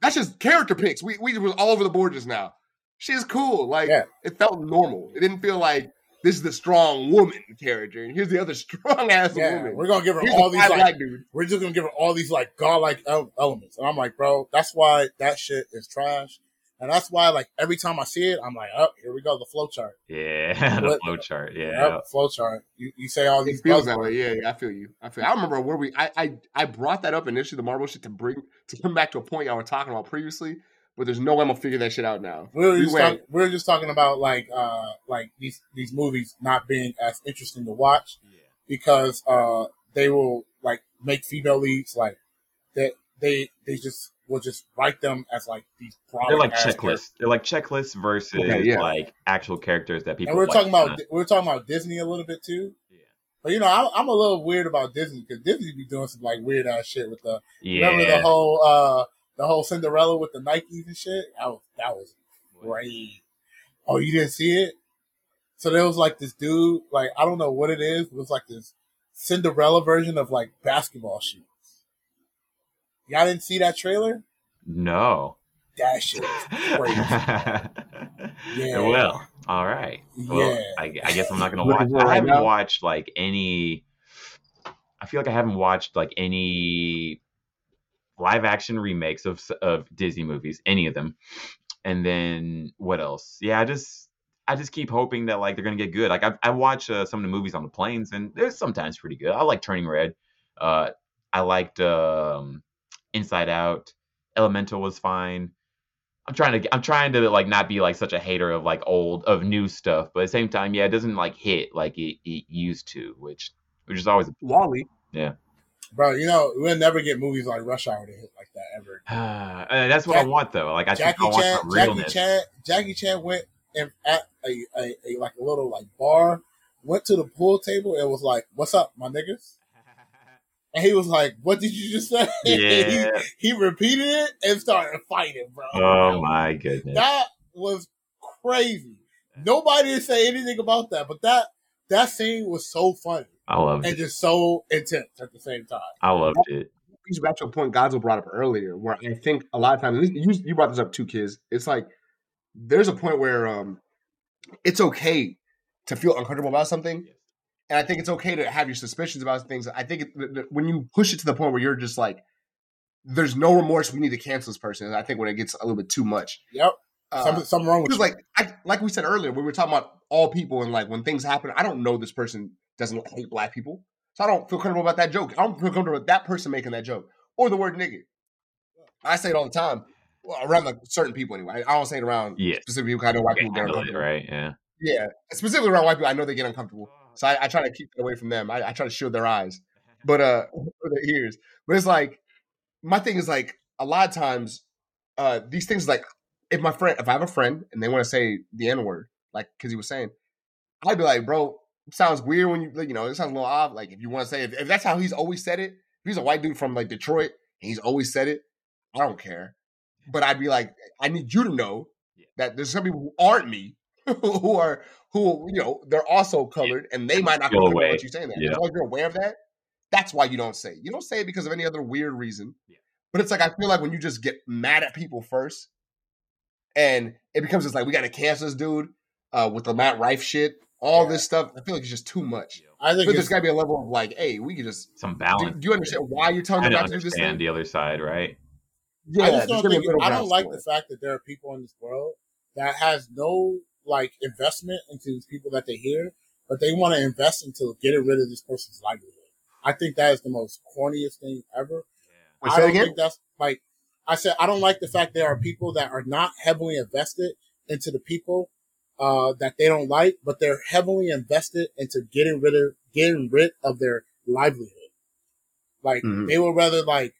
that's just character picks. We we was all over the board just now. She's cool. Like yeah. it felt normal. It didn't feel like this is the strong woman character, and here's the other (laughs) strong ass yeah, woman. We're gonna give her here's all these like, dude. we're just gonna give her all these like godlike elements, and I'm like, bro, that's why that shit is trash. And that's why, like, every time I see it, I'm like, oh, here we go, the flow chart. Yeah, (laughs) the flow chart. Yeah, yep, flow chart. You, you say all these. It feels that way. Yeah, yeah, I feel you. I feel. I remember where we. I, I I brought that up initially, the Marvel shit, to bring to come back to a point y'all were talking about previously, but there's no way I'm gonna figure that shit out now. We were just, talk, we were just talking about like uh like these these movies not being as interesting to watch yeah. because uh they will like make female leads like that they they just will just write them as like these. They're like checklists. They're like checklists versus okay, yeah. like actual characters that people. And we're like, talking about we are talking about Disney a little bit too. Yeah. But you know, I'm, I'm a little weird about Disney because Disney be doing some like weird ass shit with the. Yeah. Remember the whole uh the whole Cinderella with the Nikes and shit. That was that was great. Oh, you didn't see it? So there was like this dude, like I don't know what it is. It was like this Cinderella version of like basketball shoes. Y'all didn't see that trailer? No. That shit (laughs) crazy. yeah. Well, all right. Well, yeah. I, I guess I'm not gonna (laughs) watch. I haven't watched like any. I feel like I haven't watched like any live action remakes of of Disney movies, any of them. And then what else? Yeah, I just I just keep hoping that like they're gonna get good. Like I I watch uh, some of the movies on the planes, and they're sometimes pretty good. I like Turning Red. Uh, I liked um, Inside Out. Elemental was fine. I'm trying to I'm trying to like not be like such a hater of like old of new stuff, but at the same time, yeah, it doesn't like hit like it, it used to, which which is always a WALL-E. Yeah. Bro, you know we'll never get movies like Rush Hour to hit like that ever. (sighs) uh, that's what Jack, I want though. Like I Jackie think I Chan, want Jackie Chan, Jackie Chan went and at a, a, a like a little like bar, went to the pool table and was like, "What's up, my niggas?" And he was like, "What did you just say?" (laughs) Yeah. he, he, repeated it and started fighting, bro. Oh my goodness, that was crazy. Nobody did say anything about that, but that that scene was so funny. I loved it. and it. just so intense at the same time. I loved it. He's back to a point Godzo brought up earlier, where I think a lot of times you, you brought this up too, kids. It's like there's a point where um, it's okay to feel uncomfortable about something, and I think it's okay to have your suspicions about things. I think it, when you push it to the point where you're just like, "There's no remorse. We need to cancel this person." I think when it gets a little bit too much. Yep. Uh, something, something wrong with because, like, I, like we said earlier, we were talking about all people, and like when things happen, I don't know this person doesn't hate black people, so I don't feel comfortable about that joke. I don't feel comfortable with that person making that joke or the word nigga. I say it all the time well, around like certain people anyway. I don't say it around yeah. specific people. I know white people get uncomfortable, it, right? Yeah, yeah. Specifically around white people, I know they get uncomfortable, so I, I try to keep it away from them. I, I, try to shield their eyes, but (laughs) uh, (laughs) their ears. But it's like my thing is like a lot of times, uh, these things like if my friend, if I have a friend and they want to say the N word, like because he was saying, I'd be like, bro, sounds weird when you, you know, it sounds a little odd. Like if you want to say, if, if that's how he's always said it, if he's a white dude from like Detroit and he's always said it, I don't care. But I'd be like, I need you to know that there's some people who aren't me, (laughs) who are who you know they're also colored, and they might not Go know away. what you're saying. That Yeah. as long as you're aware of that, that's why you don't say. It. You don't say it because of any other weird reason. Yeah. But it's like I feel like when you just get mad at people first, and it becomes just like we got to cancel this dude uh, with the Matt Rife shit, all Yeah. this stuff. I feel like it's just too much. I I think feel there's it's, got to be a level of like, hey, we can just. some balance. do you understand why you're telling I them don't to do this understand thing? the other side, right? Yeah, I just don't gotta be a think I don't like somewhere. the fact that there are people in this world that has no like investment into these people that they hear, but they want to invest into getting rid of this person's livelihood. I think that is the most corniest thing ever. Wait, I don't again? think that's like I said. I don't like the fact there are people that are not heavily invested into the people uh, that they don't like, but they're heavily invested into getting rid of getting rid of their livelihood. Like Mhm. they would rather like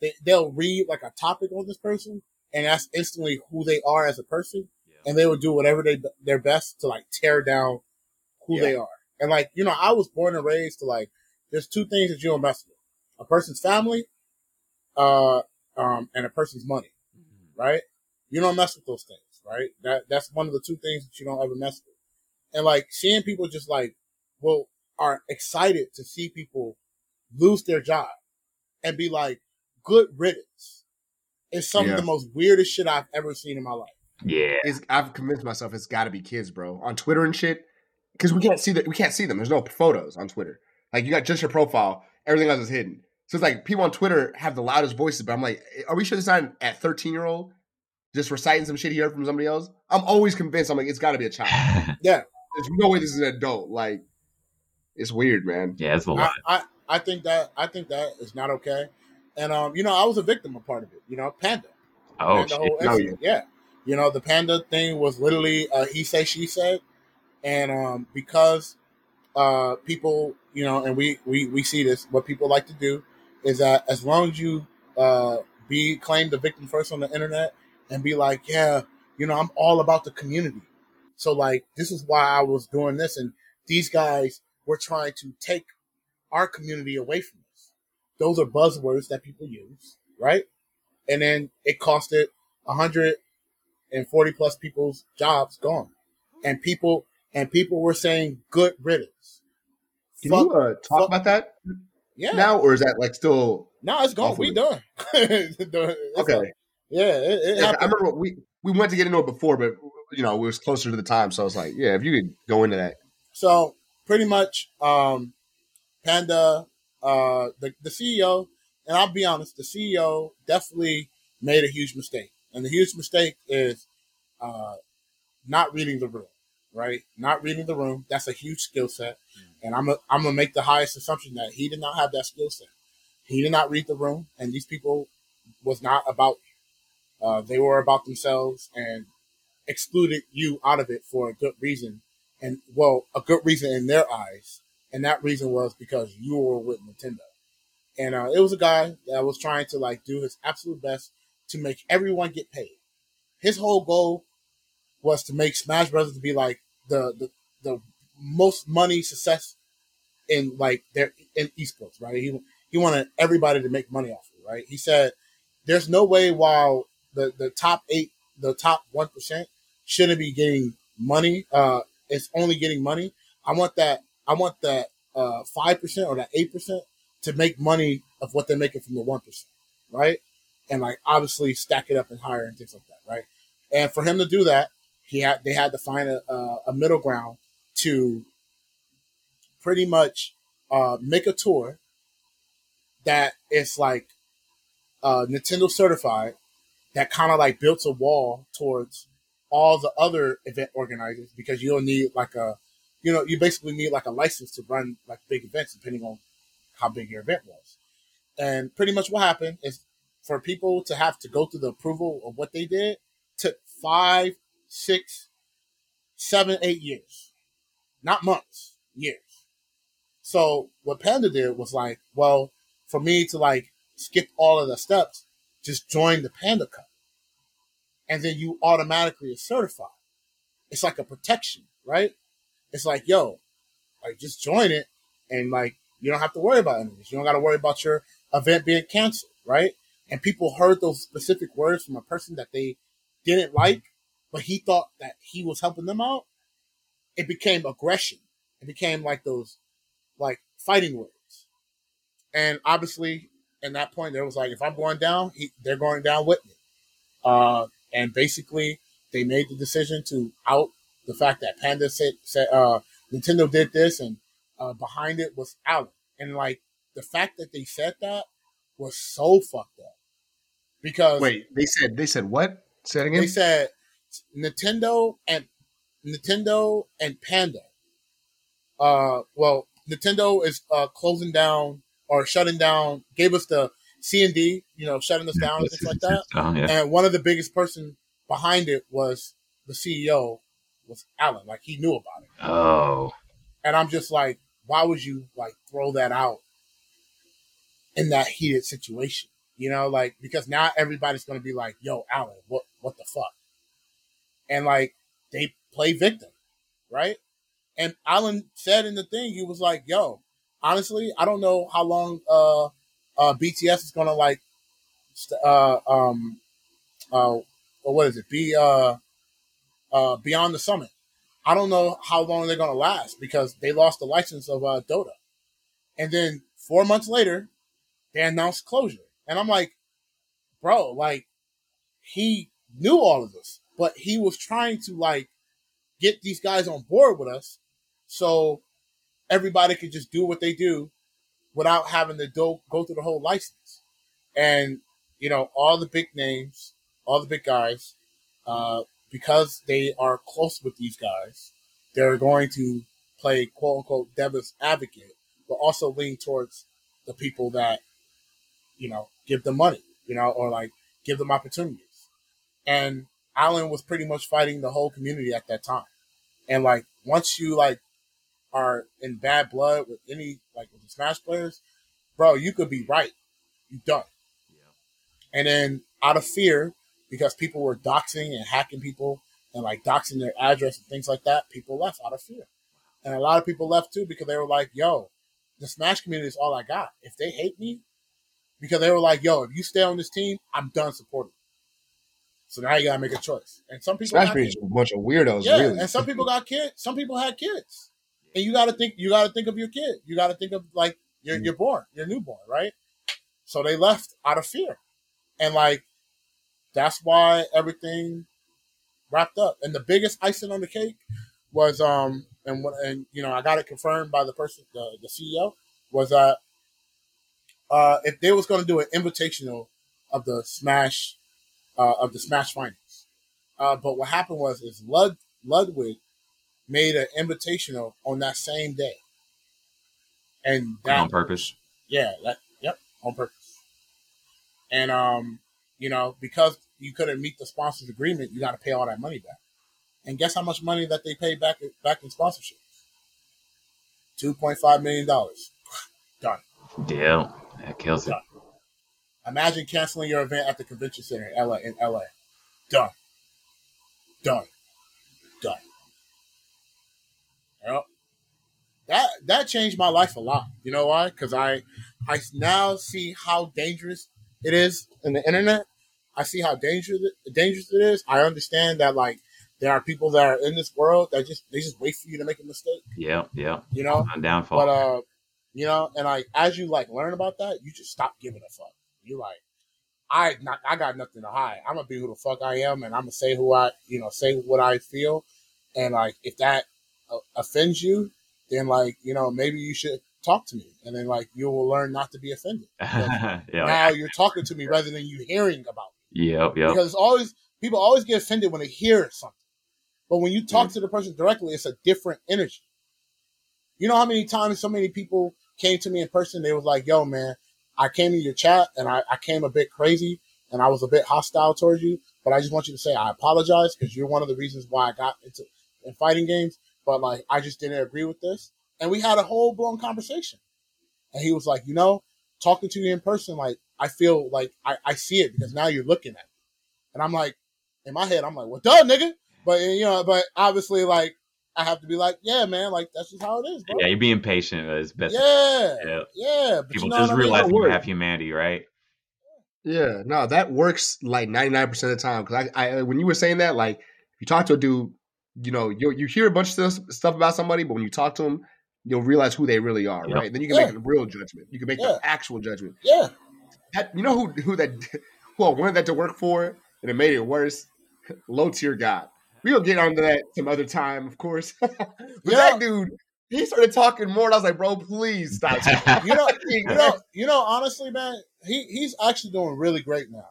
they, they'll read like a topic on this person, and that's instantly who they are as a person, and they would do whatever they their best to like tear down who Yeah. they are. And like you know, I was born and raised to like there's two things that you don't mess with: a person's family, uh, um, and a person's money. Right? You don't mess with those things. Right? That that's one of the two things that you don't ever mess with. And like seeing people just like, well, are excited to see people lose their job and be like, good riddance. It's some Yeah. of the most weirdest shit I've ever seen in my life. Yeah, It's, I've convinced myself it's got to be kids, bro, on Twitter and shit. Because we can't see that. We can't see them. There's no photos on Twitter. Like you got just your profile. Everything else is hidden. So it's like people on Twitter have the loudest voices, but I'm like, are we sure this not at 13 year old just reciting some shit he heard from somebody else? I'm always convinced. I'm like, it's got to be a child. (laughs) Yeah. There's no way this is an adult. Like, it's weird, man. yeah, it's a I, lot. I, I think that I think that is not okay. And um, you know, I was a victim of part of it. You know, Panda. Oh Panda shit! whole Oh, incident. yeah. You know, the Panda thing was literally uh, he say she said, and um, because uh, people, you know, and we we we see this. What people like to do is that as long as you uh, be claim the victim first on the internet and be like, yeah, you know, I'm all about the community. So like, this is why I was doing this, and these guys were trying to take our community away from us. Those are buzzwords that people use, right? And then it costed 140 plus people's jobs gone, and people and people were saying good riddance. Can Fuck- you uh, talk fuck- about that yeah, now, or is that like still no, it's gone. We (laughs) done. It's okay? Yeah, it, it Yeah, I remember we we went to get into it before, but you know, it was closer to the time, so I was like, yeah, if you could go into that. So pretty much, um, Panda, uh, the, the CEO, and I'll be honest, the CEO definitely made a huge mistake. And the huge mistake is, uh, not reading the room, right? Not reading the room. That's a huge skill set. And I'm, a, I'm going to make the highest assumption that he did not have that skill set. He did not read the room and these people was not about, you. uh, they were about themselves and excluded you out of it for a good reason and well, a good reason in their eyes, and that reason was because you were with Nintendo, and uh, it was a guy that was trying to like do his absolute best to make everyone get paid. His whole goal was to make Smash Brothers to be like the the, the most money success in like their in esports, right? He he wanted everybody to make money off it, right? He said, "There's no way while the the top eight, the top one percent shouldn't be getting money. Uh, it's only getting money. I want that. I want that uh, five percent or that eight percent to make money of what they're making from the one percent, right? And like obviously stack it up and hire and things like that, right? And for him to do that, he had they had to find a, a, middle ground to pretty much uh, make a tour that is like uh, Nintendo certified, that kind of like built a wall towards all the other event organizers because you don't need like a, you know, you basically need like a license to run like big events depending on how big your event was. And pretty much what happened is for people to have to go through the approval of what they did took five, six, seven, eight years, not months, years. So what Panda did was like, well, for me to like skip all of the steps, just join the Panda Cup. And then you automatically are certified. It's like a protection, right? It's like, yo, like just join it and like you don't have to worry about anything. You don't got to worry about your event being canceled, right? And people heard those specific words from a person that they didn't like, but he thought that he was helping them out. It became aggression. It became like those like fighting words. And obviously, in that point, there was like, if I'm going down, he, they're going down with me. Uh, and basically, they made the decision to out the fact that Panda said, said uh, Nintendo did this, and uh, behind it was Alan. And like the fact that they said that was so fucked up. Because wait, they said they said what? Say it again. They said Nintendo and Nintendo and Panda. Uh, well, Nintendo is uh, closing down or shutting down, gave us the C and D, you know, shutting us down and things like that. Down, yeah. And one of the biggest person behind it was the CEO, was Alan. Like he knew about it. Oh. And I'm just like, why would you like throw that out in that heated situation? You know, like because now everybody's gonna be like, yo, Alan, what what the fuck? And like they play victim, right? And Alan said in the thing, he was like, yo, honestly, I don't know how long uh, uh, BTS is gonna like, uh, um, uh, what is it? Be uh, uh, beyond the summit. I don't know how long they're gonna last because they lost the license of uh, Dota, and then four months later, they announced closure, and I'm like, bro, like he knew all of this, but he was trying to like get these guys on board with us, so everybody could just do what they do without having to do, go through the whole license. And, you know, all the big names, all the big guys, uh, because they are close with these guys, they're going to play quote unquote devil's advocate, but also lean towards the people that, you know, give them money, you know, or like give them opportunities. And Alan was pretty much fighting the whole community at that time. And like once you like are in bad blood with any like with the Smash players, bro, you could be right. You done. Yeah. And then out of fear, because people were doxing and hacking people and like doxing their address and things like that, people left out of fear. And a lot of people left too because they were like, yo, the Smash community is all I got. If they hate me, because they were like, yo, if you stay on this team, I'm done supporting. So now you gotta make a choice. And some people Smash is a bunch of weirdos, yeah, really. And some people got kids. Some people had kids and you got to think you got to think of your kid. You got to think of like you're, you're born, you're newborn, right? So they left out of fear, and like that's why everything wrapped up. And the biggest icing on the cake was um and what and you know I got it confirmed by the person the, the CEO was that uh if they was going to do an invitational of the Smash uh, of the Smash finals, uh, but what happened was is Lud Ludwig made an invitational on that same day. And that on purpose. Yeah, that yep, on purpose. And um, you know, because you couldn't meet the sponsors agreement, you gotta pay all that money back. And guess how much money that they paid back back in sponsorship? Two point five million dollars. (laughs) Done. Yeah, that kills it. Imagine canceling your event at the convention center in LA in LA. Done. Done. Done. Yep. That that changed my life a lot. You know why? Because I I now see how dangerous it is in the internet. I see how dangerous dangerous it is. I understand that like there are people that are in this world that just they just wait for you to make a mistake. Yeah, yeah. You know, downfall. But uh, you know, and like as you like learn about that, you just stop giving a fuck. You're like, I not I got nothing to hide. I'm gonna be who the fuck I am, and I'm gonna say who I you know say what I feel, and like if that uh, offends you, then like you know maybe you should talk to me, and then like you will learn not to be offended. (laughs) yeah. Now you're talking to me rather than you hearing about me. Yep, yep. Because it's always people always get offended when they hear something, but when you talk to the person directly, it's a different energy. You know how many times so many people came to me in person? They was like, "Yo, man, I came in your chat and I, I came a bit crazy and I was a bit hostile towards you, but I just want you to say I apologize because you're one of the reasons why I got into in fighting games. But like, I just didn't agree with this, and we had a whole blown conversation. And he was like, you know, talking to you in person, like I feel like I, I see it because now you're looking at me. And I'm like, in my head, I'm like, well, duh, nigga. But you know, but obviously, like I have to be like, yeah, man, like that's just how it is, bro. Yeah, you're being patient uh, is best. Yeah, yeah. yeah People you know just realize I mean? you have humanity, right? Yeah, no, that works like 99 percent of the time. Because I, I, when you were saying that, like, if you talk to a dude, you know, you you hear a bunch of stuff about somebody, but when you talk to them, you'll realize who they really are, yep. right? Then you can yeah. make a real judgment. You can make yeah. the actual judgment. Yeah. That, you know who who that (laughs) who I wanted that to work for, and it made it worse. (laughs) Low tier God. We'll get onto that some other time, of course. (laughs) but yeah. that dude, he started talking more, and I was like, "Bro, please stop." (laughs) you know, (laughs) you know, you know. Honestly, man, he he's actually doing really great now,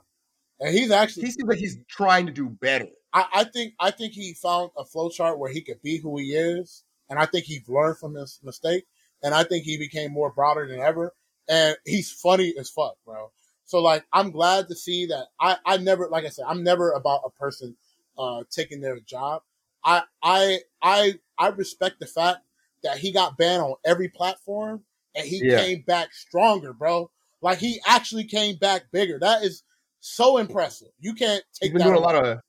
and he's actually he seems like he's trying to do better. I, I think I think he found a flow chart where he could be who he is, and I think he's learned from his mistake, and I think he became more broader than ever, and he's funny as fuck, bro. So like, I'm glad to see that. I I never, like I said, I'm never about a person uh taking their job. I I I I respect the fact that he got banned on every platform and he yeah. came back stronger, bro. Like he actually came back bigger. That is so impressive. You can't take. He's been doing away. a lot of.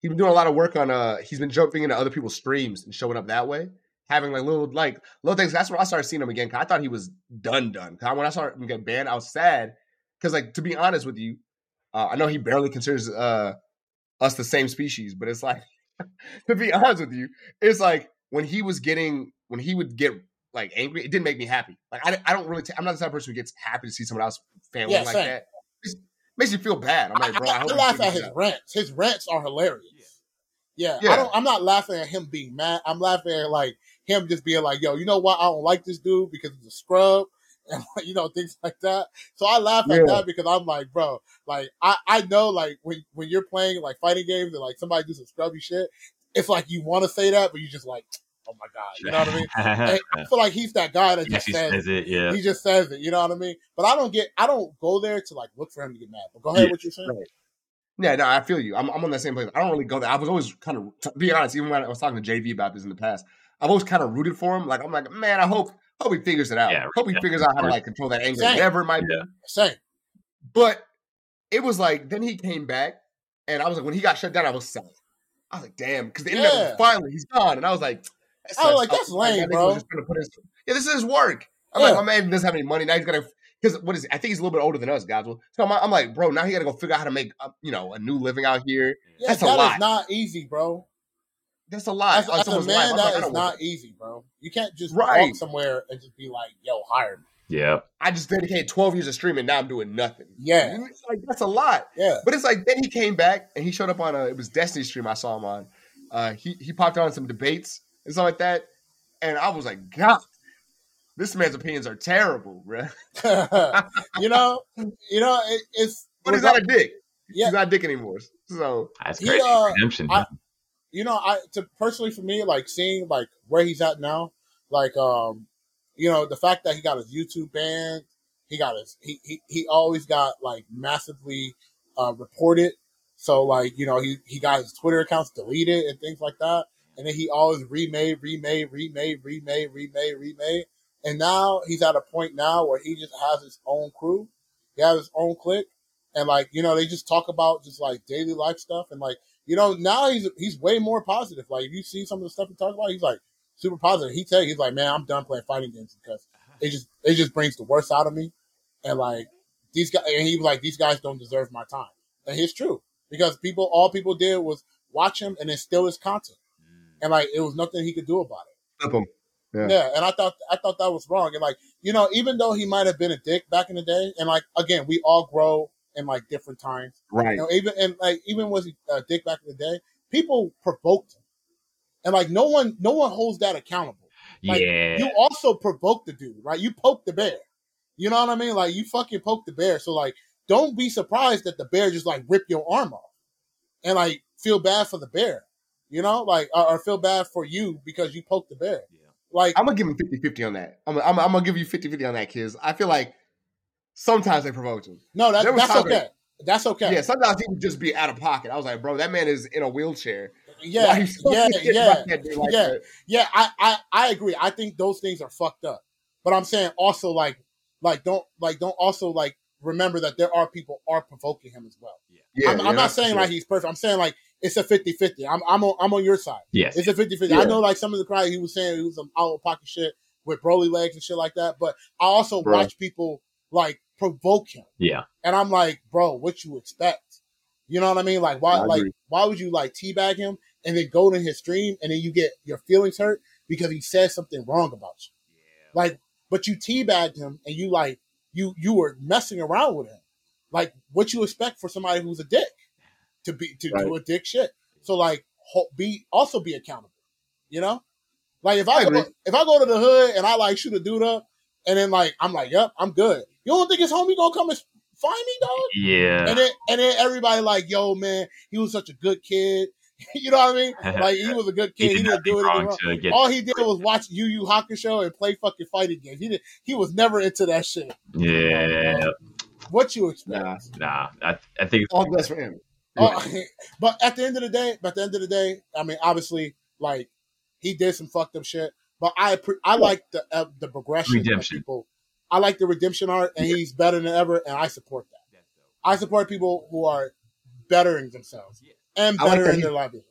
He's been doing a lot of work on. Uh, he's been jumping into other people's streams and showing up that way, having like little like little things. That's where I started seeing him again. Cause I thought he was done, done. Cause when I saw him get banned, I was sad. Cause like to be honest with you, uh, I know he barely considers uh, us the same species, but it's like (laughs) to be honest with you, it's like when he was getting when he would get like angry, it didn't make me happy. Like I, I don't really, i am not the type of person who gets happy to see someone else family yeah, like same. that. It makes you feel bad. I'm like, bro, I, I, I, I laugh at his out. rants. His rants are hilarious. Yeah. yeah, I don't. I'm not laughing at him being mad. I'm laughing at like him just being like, "Yo, you know what? I don't like this dude because he's a scrub." And (laughs) you know things like that. So I laugh at yeah. that because I'm like, bro, like I, I know like when when you're playing like fighting games and like somebody do some scrubby shit, it's like you want to say that, but you just like, (tsk) oh my god, you know what I mean? (laughs) I feel like he's that guy that just says, says, it. Yeah, he just says it. You know what I mean? But I don't get, I don't go there to like look for him to get mad. But go ahead, yeah. what you're saying. Right. Yeah, no, I feel you. I'm, I'm on that same place. I don't really go there. I was always kind of, to be honest, even when I was talking to JV about this in the past, I've always kind of rooted for him. Like I'm like, man, I hope, hope he figures it out. Yeah, hope he yeah, figures out how to like control that anger, whatever it might be. Same. But it was like then he came back, and I was like, when he got shut down, I was sad. I was like, damn, because the internet yeah. finally he's gone, and I was like, I was like, that's lame, bro. Just gonna put his, yeah, this is his work. I'm yeah. like, my man doesn't have any money now. He's gonna because what is? It? I think he's a little bit older than us, guys. So I'm, I'm like, bro, now he got to go figure out how to make, uh, you know, a new living out here. Yeah, That's that a lot. not easy, bro. That's a lot. As, as a man, life. that like, is not easy, bro. You can't just right. walk somewhere and just be like, "Yo, hire me." Yeah. I just dedicated 12 years of streaming. Now I'm doing nothing. Yeah. Like, that's a lot. Yeah. But it's like, then he came back and he showed up on a, it was Destiny stream I saw him on. Uh, he, he popped on some debates and stuff like that. And I was like, God, this man's opinions are terrible, (laughs) bro. (laughs) you know, you know, it, it's. But he's not a dick. Yeah. He's not a dick anymore. So that's great. He, uh, redemption. I, you know, I to personally for me, like seeing like where he's at now, like um, you know, the fact that he got his YouTube banned, he got his he he, he always got like massively uh, reported. So like, you know, he he got his Twitter accounts deleted and things like that. And then he always remade, remade, remade, remade, remade, remade. And now he's at a point now where he just has his own crew. He has his own clique. And like, you know, they just talk about just like daily life stuff. And like, you know, now he's he's way more positive. Like if you see some of the stuff he talks about, he's like super positive. He tell you, he's like, Man, I'm done playing fighting games because it just it just brings the worst out of me. And like these guys and he was like, These guys don't deserve my time. And it's true. Because people all people did was watch him and then steal his content, mm. and like it was nothing he could do about it. Flip him. Yeah. yeah, and I thought I thought that was wrong. And like you know, even though he might have been a dick back in the day, and like again, we all grow in like different times, right? You know, even and like even was he uh, a dick back in the day, people provoked him, and like no one no one holds that accountable. Like, yeah, you also provoked the dude, right? You poked the bear. You know what I mean? Like you fucking poked the bear. So like, don't be surprised that the bear just like rip your arm off, and like feel bad for the bear. You know, like or, or feel bad for you because you poked the bear. Yeah. Like I'm gonna give him 50-50 on that. I'm, I'm, I'm gonna give you 50-50 on that, kids. I feel like sometimes they provoke him. No, that, that's okay. that's okay. Yeah, sometimes he would just be out of pocket. I was like, bro, that man is in a wheelchair. Yeah, yeah, (laughs) yeah, like yeah, that? yeah. I, I, I agree. I think those things are fucked up. But I'm saying also like, like don't like don't also like remember that there are people are provoking him as well. Yeah, yeah I'm, I'm not saying sure. like he's perfect. I'm saying like it's a 50 50. I'm, I'm, on, I'm on your side. Yes. It's a 50 50. Yeah. I know like some of the crowd, he was saying he was some out of pocket shit with Brolylegs and shit like that. But I also bro. watch people like provoke him. Yeah. And I'm like, bro, what you expect? You know what I mean? Like, why, like, why would you like teabag him and then go to his stream and then you get your feelings hurt because he said something wrong about you? Yeah. Like, but you teabagged him and you like, you, you were messing around with him. Like, what you expect for somebody who's a dick? to be to right. do a dick shit. So like be also be accountable. You know? Like if I, I go, if I go to the hood and I like shoot a dude up and then like I'm like, yep, I'm good. You don't think his homie gonna come and find me, dog? Yeah. And then and then everybody like, yo, man, he was such a good kid. (laughs) you know what I mean? (laughs) Like he was a good kid. he, did not do anything wrong. All he did was watch Yu Yu Hakusho and play fucking fighting games. He did. He was never into that shit. Yeah. what you expect? Nah, nah. I, I think all bless for him. Oh, (laughs) but at the end of the day, but at the end of the day, I mean, obviously, like he did some fucked up shit. But I I like the uh, the progression redemption. of people. I like the redemption art, and he's better than ever, and I support that. I support people who are bettering themselves and better like in their livelihood.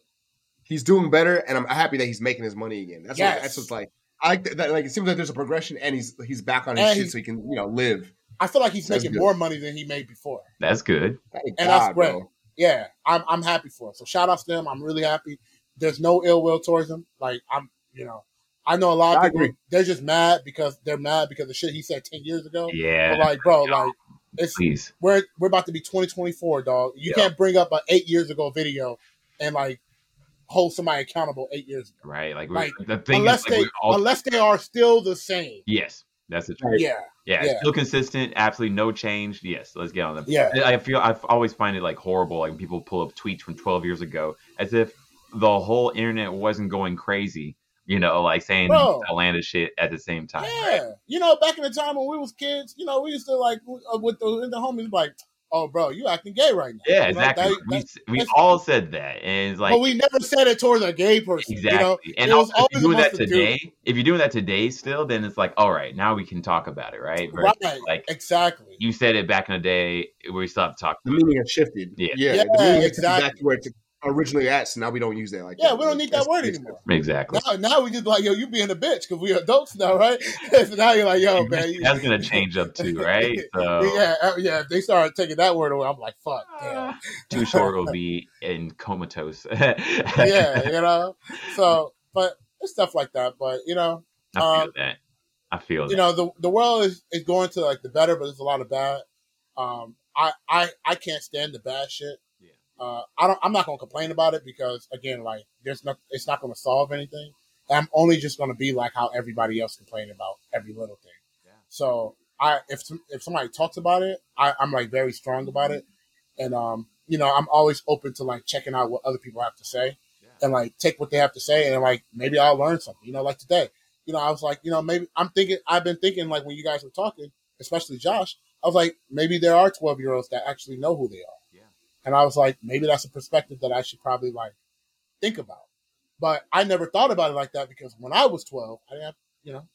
He's doing better, and I'm happy that he's making his money again. That's yes. what, that's what's like. I like that. Like it seems like there's a progression, and he's he's back on his and shit, so he can you know live. I feel like he's that's making good. more money than he made before. That's good, Thank and God, that's great. Bro yeah, I'm I'm happy for him. So shout out to them. I'm really happy. There's no ill will towards them. Like I'm, you know, I know a lot of I people. Agree. They're just mad because they're mad because the shit he said ten years ago. Yeah, but like, bro, like it's Please. we're we're about to be 2024, dog. You can't bring up an eight years ago video and like hold somebody accountable eight years ago. Right, like, like the thing unless is, like, they all... unless they are still the same. Yes, that's the truth. Yeah. Yeah, yeah. still consistent, absolutely no change. Yes, let's get on them. Yeah, I feel I always find it like horrible, like when people pull up tweets from 12 years ago, as if the whole internet wasn't going crazy. You know, like saying Bro, outlandish shit at the same time. Yeah, right? you know, back in the time when we was kids, you know, we used to like uh, with the, the homies like, oh, bro, you acting gay right now. Yeah, exactly. That, that, we we all said that, and it's like, but we never said it towards a gay person. Exactly. You know? And also, if you're doing that today, do. if you're doing that today still, then it's like, all right, now we can talk about it, right? Versus right. Like exactly. You said it back in the day, we still have to talk. The meaning has shifted. Yeah, yeah, yeah the exactly. back to where it's originally at, so now we don't use that like yeah, that. we don't need that word anymore. Exactly. Now, now we just like, yo, you being a bitch because we adults now, right? (laughs) so now you're like, yo, man. That's gonna change up too, right? (laughs) So yeah, uh, yeah. If they start taking that word away, I'm like, fuck, damn. Too (laughs) short will be in comatose. yeah, you know. So, but it's stuff like that. But you know, I feel um, that. I feel you that. know the the world is, is going to like the better, but there's a lot of bad. Um, I I I can't stand the bad shit. Uh, I don't. I'm not going to complain about it because again, like there's not. It's not going to solve anything. I'm only just going to be like how everybody else complain about every little thing. Yeah. So I, if if somebody talks about it, I, I'm like very strong about it, and um, you know, I'm always open to like checking out what other people have to say, yeah. and like take what they have to say, and like maybe I'll learn something. You know, like today, you know, I was like, you know, maybe I'm thinking. I've been thinking like when you guys were talking, especially Josh, I was like, maybe there are 12 year olds that actually know who they are. And I was like, maybe that's a perspective that I should probably like think about. But I never thought about it like that because when I was 12, I didn't have, you know,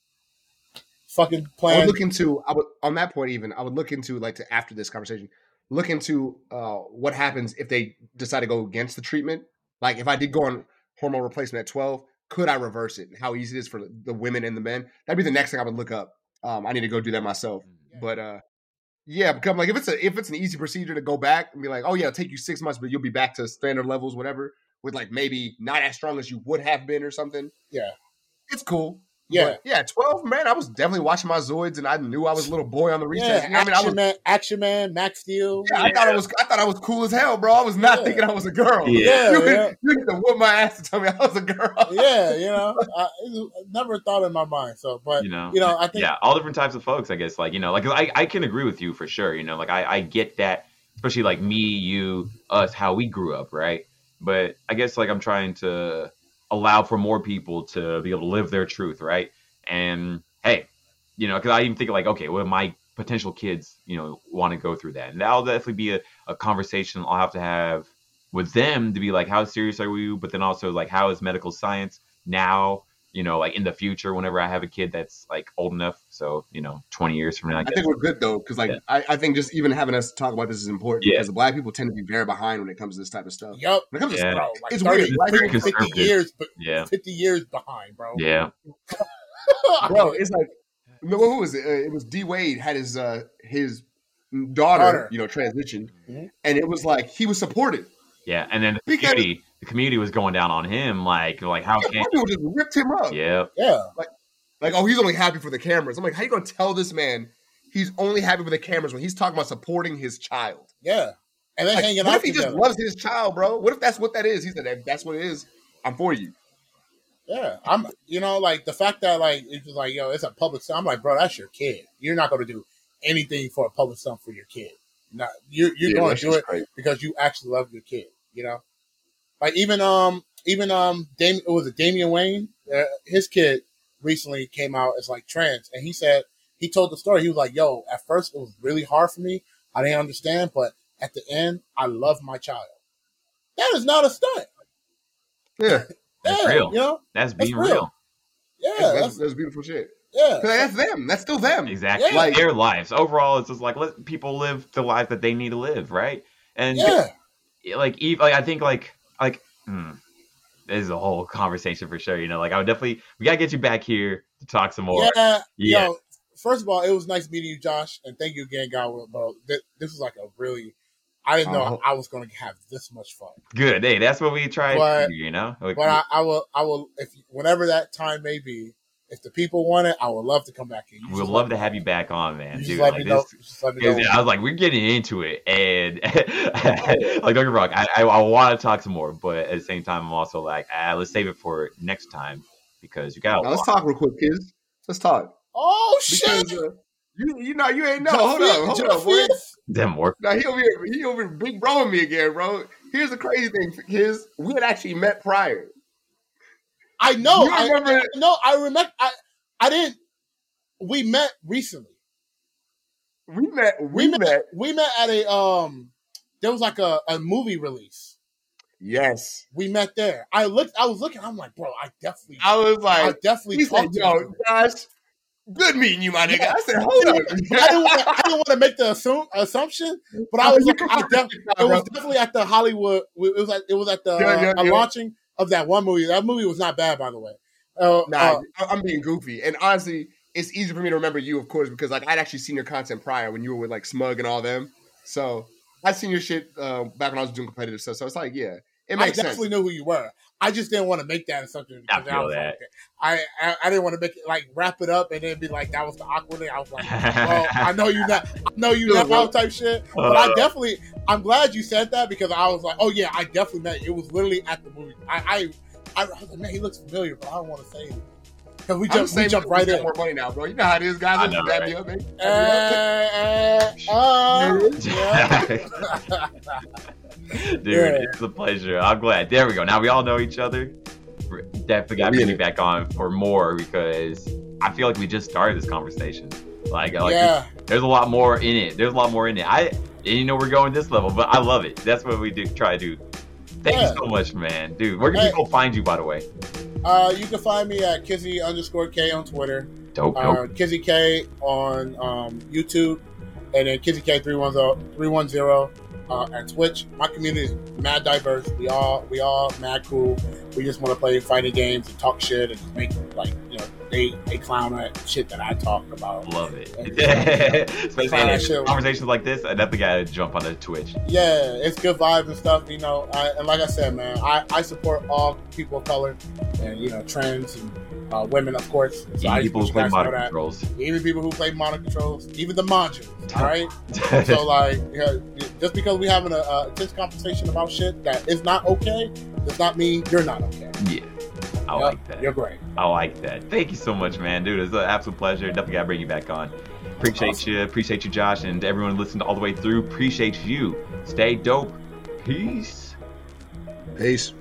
fucking plan. I would look into, I would, on that point, even, I would look into, like, to after this conversation, look into uh, what happens if they decide to go against the treatment. Like, if I did go on hormone replacement at 12, could I reverse it? And how easy it is for the women and the men? That'd be the next thing I would look up. Um, I need to go do that myself. Yeah. But uh, yeah, because like if it's a if it's an easy procedure to go back and be like, oh yeah, it'll take you six months, but you'll be back to standard levels, whatever. with like maybe not as strong as you would have been or something. Yeah, it's cool. Yeah, but yeah, twelve man. I was definitely watching my Zoids, and I knew I was a little boy on the recess. Yeah, you know Action I was, Man, Action Man, Max Steel. Yeah, I thought I was, I thought I was cool as hell, bro. I was not yeah. thinking I was a girl. Yeah, you, yeah. you need to whoop my ass to tell me I was a girl. (laughs) yeah, you know, I, I, never thought in my mind. So, but you know, you know, I think yeah, all different types of folks. I guess like you know, like I, I can agree with you for sure. You know, like I, I get that, especially like me, you, us, how we grew up, right? But I guess like I'm trying to allow for more people to be able to live their truth, right? And hey, you know, because I even think like, okay, well, my potential kids, you know, want to go through that, and that'll definitely be a, a conversation I'll have to have with them to be like, how serious are we? But then also like, how is medical science now? You know, like in the future, whenever I have a kid that's like old enough, so you know, twenty years from now, I, I think we're good though, because like yeah. I, I think just even having us talk about this is important yeah. because black people tend to be very behind when it comes to this type of stuff. Yep, when it comes yeah. to bro, like it's 30, weird. Like, fifty years, but yeah, fifty years behind, bro. Yeah, (laughs) bro, it's like no, who was it? Uh, it was D Wade had his uh his daughter, daughter. you know, transition, mm-hmm. and it was like he was supported. Yeah, and then the because community, the community was going down on him, like, like how can people just ripped him up? Yeah, yeah, like, like oh, he's only happy for the cameras. I'm like, how you gonna tell this man he's only happy for the cameras when he's talking about supporting his child? Yeah, and then like, hanging what out. if he together? just loves his child, bro? What if that's what that is? He said, if that's what it is, I'm for you. Yeah, I'm. You know, like the fact that like it's just like yo, it's a public. I'm like, bro, that's your kid. You're not going to do anything for a public stunt for your kid. Not you're you're yeah, going to do it crazy. because you actually love your kid. You know, like even um even um Dam- it was a Damian Wayne. Uh, his kid recently came out as like trans, and he said he told the story. He was like, "Yo, at first it was really hard for me. I didn't understand, but at the end, I love my child. That is not a stunt. Yeah, That's yeah, real. You know? That's being real. real. Yeah, that's, that's, that's, beautiful shit. Yeah, that's them. That's still them. Exactly. Yeah. Like their lives. Overall, it's just like let people live the life that they need to live, right? And yeah, like, even, like I think like like hmm, this is a whole conversation for sure. You know, like I would definitely we gotta get you back here to talk some more. Yeah, yeah. Yo, first of all, it was nice meeting you, Josh, and thank you again, God. Bro, this, this was like a really I didn't know uh, I was going to have this much fun. Good. Hey, that's what we try. But, do, you know. Like, but I, I, will. I will. If whenever that time may be, if the people want it, I would love to come back. in. We'd love to have you back on, man. Dude, let like, know, this, let know. I was like, we're getting into it, and (laughs) like, don't get me wrong, I, I, I want to talk some more, but at the same time, I'm also like, ah, let's save it for next time because you got. let's talk real quick, kids. Let's talk. Oh shit! Because, uh, you, you know, you ain't know. Hold up, hold up, boy. Them work. Now he over here, he over here big broing me again, bro. Here's the crazy thing, his we had actually met prior. I know. I remember. I, no, I remember. I I didn't. We met recently. We met. We, we met, met. We met at a um. There was like a, a movie release. Yes, we met there. I looked. I was looking. I'm like, bro. I definitely. I was like, I definitely. He said, "Yo, Josh, good meeting you, my nigga. Yeah. I said, hold on. I didn't want to make the assume, assumption, but I was like, I def- it was definitely at the Hollywood. It was like it was at the yeah, yeah, uh, launching of that one movie. That movie was not bad, by the way. Uh, nah, uh, I'm being goofy, and honestly, it's easy for me to remember you, of course, because like I'd actually seen your content prior when you were with like Smug and all them. So I'd seen your shit uh, back when I was doing competitive stuff. So it's like, yeah, it makes sense. I definitely sense. knew who you were. I just didn't want to make that assumption. I feel I that. Like, I, I, I didn't want to make it like wrap it up and then be like that was the awkward thing. I was like, well, I know you not, I know you (laughs) not out type shit, but I uh. definitely, I'm glad you said that because I was like, oh yeah, I definitely met. It was literally at the movie. I, I, I, I was like, man, he looks familiar, but I don't want to say it. Cause we jump, we jump right in. More money now, bro. You know how it is, guys. I know, right? me up, man. Uh, uh, (laughs) uh, Dude, yeah. it's a pleasure. I'm glad. There we go. Now we all know each other. We're definitely got to be back on for more because I feel like we just started this conversation. Like, like yeah. there's a lot more in it. There's a lot more in it. I didn't know we're going this level, but I love it. That's what we do. Try to do. Thank yeah. you so much, man, dude. Where can hey. people find you, by the way? Uh, you can find me at Kizzie underscore K on Twitter. Dope, dope. Uh, Kizzie K on um, YouTube, and then Kizzie K 310, 310 uh, at Twitch. My community is mad diverse. We all we all mad cool. We just want to play fighting games and talk shit and make like you know they they clown at shit that I talk about. Love it. (laughs) Especially conversations like this, I definitely gotta jump on the Twitch. Yeah, it's good vibes and stuff. You know, I, and like I said, man, I, I support all people of color and you know trans and uh, women, of course. So even people who play modern controls. Even people who play modern controls. Even the manjas. (laughs) All right. so like, yeah, just because we having a, a intense conversation about shit that is not okay, does not mean you're not okay. Yeah. I yep, like that. You're great. I like that. Thank you so much, man, dude. It's an absolute pleasure. Definitely gotta bring you back on. Appreciate awesome. you. Appreciate you, Josh, and everyone listening all the way through. Appreciate you. Stay dope. Peace. Peace.